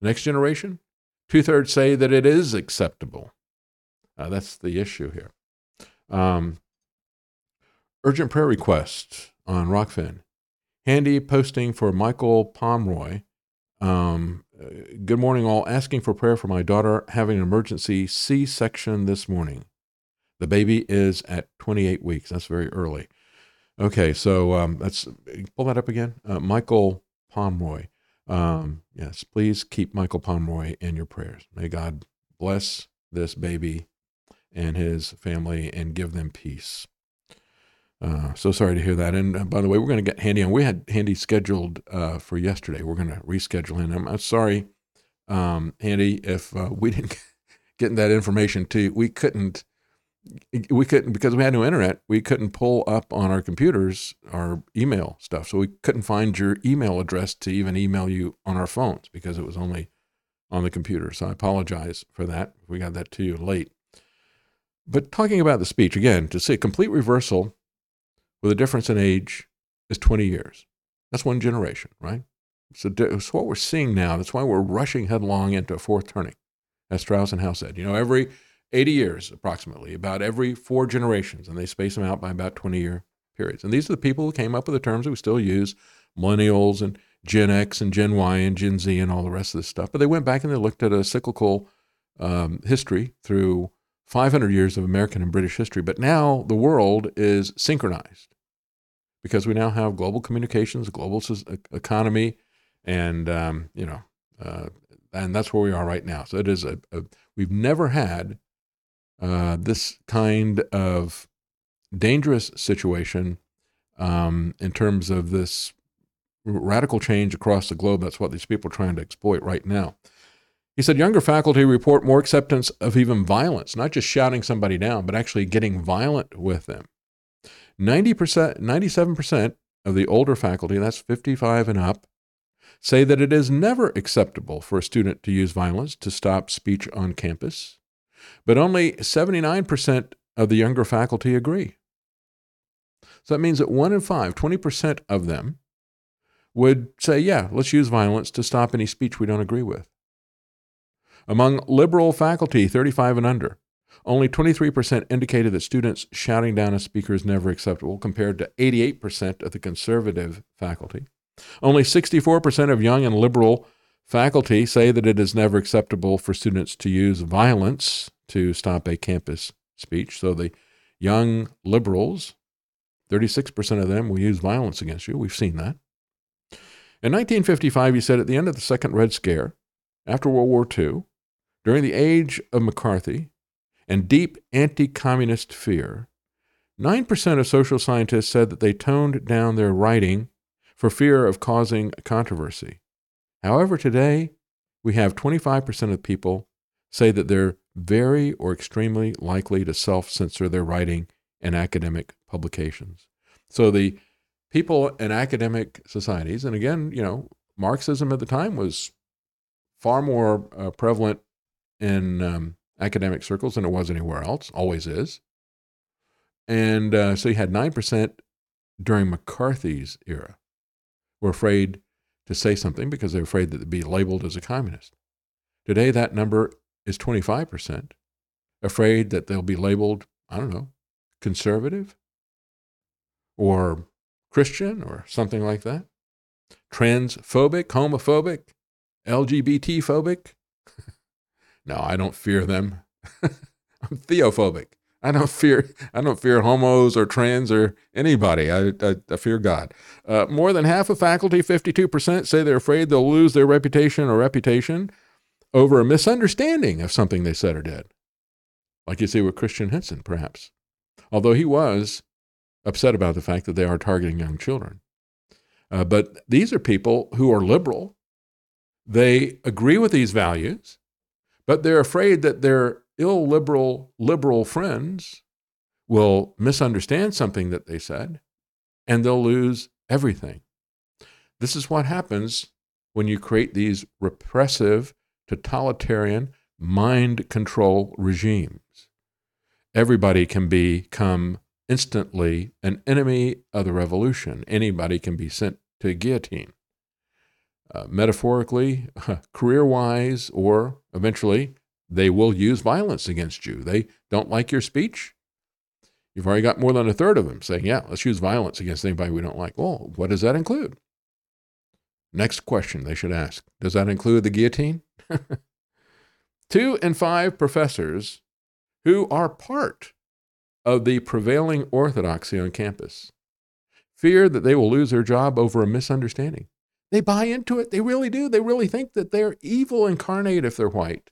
next generation, two thirds say that it is acceptable. Uh, that's the issue here. Um, urgent prayer request on Rokfin. Handy posting for Michael Pomeroy. Um, good morning, all. Asking for prayer for my daughter having an emergency C section this morning. The baby is at 28 weeks. That's very early. Okay, so um, let's pull that up again. Uh, Michael Pomeroy. Um, yes, please keep Michael Pomeroy in your prayers. May God bless this baby and his family and give them peace. Uh, so sorry to hear that. And uh, by the way, we're going to get Handy on. We had Handy scheduled uh, for yesterday. We're going to reschedule him. I'm, sorry, um, Handy, if uh, we didn't get that information to you. We couldn't. We couldn't because we had no internet. We couldn't pull up on our computers our email stuff, so we couldn't find your email address to even email you on our phones because it was only on the computer. So I apologize for that. We got that to you late. But talking about the speech again, to see a complete reversal with a difference in age is 20 years. That's one generation, right? So it's what we're seeing now. That's why we're rushing headlong into a fourth turning, as Strauss and Howe said. You know, every 80 years, approximately, about every four generations, and they space them out by about 20 year periods. And these are the people who came up with the terms that we still use millennials and Gen X and Gen Y and Gen Z and all the rest of this stuff. But they went back and they looked at a cyclical um, history through 500 years of American and British history, but now the world is synchronized. because we now have global communications, global economy, and um, you know, uh, and that's where we are right now. So it is a, a we've never had uh, this kind of dangerous situation um, in terms of this radical change across the globe. That's what these people are trying to exploit right now. He said younger faculty report more acceptance of even violence, not just shouting somebody down, but actually getting violent with them. 90%, 97% of the older faculty, that's 55 and up, say that it is never acceptable for a student to use violence to stop speech on campus. But only 79% of the younger faculty agree. So that means that one in five, 20% of them, would say, yeah, let's use violence to stop any speech we don't agree with. Among liberal faculty, 35 and under, only 23% indicated that students shouting down a speaker is never acceptable, compared to 88% of the conservative faculty. Only 64% of young and liberal faculty say that it is never acceptable for students to use violence to stop a campus speech. So the young liberals, 36% of them will use violence against you. We've seen that. In 1955, he said at the end of the Second Red Scare, after World War II, during the age of McCarthy and deep anti communist fear, 9% of social scientists said that they toned down their writing for fear of causing controversy. However, today, we have 25% of people say that they're very or extremely likely to self censor their writing in academic publications. So the people in academic societies, and again, you know, Marxism at the time was far more uh, prevalent in um, academic circles than it was anywhere else, always is. And uh, so you had 9% during McCarthy's era were afraid to say something because they're afraid that they'd be labeled as a communist. Today, that number is 25%, afraid that they'll be labeled, I don't know, conservative or Christian or something like that. Transphobic, homophobic, LGBT phobic. no, I don't fear them. I'm theophobic. I don't fear. I don't fear homos or trans or anybody. I, I, I fear God. Uh, more than half of faculty, 52%, say they're afraid they'll lose their reputation or reputation over a misunderstanding of something they said or did. Like you see with Christian Henson, perhaps. Although he was upset about the fact that they are targeting young children. Uh, but these are people who are liberal. They agree with these values, but they're afraid that their illiberal liberal friends will misunderstand something that they said and they'll lose everything. This is what happens when you create these repressive, totalitarian, mind control regimes. Everybody can become instantly an enemy of the revolution. Anybody can be sent to guillotine. Uh, metaphorically, career wise, or eventually, they will use violence against you. They don't like your speech. You've already got more than a third of them saying, yeah, let's use violence against anybody we don't like. Well, what does that include? Next question they should ask Does that include the guillotine? Two and five professors who are part of the prevailing orthodoxy on campus fear that they will lose their job over a misunderstanding. They buy into it. They really do. They really think that they're evil incarnate if they're white.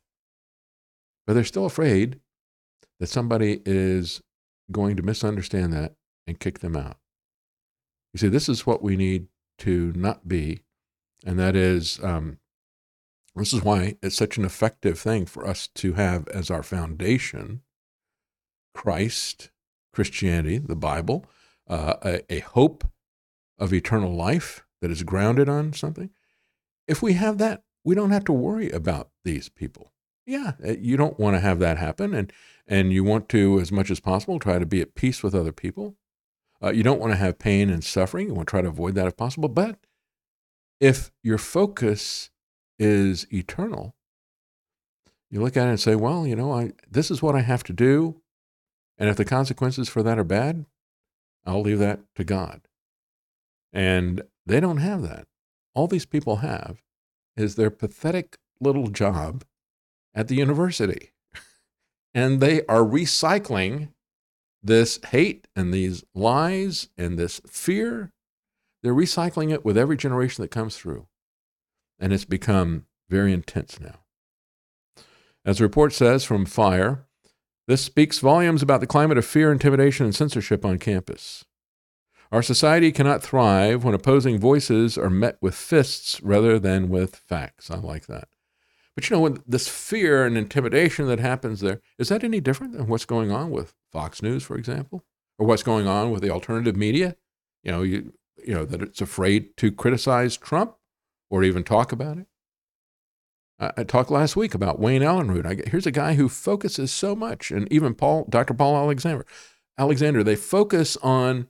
But they're still afraid that somebody is going to misunderstand that and kick them out. You see, this is what we need to not be, and that is um, this is why it's such an effective thing for us to have as our foundation Christ, Christianity, the Bible, uh, a, a hope of eternal life that is grounded on something. If we have that, we don't have to worry about these people. Yeah, uh, you don't want to have that happen, and and you want to, as much as possible, try to be at peace with other people. Uh, you don't want to have pain and suffering. You want to try to avoid that if possible. But if your focus is eternal, you look at it and say, well, you know, I, this is what I have to do. And if the consequences for that are bad, I'll leave that to God. And they don't have that. All these people have is their pathetic little job at the university. and they are recycling this hate and these lies and this fear, they're recycling it with every generation that comes through. And it's become very intense now. As the report says from FIRE, this speaks volumes about the climate of fear, intimidation, and censorship on campus. Our society cannot thrive when opposing voices are met with fists rather than with facts. I like that. But you know, this fear and intimidation that happens there, is that any different than what's going on with Fox News, for example, or what's going on with the alternative media? You know, you you know that it's afraid to criticize Trump or even talk about it. I, I talked last week about Wayne Allyn I, here's a guy who focuses so much, and even Paul, Dr. Paul Alexander, Alexander, they focus on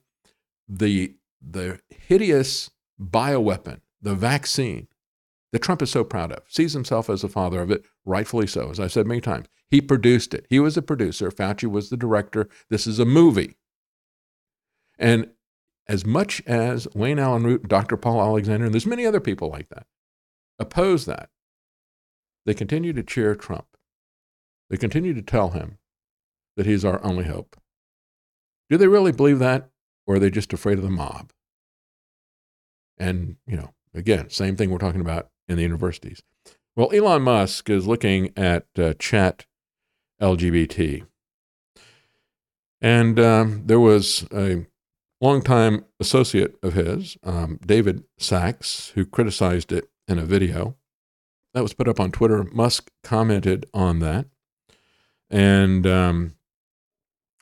the the hideous bioweapon, the vaccine that Trump is so proud of, sees himself as the father of it, rightfully so. As I've said many times, he produced it. He was the producer. Fauci was the director. This is a movie. And as much as Wayne Allyn Root, Dr. Paul Alexander, and there's many other people like that, oppose that, they continue to cheer Trump. They continue to tell him that he's our only hope. Do they really believe that, or are they just afraid of the mob? And, you know, again, same thing we're talking about in the universities. Well, Elon Musk is looking at uh, chat LGBT. And um, there was a longtime associate of his, um, David Sacks, who criticized it in a video that was put up on Twitter. Musk commented on that. And um,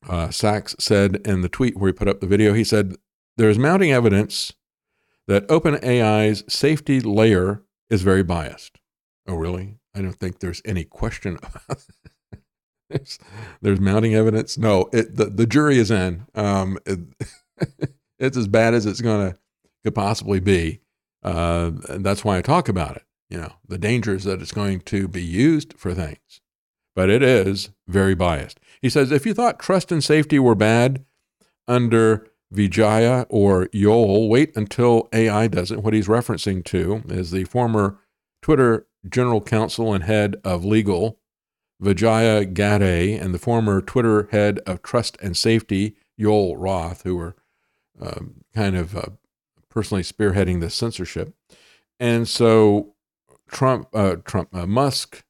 uh, Sacks said in the tweet where he put up the video, he said, There is mounting evidence that OpenAI's safety layer is very biased. Oh, really? I don't think there's any question there's, there's mounting evidence. No, it, the, the jury is in. Um, it, it's as bad as it's going to could possibly be. Uh, and that's why I talk about it you know, the dangers that it's going to be used for things. But it is very biased. He says if you thought trust and safety were bad under Vijaya or Yoel, wait until AI does it. What he's referencing to is the former Twitter general counsel and head of legal, Vijaya Gadde, and the former Twitter head of trust and safety, Yoel Roth, who were um, kind of uh, personally spearheading the censorship. And so Trump, uh, Trump, uh, Musk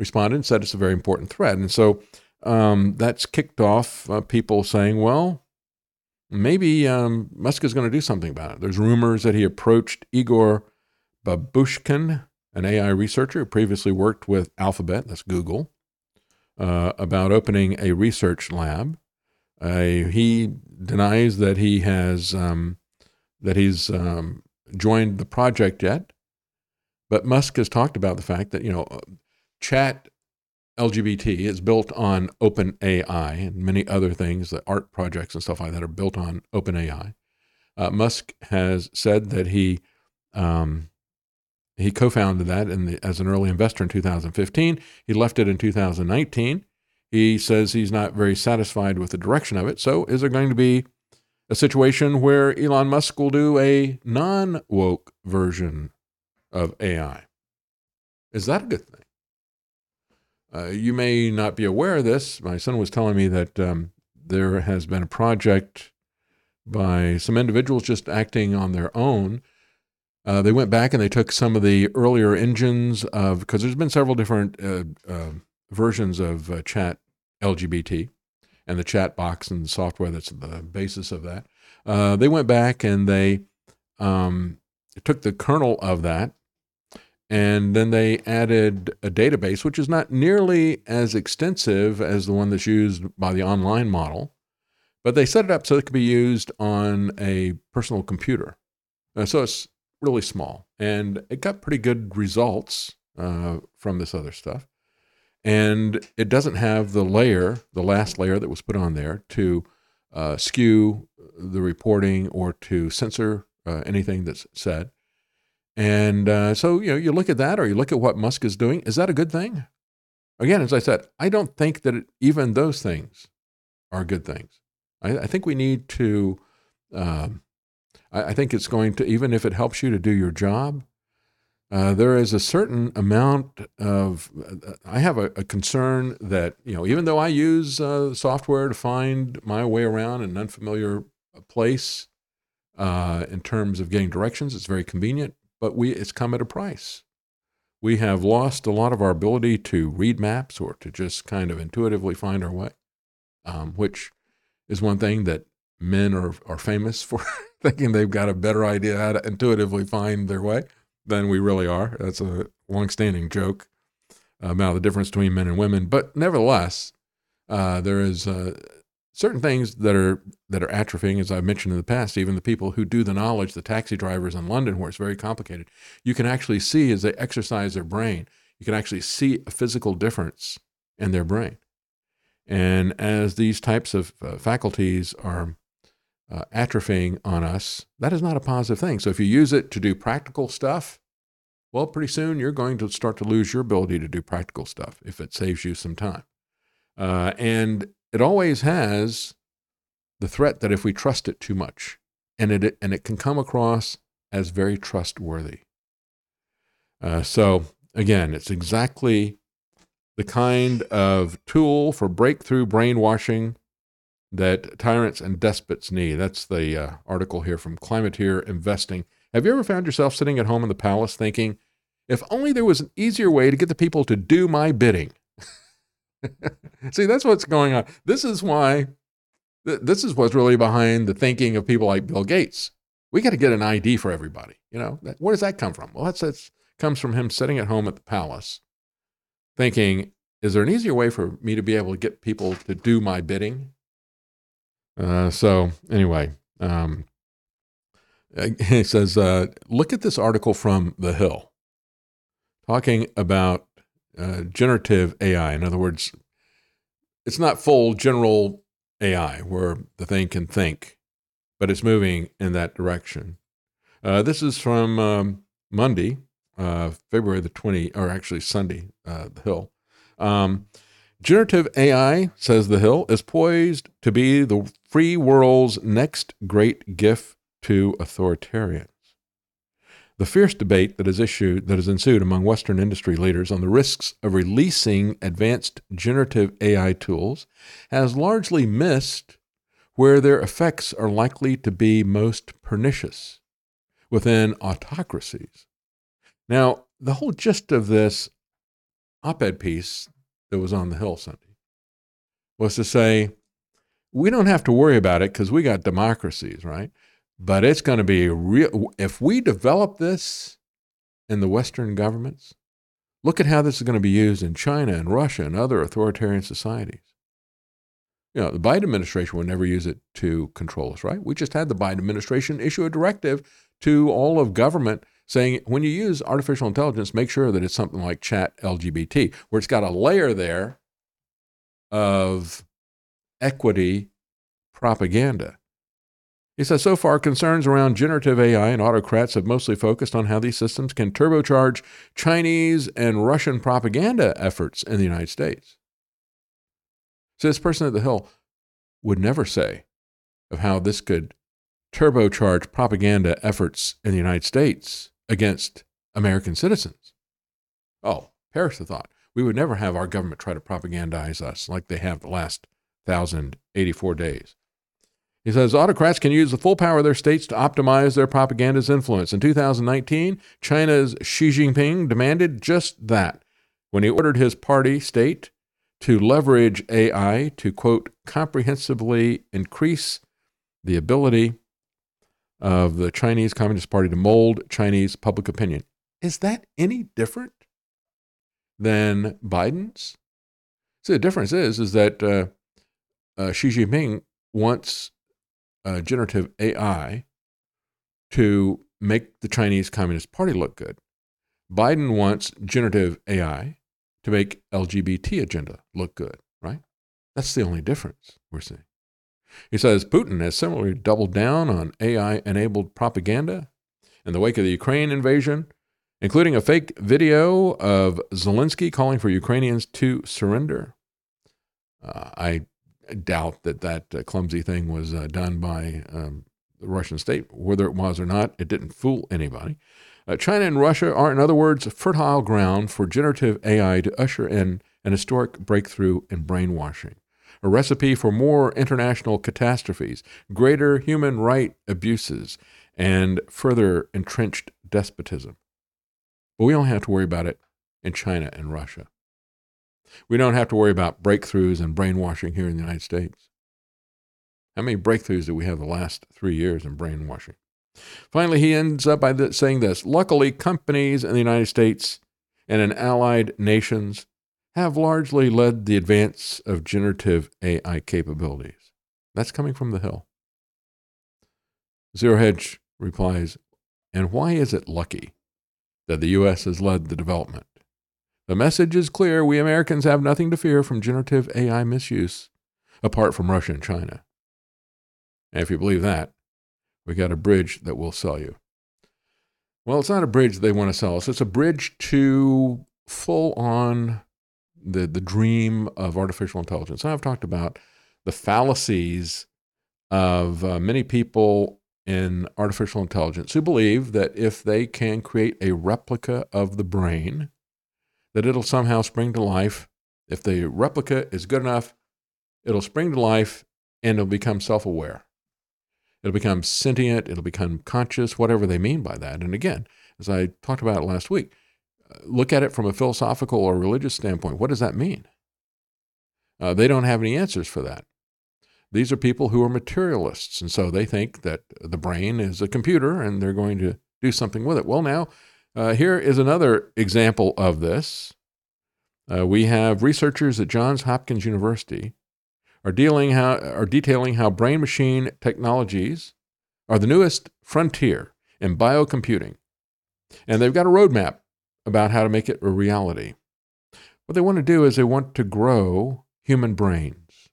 responded and said it's a very important threat, and so um, that's kicked off uh, people saying, well, maybe um, Musk is going to do something about it. There's rumors that he approached Igor Babuschkin, an AI researcher who previously worked with Alphabet, that's Google, uh, about opening a research lab. Uh, he denies that he has um, that he's um, joined the project yet. But Musk has talked about the fact that, you know, chat LGBT is built on OpenAI and many other things, the art projects and stuff like that are built on OpenAI. Uh, Musk has said that he um, he co-founded that the, as an early investor in 2015. He left it in 2019. He says he's not very satisfied with the direction of it. So, is there going to be a situation where Elon Musk will do a non-woke version of AI. Is that a good thing? Uh, you may not be aware of this. My son was telling me that um, there has been a project by some individuals just acting on their own. Uh, they went back and they took some of the earlier engines of, because there's been several different uh, uh versions of uh, chat LGBT and the chat box and the software that's the basis of that. Uh, they went back and they um, took the kernel of that and then they added a database, which is not nearly as extensive as the one that's used by the online model, but they set it up so it could be used on a personal computer. Uh, so it's really small. And it got pretty good results uh, from this other stuff. And it doesn't have the layer, the last layer that was put on there to uh, skew the reporting or to censor uh, anything that's said. And uh, so, you know, you look at that or you look at what Musk is doing. Is that a good thing? Again, as I said, I don't think that it, even those things are good things. I, I think we need to, um, I, I, think it's going to, even if it helps you to do your job, uh, there is a certain amount of. I have a, a, concern that you know, even though I use uh, software to find my way around an unfamiliar place, uh, in terms of getting directions, it's very convenient, but we it's come at a price. We have lost a lot of our ability to read maps or to just kind of intuitively find our way, um, which is one thing that men are, are famous for thinking they've got a better idea how to intuitively find their way than we really are. That's a long-standing joke about the difference between men and women. But nevertheless, uh, there is certain things that are that are atrophying, as I've mentioned in the past. Even the people who do the knowledge, the taxi drivers in London, where it's very complicated, you can actually see as they exercise their brain, you can actually see a physical difference in their brain. And as these types of uh, faculties are uh, atrophying on us, that is not a positive thing. So if you use it to do practical stuff, well, pretty soon you're going to start to lose your ability to do practical stuff if it saves you some time. Uh, and it always has the threat that if we trust it too much, and it and it can come across as very trustworthy. Uh, so again, it's exactly the kind of tool for breakthrough brainwashing that tyrants and despots need. That's the uh, article here from Climateer Investing. Have you ever found yourself sitting at home in the palace thinking, if only there was an easier way to get the people to do my bidding? See, that's what's going on. This is why, th- this is what's really behind the thinking of people like Bill Gates. We got to get an ID for everybody. You know, that, where does that come from? Well, that's, that's comes from him sitting at home at the palace thinking, is there an easier way for me to be able to get people to do my bidding? Uh, so anyway, um, he says, uh, look at this article from The Hill talking about uh, generative AI. In other words, it's not full general AI where the thing can think, but it's moving in that direction. Uh, this is from um, Monday, uh, February the 20, or actually Sunday, uh, The Hill. Um, Generative AI, says The Hill, is poised to be the free world's next great gift to authoritarians. The fierce debate that has issued that has ensued among Western industry leaders on the risks of releasing advanced generative AI tools has largely missed where their effects are likely to be most pernicious within autocracies. Now, the whole gist of this op ed piece that was on the Hill Sunday was to say, we don't have to worry about it because we got democracies, right? But it's going to be real. If we develop this in the Western governments, look at how this is going to be used in China and Russia and other authoritarian societies. You know, the Biden administration would never use it to control us, right? We just had the Biden administration issue a directive to all of government saying when you use artificial intelligence, make sure that it's something like Chat LGBT, where it's got a layer there of equity propaganda. He says so far, concerns around generative AI and autocrats have mostly focused on how these systems can turbocharge Chinese and Russian propaganda efforts in the United States. So, this person at the Hill would never say of how this could turbocharge propaganda efforts in the United States against American citizens. Oh, perish the thought. We would never have our government try to propagandize us like they have the last 1,084 days. He says autocrats can use the full power of their states to optimize their propaganda's influence. In 2019, China's Xi Jinping demanded just that when he ordered his party state to leverage AI to, quote, comprehensively increase the ability of the Chinese Communist Party to mold Chinese public opinion. Is that any different than Biden's? See, the difference is is that uh, uh, Xi Jinping wants uh, generative AI to make the Chinese Communist Party look good. Biden wants generative AI to make LGBT agenda look good, right? That's the only difference we're seeing. He says Putin has similarly doubled down on AI enabled propaganda in the wake of the Ukraine invasion, including a fake video of Zelensky calling for Ukrainians to surrender. Uh, I doubt that that uh, clumsy thing was uh, done by um, the Russian state. Whether it was or not, it didn't fool anybody. Uh, China and Russia are, in other words, fertile ground for generative AI to usher in an historic breakthrough in brainwashing, a recipe for more international catastrophes, greater human right abuses, and further entrenched despotism. But we don't have to worry about it in China and Russia. We don't have to worry about breakthroughs and brainwashing here in the United States. How many breakthroughs did we have the last three years in brainwashing? Finally, he ends up by saying this Luckily, companies in the United States and in allied nations have largely led the advance of generative AI capabilities. That's coming from the Hill. Zero Hedge replies, And why is it lucky that the U.S. has led the development? The message is clear we Americans have nothing to fear from generative AI misuse apart from Russia and China. And if you believe that, we got a bridge that will sell you. Well, it's not a bridge they want to sell us. It's a bridge to full on the, the dream of artificial intelligence. I've talked about the fallacies of uh, many people in artificial intelligence who believe that if they can create a replica of the brain, that it'll somehow spring to life. If the replica is good enough, it'll spring to life and it'll become self aware. It'll become sentient, it'll become conscious, whatever they mean by that. And again, as I talked about last week, uh, look at it from a philosophical or religious standpoint. What does that mean? Uh, they don't have any answers for that. These are people who are materialists, and so they think that the brain is a computer and they're going to do something with it. Well, now, uh, here is another example of this. Uh, we have researchers at Johns Hopkins University are, dealing how, are detailing how brain machine technologies are the newest frontier in biocomputing. And they've got a roadmap about how to make it a reality. What they want to do is they want to grow human brains.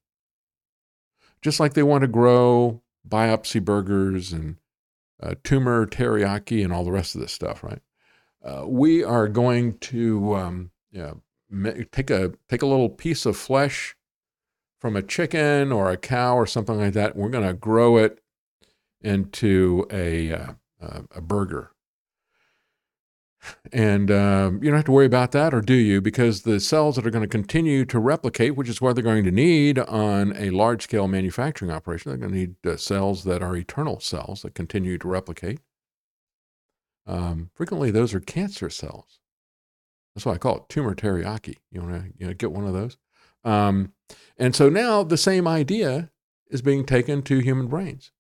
Just like they want to grow biopsy burgers and uh, tumor teriyaki and all the rest of this stuff, right? Uh, we are going to um, yeah, take a take a little piece of flesh from a chicken or a cow or something like that. We're going to grow it into a, uh, a burger. And um, you don't have to worry about that, or do you? Because the cells that are going to continue to replicate, which is what they're going to need on a large scale manufacturing operation, they're going to need uh, cells that are eternal cells that continue to replicate. Um, frequently, those are cancer cells. That's why I call it tumor teriyaki. You want to you know, get one of those? Um, and so now the same idea is being taken to human brains.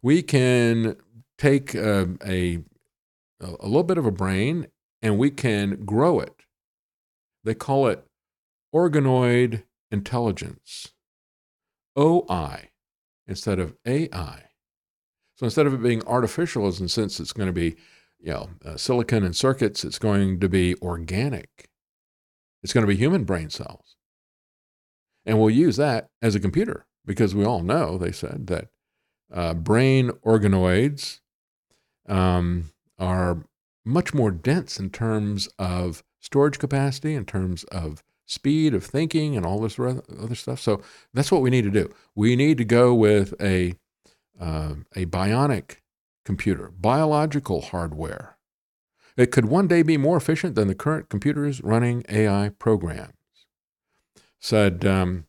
We can take a, a, a little bit of a brain and we can grow it. They call it organoid intelligence, OI, instead of AI. So instead of it being artificial, as in sense it's going to be, you know, uh, silicon and circuits, it's going to be organic. It's going to be human brain cells. And we'll use that as a computer because we all know, they said, that uh, brain organoids um, are much more dense in terms of storage capacity, in terms of speed of thinking, and all this other stuff. So that's what we need to do. We need to go with a, uh, a bionic computer, biological hardware. It could one day be more efficient than the current computers running AI programs said um,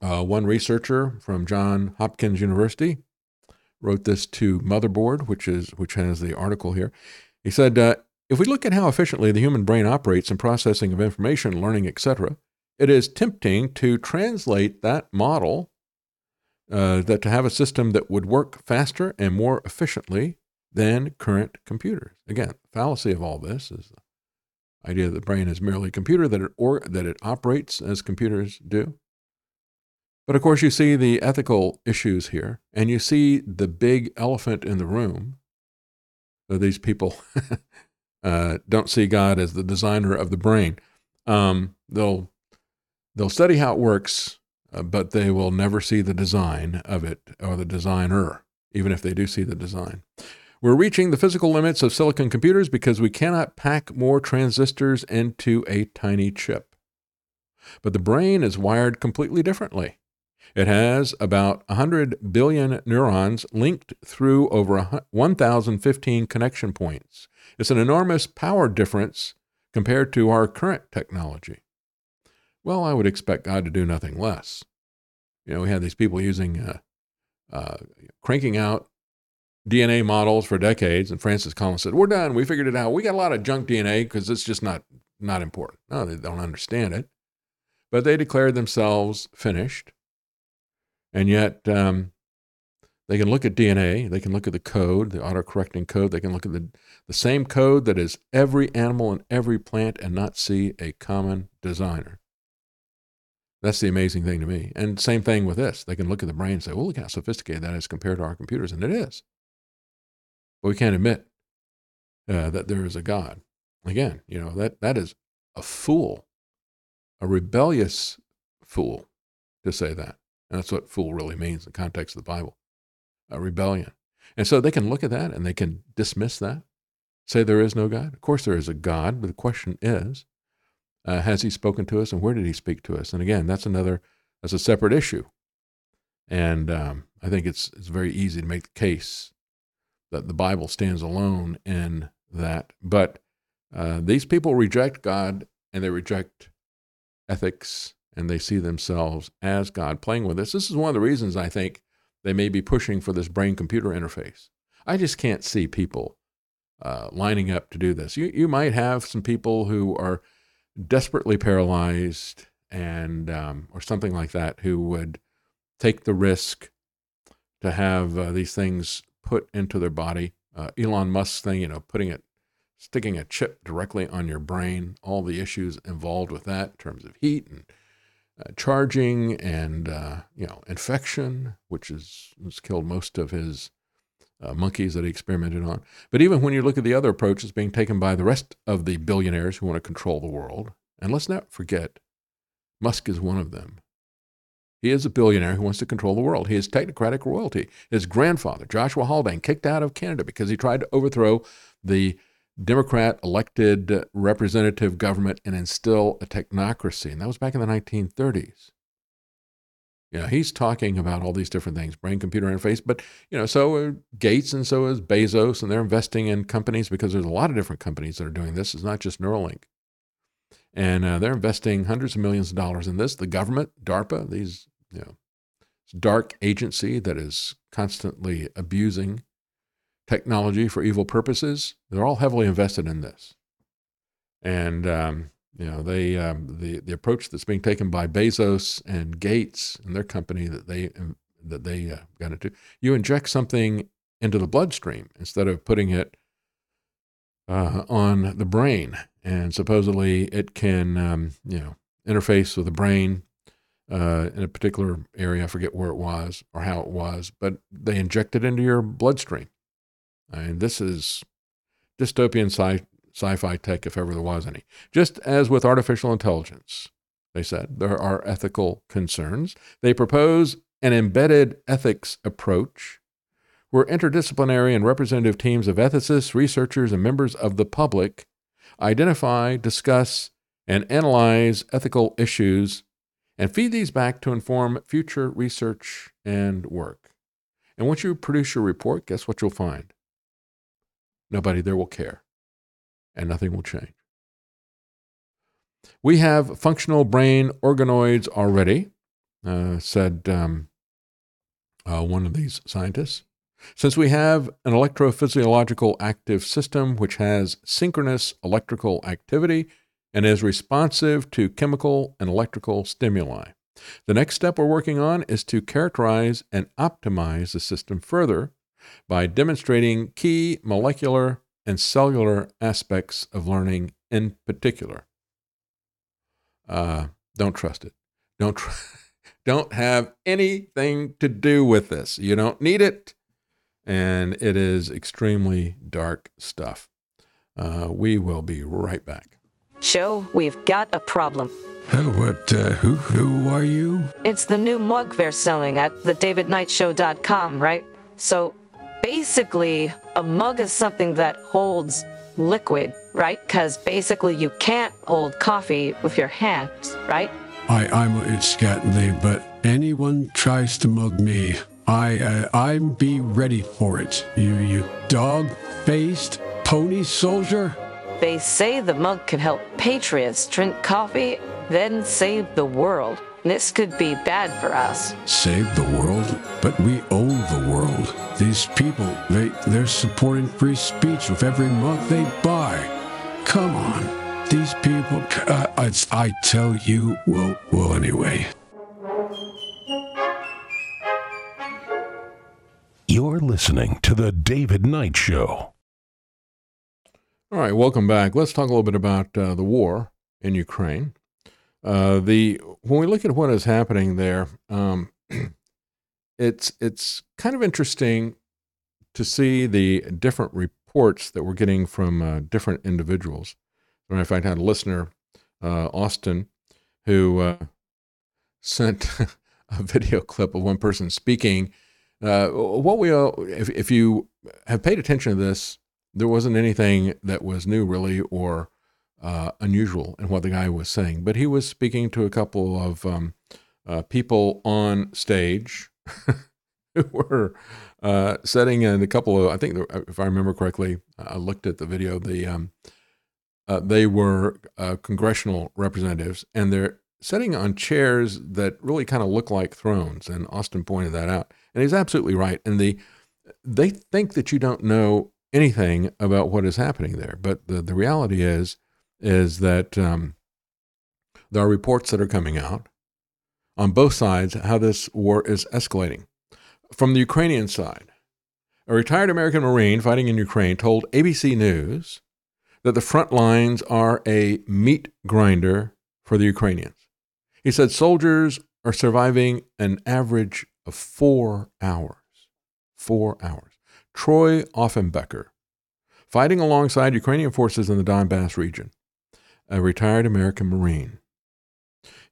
uh, one researcher from John Hopkins University wrote this to Motherboard, which is which has the article here. He said, uh, if we look at how efficiently the human brain operates in processing of information, learning, etc., it is tempting to translate that model uh, that to have a system that would work faster and more efficiently than current computers. Again, fallacy of all this is the idea that the brain is merely a computer, that it, or, that it operates as computers do. But of course, you see the ethical issues here, and you see the big elephant in the room. So these people uh, don't see God as the designer of the brain. Um, they'll they'll study how it works, uh, but they will never see the design of it or the designer, even if they do see the design. We're reaching the physical limits of silicon computers because we cannot pack more transistors into a tiny chip. But the brain is wired completely differently. It has about 100 billion neurons linked through over 1,015 connection points. It's an enormous power difference compared to our current technology. Well, I would expect God to do nothing less. You know, we had these people using, uh, uh, cranking out DNA models for decades, and Francis Collins said, "We're done. We figured it out. We got a lot of junk DNA because it's just not not important." No, they don't understand it, but they declared themselves finished, and yet um, they can look at DNA, they can look at the code, the auto-correcting code, they can look at the the same code that is every animal and every plant, and not see a common designer. That's the amazing thing to me. And same thing with this. They can look at the brain and say, well, look how sophisticated that is compared to our computers. And it is. But we can't admit uh, that there is a God. Again, you know, that, that is a fool, a rebellious fool to say that. And that's what fool really means in the context of the Bible a rebellion. And so they can look at that and they can dismiss that, say there is no God. Of course, there is a God, but the question is, uh, has he spoken to us and where did he speak to us? And again, that's another, that's a separate issue. And um, I think it's, it's very easy to make the case that the Bible stands alone in that. But uh, these people reject God and they reject ethics and they see themselves as God playing with us. This is one of the reasons I think they may be pushing for this brain computer interface. I just can't see people uh, lining up to do this. You, you might have some people who are desperately paralyzed and um, or something like that who would take the risk to have uh, these things put into their body. Uh, Elon Musk's thing, you know, putting it, sticking a chip directly on your brain, all the issues involved with that in terms of heat and uh, charging and uh, you know infection, which is has killed most of his uh, monkeys that he experimented on. But even when you look at the other approaches being taken by the rest of the billionaires who want to control the world, and let's not forget, Musk is one of them. He is a billionaire who wants to control the world. He is technocratic royalty. His grandfather, Joshua Haldane, kicked out of Canada because he tried to overthrow the Democrat elected representative government and instill a technocracy. And that was back in the 1930s. You know, he's talking about all these different things, brain computer interface, but you know, so Gates and so is Bezos, and they're investing in companies because there's a lot of different companies that are doing this. It's not just Neuralink. And uh, they're investing hundreds of millions of dollars in this. The government, DARPA, these, you know, dark agency that is constantly abusing technology for evil purposes, they're all heavily invested in this. And um, you know, they um, the the approach that's being taken by Bezos and Gates and their company that they um, that they uh, got into. You inject something into the bloodstream instead of putting it uh, on the brain, and supposedly it can um, you know interface with the brain uh, in a particular area. I forget where it was or how it was, but they inject it into your bloodstream. I And this is dystopian sci sci fi tech if ever there was any. Just as with artificial intelligence, they said, there are ethical concerns. They propose an embedded ethics approach where interdisciplinary and representative teams of ethicists, researchers, and members of the public identify, discuss, and analyze ethical issues and feed these back to inform future research and work. And once you produce your report, guess what you'll find? Nobody there will care and nothing will change. We have functional brain organoids already, uh, said um, uh, one of these scientists. Since we have an electrophysiological active system which has synchronous electrical activity and is responsive to chemical and electrical stimuli. The next step we're working on is to characterize and optimize the system further by demonstrating key molecular and cellular aspects of learning in particular. Uh, don't trust it. Don't tr- don't have anything to do with this. You don't need it, and it is extremely dark stuff. Uh, we will be right back. Show, we've got a problem. Oh, what, uh, who, who are you? It's the new mug they're selling at thedavidknightshow.com, right? So basically, a mug is something that holds liquid, right? Because basically you can't hold coffee with your hands, right? I, I'm, it's they, but anyone tries to mug me, I uh, I'm be ready for it. You you dog-faced pony soldier. They say the mug can help patriots drink coffee, then save the world. This could be bad for us. Save the world? But we own the world. These people, they they're supporting free speech with every mug they buy. Come on. These people, uh, I, I tell you, well, well, anyway. You're listening to The David Knight Show. All right, welcome back. Let's talk a little bit about uh, the war in Ukraine. Uh, the when we look at what is happening there, um, it's it's kind of interesting to see the different reports that we're getting from uh, different individuals. As of fact, I had a listener, uh, Austin, who uh, sent a video clip of one person speaking. Uh, what we all, if, if you have paid attention to this, there wasn't anything that was new really or uh, unusual in what the guy was saying. But he was speaking to a couple of um, uh, people on stage who were uh, setting in a couple of, I think, if I remember correctly, I looked at the video, the um, uh, they were uh, congressional representatives, and they're sitting on chairs that really kind of look like thrones. And Austin pointed that out, and he's absolutely right. And the they think that you don't know anything about what is happening there, but the, the reality is is that um, there are reports that are coming out on both sides how this war is escalating. From the Ukrainian side, a retired American Marine fighting in Ukraine told ABC News that the front lines are a meat grinder for the Ukrainians. He said soldiers are surviving an average of four hours. Four hours. Troy Offenbecker, fighting alongside Ukrainian forces in the Donbass region, a retired American Marine.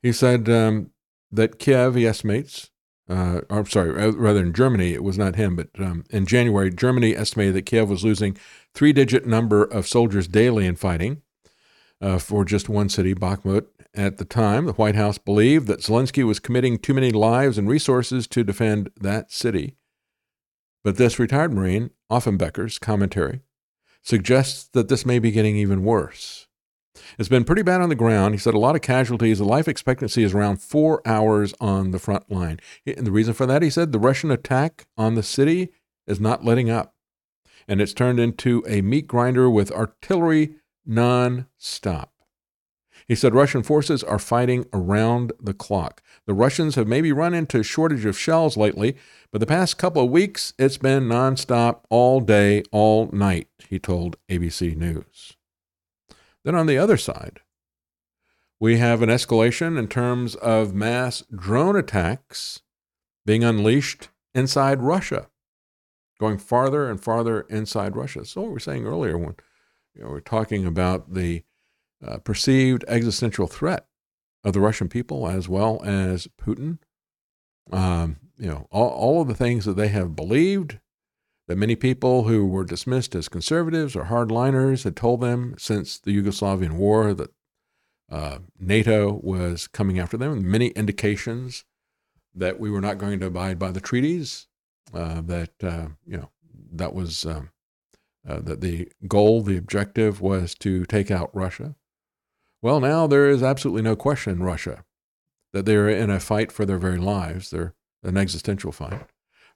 He said um, that Kiev, he estimates, uh, I'm sorry, rather in Germany, it was not him, but um, in January, Germany estimated that Kiev was losing three digit number of soldiers daily in fighting uh, for just one city, Bakhmut. At the time, the White House believed that Zelensky was committing too many lives and resources to defend that city. But this retired Marine, Offenbecker's commentary, suggests that this may be getting even worse. It's been pretty bad on the ground. He said a lot of casualties. The life expectancy is around four hours on the front line. And the reason for that, he said, the Russian attack on the city is not letting up. And it's turned into a meat grinder with artillery non-stop. He said Russian forces are fighting around the clock. The Russians have maybe run into a shortage of shells lately, but the past couple of weeks it's been nonstop all day, all night, he told ABC News. Then on the other side, we have an escalation in terms of mass drone attacks being unleashed inside Russia, going farther and farther inside Russia. So what we were saying earlier when you know, we're talking about the uh, perceived existential threat of the Russian people as well as Putin. Um, you know, all, all of the things that they have believed that many people who were dismissed as conservatives or hardliners had told them since the Yugoslavian war that uh, NATO was coming after them. Many indications that we were not going to abide by the treaties. Uh, that uh, you know that was um, uh, that the goal, the objective was to take out Russia. Well, now there is absolutely no question Russia that they're in a fight for their very lives. They're an existential fight.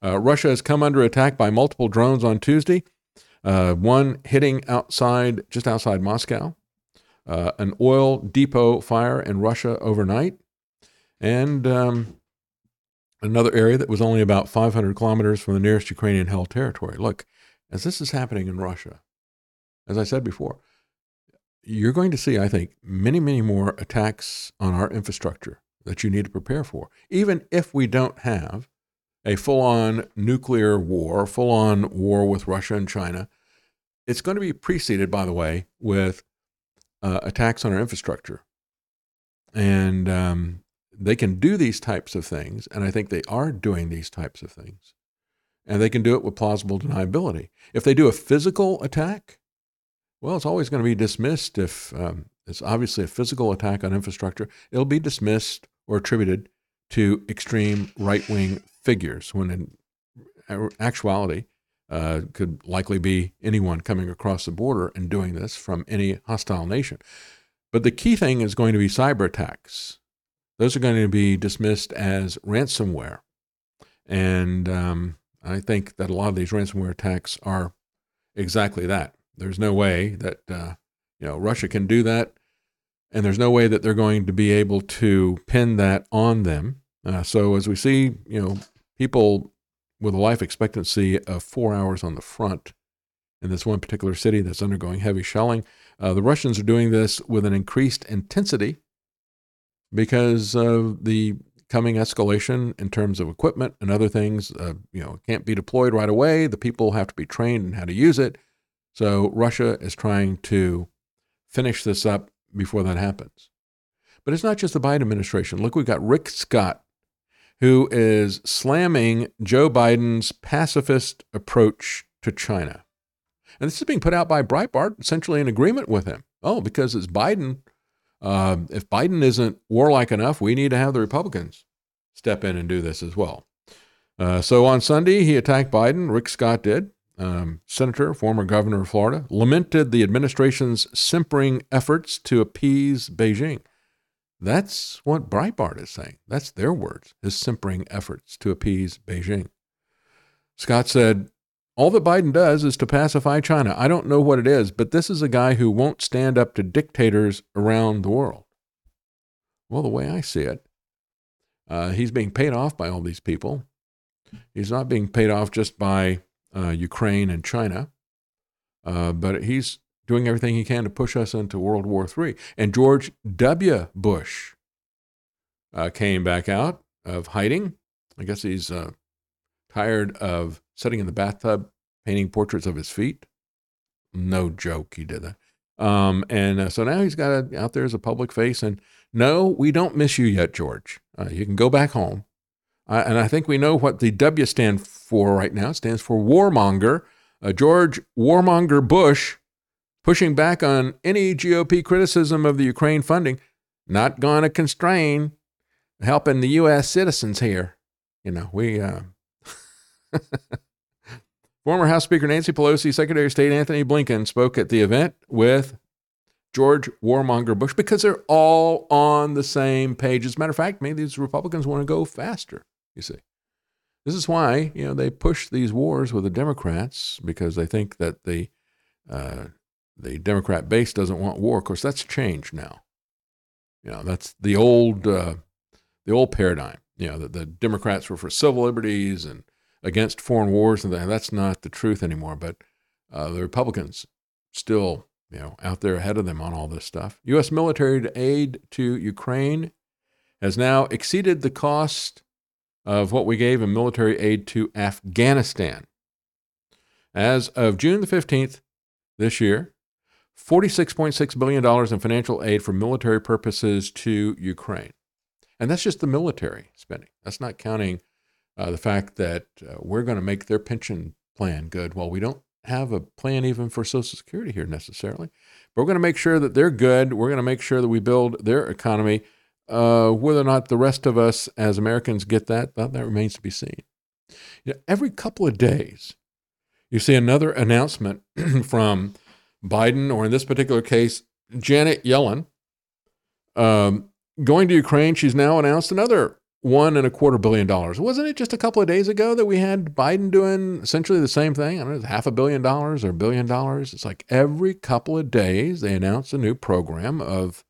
Uh, Russia has come under attack by multiple drones on Tuesday. Uh, one hitting outside, just outside Moscow, uh, an oil depot fire in Russia overnight, and um, another area that was only about 500 kilometers from the nearest Ukrainian held territory. Look, as this is happening in Russia, as I said before, you're going to see, I think, many, many more attacks on our infrastructure that you need to prepare for, even if we don't have a full on nuclear war, full on war with Russia and China. It's going to be preceded, by the way, with uh, attacks on our infrastructure. And um, they can do these types of things, and I think they are doing these types of things. And they can do it with plausible deniability. If they do a physical attack, well, it's always going to be dismissed if um, it's obviously a physical attack on infrastructure. It'll be dismissed or attributed to extreme right wing figures, when in actuality, uh, could likely be anyone coming across the border and doing this from any hostile nation. But the key thing is going to be cyber attacks. Those are going to be dismissed as ransomware. And um, I think that a lot of these ransomware attacks are exactly that. There's no way that uh, you know Russia can do that, and there's no way that they're going to be able to pin that on them. Uh, so as we see, you know, people with a life expectancy of four hours on the front in this one particular city that's undergoing heavy shelling, uh, the Russians are doing this with an increased intensity because of the coming escalation in terms of equipment and other things. Uh, you know, can't be deployed right away. The people have to be trained in how to use it. So Russia is trying to finish this up before that happens. But it's not just the Biden administration. Look, we've got Rick Scott, who is slamming Joe Biden's pacifist approach to China. And this is being put out by Breitbart, essentially in agreement with him. Oh, because it's Biden. Uh, if Biden isn't warlike enough, we need to have the Republicans step in and do this as well. Uh, so on Sunday, he attacked Biden. Rick Scott did. Um, Senator, former governor of Florida, lamented the administration's simpering efforts to appease Beijing. That's what Breitbart is saying. That's their words, his simpering efforts to appease Beijing. Scott said, All that Biden does is to pacify China. I don't know what it is, but this is a guy who won't stand up to dictators around the world. Well, the way I see it, uh, he's being paid off by all these people. He's not being paid off just by uh, Ukraine and China, uh, but he's doing everything he can to push us into World War III. And George W. Bush uh, came back out of hiding. I guess he's uh, tired of sitting in the bathtub painting portraits of his feet. No joke, he did that. Um, and uh, so now he's got a, out there as a public face. And no, we don't miss you yet, George. Uh, you can go back home. And I think we know what the W stands for right now. It stands for warmonger. Uh, George Warmonger Bush pushing back on any GOP criticism of the Ukraine funding, not going to constrain helping the U.S. citizens here. You know, we. Uh, Former House Speaker Nancy Pelosi, Secretary of State Antony Blinken spoke at the event with George Warmonger Bush because they're all on the same page. As a matter of fact, maybe these Republicans want to go faster, you see. This is why, you know, they push these wars with the Democrats because they think that the uh, the Democrat base doesn't want war. Of course, that's changed now. You know, that's the old uh, the old paradigm. You know, that the Democrats were for civil liberties and against foreign wars, and that's not the truth anymore. But uh, the Republicans still, you know, out there ahead of them on all this stuff. U.S. military aid to Ukraine has now exceeded the cost of what we gave in military aid to Afghanistan. As of June the 15th this year, $46.6 billion in financial aid for military purposes to Ukraine. And that's just the military spending. That's not counting uh, the fact that uh, we're going to make their pension plan good. Well, we don't have a plan even for Social Security here necessarily, but we're going to make sure that they're good. We're going to make sure that we build their economy. Uh, whether or not the rest of us as Americans get that, that, that remains to be seen. You know, every couple of days, you see another announcement from Biden, or in this particular case, Janet Yellen, um, going to Ukraine. She's now announced another one and a quarter billion dollars. Wasn't it just a couple of days ago that we had Biden doing essentially the same thing? I don't know, half a billion dollars or a billion dollars. It's like every couple of days they announce a new program of,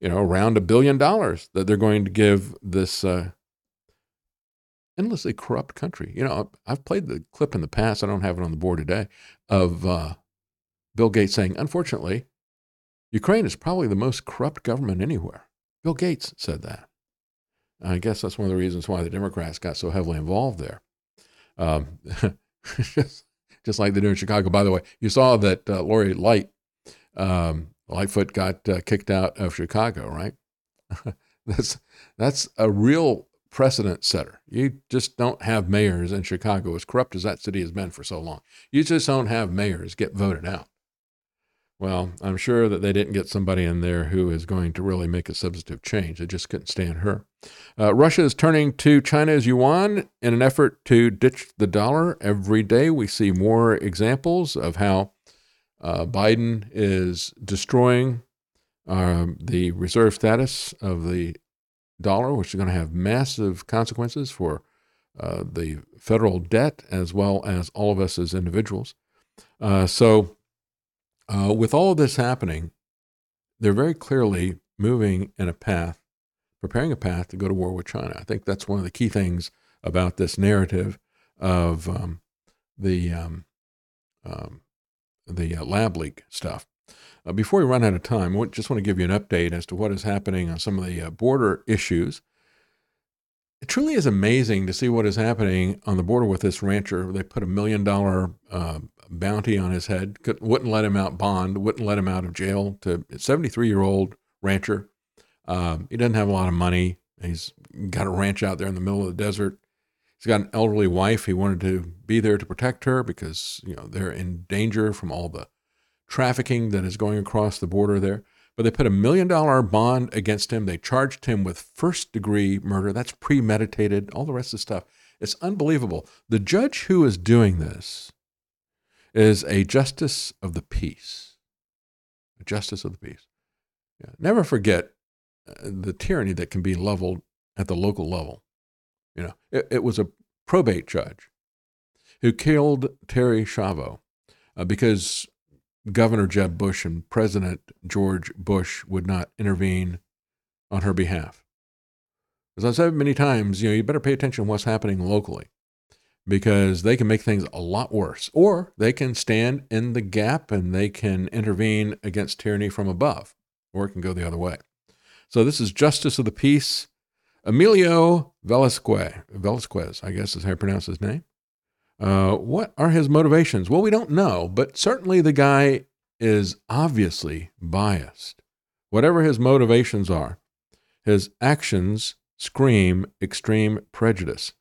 you know, around a billion dollars that they're going to give this uh, endlessly corrupt country. You know, I've played the clip in the past. I don't have it on the board today of uh, Bill Gates saying, unfortunately, Ukraine is probably the most corrupt government anywhere. Bill Gates said that. I guess that's one of the reasons why the Democrats got so heavily involved there. Um, just, just, like they do in Chicago. By the way, you saw that uh, Lori Light, um, Lightfoot got uh, kicked out of Chicago, right? that's that's a real precedent setter. You just don't have mayors in Chicago, as corrupt as that city has been for so long. You just don't have mayors get voted out. Well, I'm sure that they didn't get somebody in there who is going to really make a substantive change. They just couldn't stand her. Uh, Russia is turning to China's yuan in an effort to ditch the dollar. Every day we see more examples of how uh, Biden is destroying um, the reserve status of the dollar, which is going to have massive consequences for uh, the federal debt as well as all of us as individuals. Uh, so, uh, with all of this happening, they're very clearly moving in a path, preparing a path to go to war with China. I think that's one of the key things about this narrative of um, the um, um, the uh, lab leak stuff. Uh, before we run out of time, I just want to give you an update as to what is happening on some of the uh, border issues. It truly is amazing to see what is happening on the border with this rancher. They put a million dollar uh, bounty on his head, Could, wouldn't let him out bond, wouldn't let him out of jail. To 73 year old rancher, um, he doesn't have a lot of money. He's got a ranch out there in the middle of the desert. He's got an elderly wife. He wanted to be there to protect her because you know they're in danger from all the trafficking that is going across the border there. But they put a million dollar bond against him. They charged him with first degree murder. That's premeditated, all the rest of the stuff. It's unbelievable. The judge who is doing this is a justice of the peace. A justice of the peace. Yeah. Never forget uh, the tyranny that can be leveled at the local level. You know, it, it was a probate judge who killed Terri Schiavo uh, because Governor Jeb Bush and President George Bush would not intervene on her behalf. As I've said many times, you know, you better pay attention to what's happening locally because they can make things a lot worse, or they can stand in the gap and they can intervene against tyranny from above, or it can go the other way. So this is Justice of the Peace, Emilio Velasquez. Velasquez, I guess is how you pronounce his name. Uh, what are his motivations? Well, we don't know, but certainly the guy is obviously biased. Whatever his motivations are, his actions scream extreme prejudice.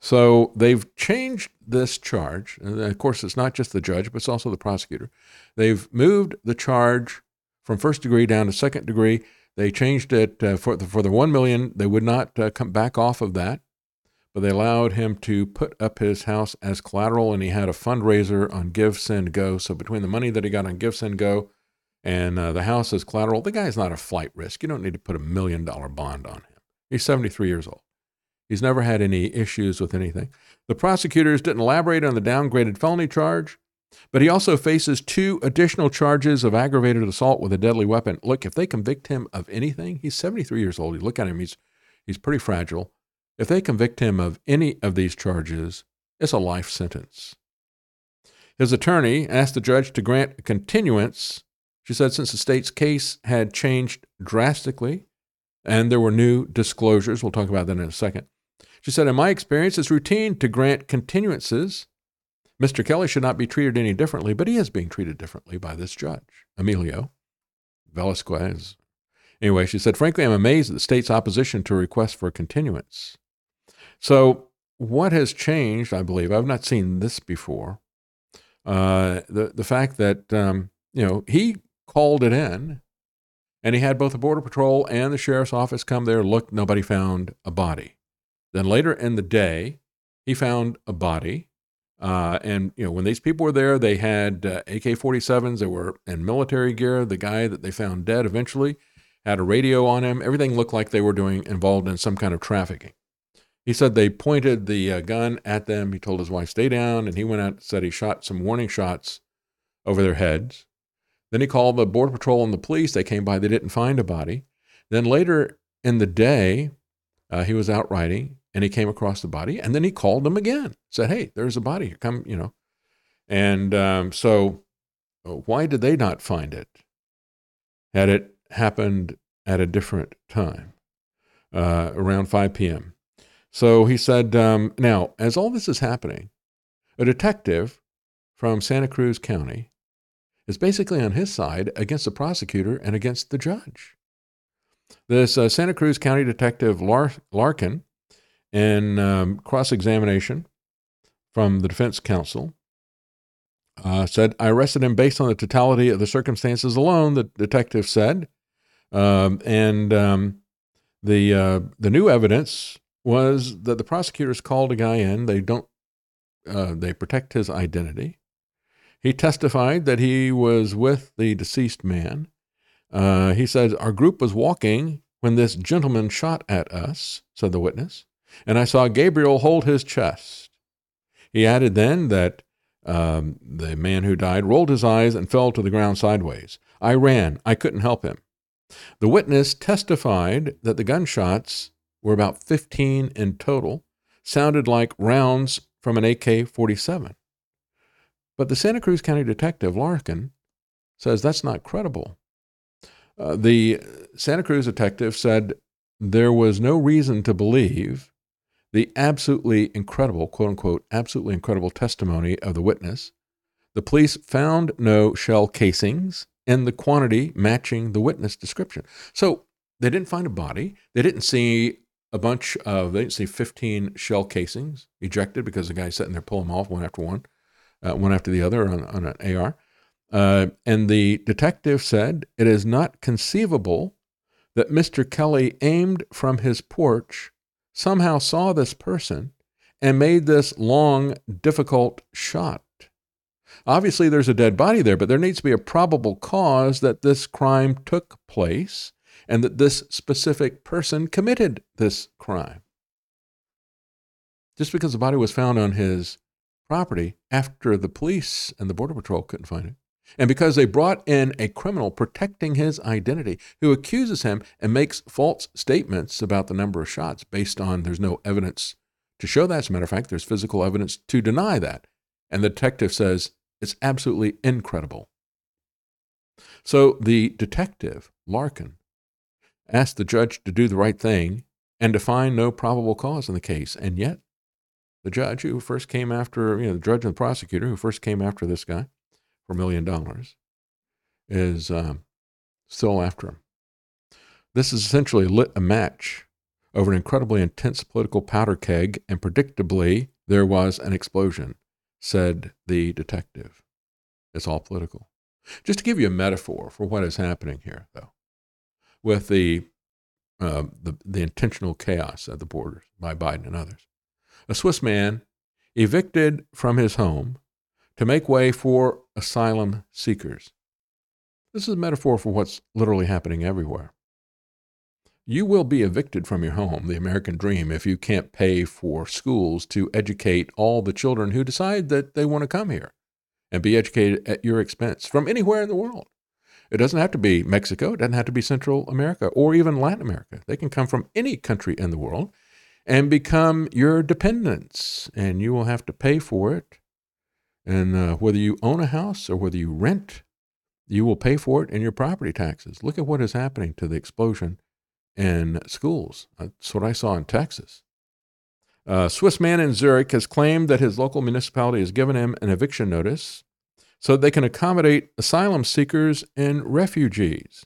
So they've changed this charge. And of course, it's not just the judge, but it's also the prosecutor. They've moved the charge from first degree down to second degree. They changed it uh, for the, for the one million. They would not uh, come back off of that but they allowed him to put up his house as collateral and he had a fundraiser on GiveSendGo. So between the money that he got on GiveSendGo and uh, the house as collateral, the guy's not a flight risk. You don't need to put a million dollar bond on him. He's 73 years old. He's never had any issues with anything. The prosecutors didn't elaborate on the downgraded felony charge, but he also faces two additional charges of aggravated assault with a deadly weapon. Look, if they convict him of anything, he's 73 years old. You look at him, he's, he's pretty fragile. If they convict him of any of these charges, it's a life sentence. His attorney asked the judge to grant a continuance. She said since the state's case had changed drastically and there were new disclosures, we'll talk about that in a second. She said, In my experience, it's routine to grant continuances. Mr. Kelly should not be treated any differently, but he is being treated differently by this judge, Emilio Velasquez. Anyway, she said, Frankly, I'm amazed at the state's opposition to a request for a continuance. So, what has changed, I believe, I've not seen this before. Uh, the, the fact that, um, you know, he called it in and he had both the Border Patrol and the Sheriff's Office come there, look, nobody found a body. Then later in the day, he found a body. Uh, and, you know, when these people were there, they had uh, AK 47s, they were in military gear. The guy that they found dead eventually had a radio on him. Everything looked like they were doing involved in some kind of trafficking. He said they pointed the uh, gun at them. He told his wife, stay down. And he went out and said he shot some warning shots over their heads. Then he called the Border Patrol and the police. They came by, they didn't find a body. Then later in the day, uh, he was out riding and he came across the body. And then he called them again, said, hey, there's a body. Come, you know. And um, so uh, why did they not find it? Had it happened at a different time, uh, around 5 p.m.? So he said, um, now, as all this is happening, a detective from Santa Cruz County is basically on his side against the prosecutor and against the judge. This uh, Santa Cruz County Detective Lar- Larkin, in um, cross examination from the defense counsel, uh, said, I arrested him based on the totality of the circumstances alone, the detective said. Um, and um, the, uh, the new evidence was that the prosecutors called a guy in. They don't, uh, they protect his identity. He testified that he was with the deceased man. Uh, he said, Our group was walking when this gentleman shot at us, said the witness, and I saw Gabriel hold his chest. He added then that um, the man who died rolled his eyes and fell to the ground sideways. I ran. I couldn't help him. The witness testified that the gunshots were about 15 in total, sounded like rounds from an AK 47. But the Santa Cruz County detective, Larkin, says that's not credible. Uh, the Santa Cruz detective said there was no reason to believe the absolutely incredible, quote unquote, absolutely incredible testimony of the witness. The police found no shell casings and the quantity matching the witness description. So they didn't find a body. They didn't see a bunch of, they didn't see 15 shell casings ejected because the guy's sitting there pulling them off one after one, uh, one after the other on, on an AR. Uh, and the detective said it is not conceivable that Mr. Kelly aimed from his porch, somehow saw this person, and made this long, difficult shot. Obviously, there's a dead body there, but there needs to be a probable cause that this crime took place and that this specific person committed this crime. Just because the body was found on his property after the police and the Border Patrol couldn't find it, and because they brought in a criminal protecting his identity who accuses him and makes false statements about the number of shots based on there's no evidence to show that. As a matter of fact, there's physical evidence to deny that. And the detective says it's absolutely incredible. So the detective, Larkin, asked the judge to do the right thing and to find no probable cause in the case. And yet, the judge who first came after, you know, the judge and the prosecutor who first came after this guy, for a million dollars is um, still after him. This is essentially lit a match over an incredibly intense political powder keg, and predictably, there was an explosion, said the detective. It's all political. Just to give you a metaphor for what is happening here, though, with the, uh, the, the intentional chaos at the borders by Biden and others. A Swiss man evicted from his home to make way for asylum seekers. This is a metaphor for what's literally happening everywhere. You will be evicted from your home, the American dream, if you can't pay for schools to educate all the children who decide that they want to come here and be educated at your expense from anywhere in the world. It doesn't have to be Mexico, it doesn't have to be Central America or even Latin America. They can come from any country in the world and become your dependents, and you will have to pay for it and uh, whether you own a house or whether you rent, you will pay for it in your property taxes. Look at what is happening to the explosion in schools. That's what I saw in Texas. A Swiss man in Zurich has claimed that his local municipality has given him an eviction notice so they can accommodate asylum seekers and refugees.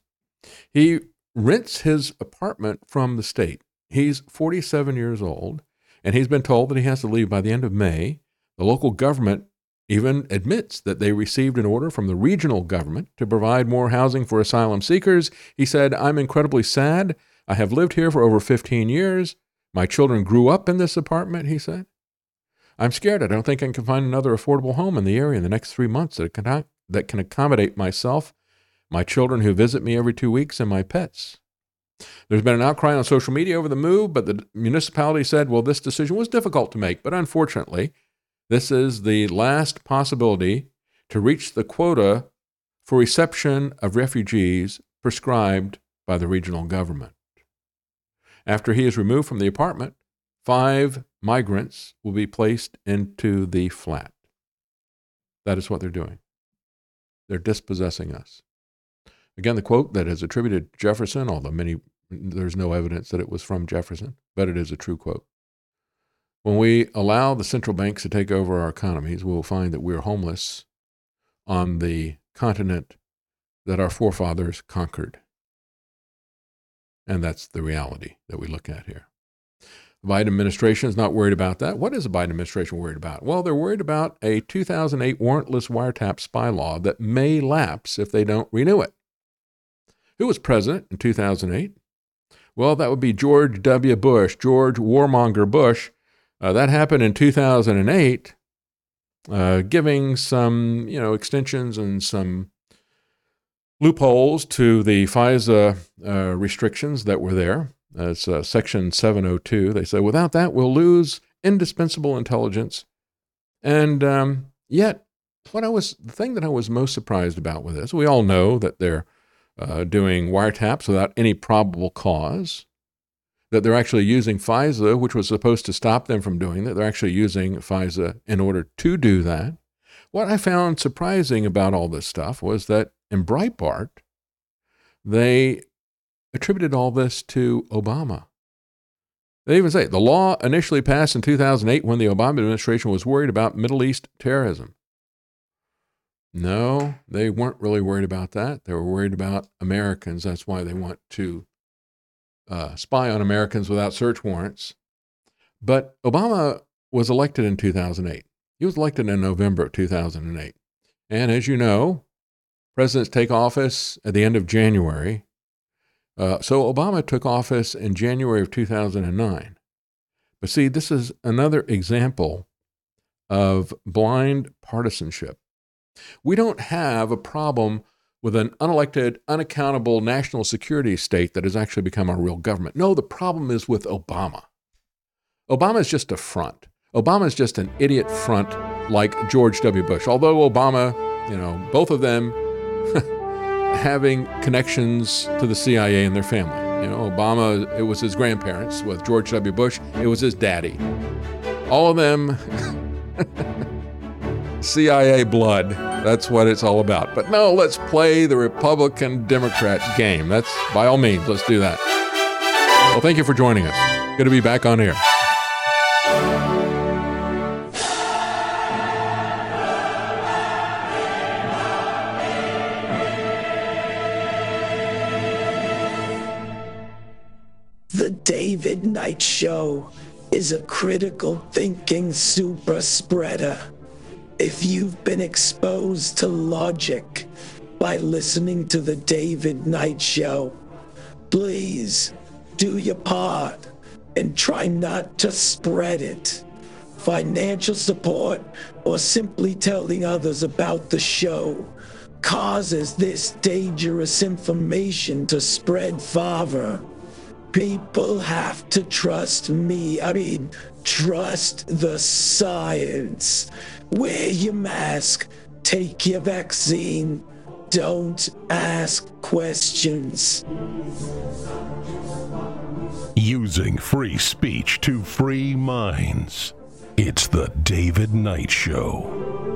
He rents his apartment from the state. He's 47 years old, and he's been told that he has to leave by the end of May. The local government even admits that they received an order from the regional government to provide more housing for asylum seekers. He said, I'm incredibly sad. I have lived here for over 15 years. My children grew up in this apartment, he said. I'm scared. I don't think I can find another affordable home in the area in the next three months that can, that can accommodate myself, my children who visit me every two weeks, and my pets. There's been an outcry on social media over the move, but the municipality said, well, this decision was difficult to make, but unfortunately, this is the last possibility to reach the quota for reception of refugees prescribed by the regional government. After he is removed from the apartment, five migrants will be placed into the flat. That is what they're doing. They're dispossessing us. Again, the quote that is attributed to Jefferson, although many there's no evidence that it was from Jefferson, but it is a true quote. When we allow the central banks to take over our economies, we'll find that we're homeless on the continent that our forefathers conquered. And that's the reality that we look at here. The Biden administration is not worried about that. What is the Biden administration worried about? Well, they're worried about a 2008 warrantless wiretap spy law that may lapse if they don't renew it. Who was president in 2008? Well, that would be George W. Bush, George Warmonger Bush. Uh, that happened in 2008, uh, giving some, you know, extensions and some loopholes to the FISA uh, restrictions that were there. That's uh, Section 702. They say without that, we'll lose indispensable intelligence. And um, yet, what I was the thing that I was most surprised about with this, we all know that they're uh, doing wiretaps without any probable cause. That they're actually using FISA, which was supposed to stop them from doing that. They're actually using FISA in order to do that. What I found surprising about all this stuff was that in Breitbart, they attributed all this to Obama. They even say the law initially passed in 2008 when the Obama administration was worried about Middle East terrorism. No, they weren't really worried about that. They were worried about Americans. That's why they want to uh, spy on Americans without search warrants. But Obama was elected in 2008. He was elected in November of 2008. And as you know, presidents take office at the end of January. Uh, so Obama took office in January of 2009. But see, this is another example of blind partisanship. We don't have a problem with an unelected, unaccountable national security state that has actually become a real government. No, the problem is with Obama. Obama is just a front. Obama is just an idiot front like George W. Bush. Although Obama, you know, both of them having connections to the CIA and their family. You know, Obama, it was his grandparents. With George W. Bush, it was his daddy. All of them CIA blood. That's what it's all about. But no, let's play the Republican Democrat game. That's by all means, let's do that. Well, thank you for joining us. Good to be back on air. David Knight Show is a critical thinking super spreader. If you've been exposed to logic by listening to the David Knight Show, please do your part and try not to spread it. Financial support or simply telling others about the show causes this dangerous information to spread farther. People have to trust me. I mean, trust the science. Wear your mask. Take your vaccine. Don't ask questions. Using free speech to free minds. It's the David Knight Show.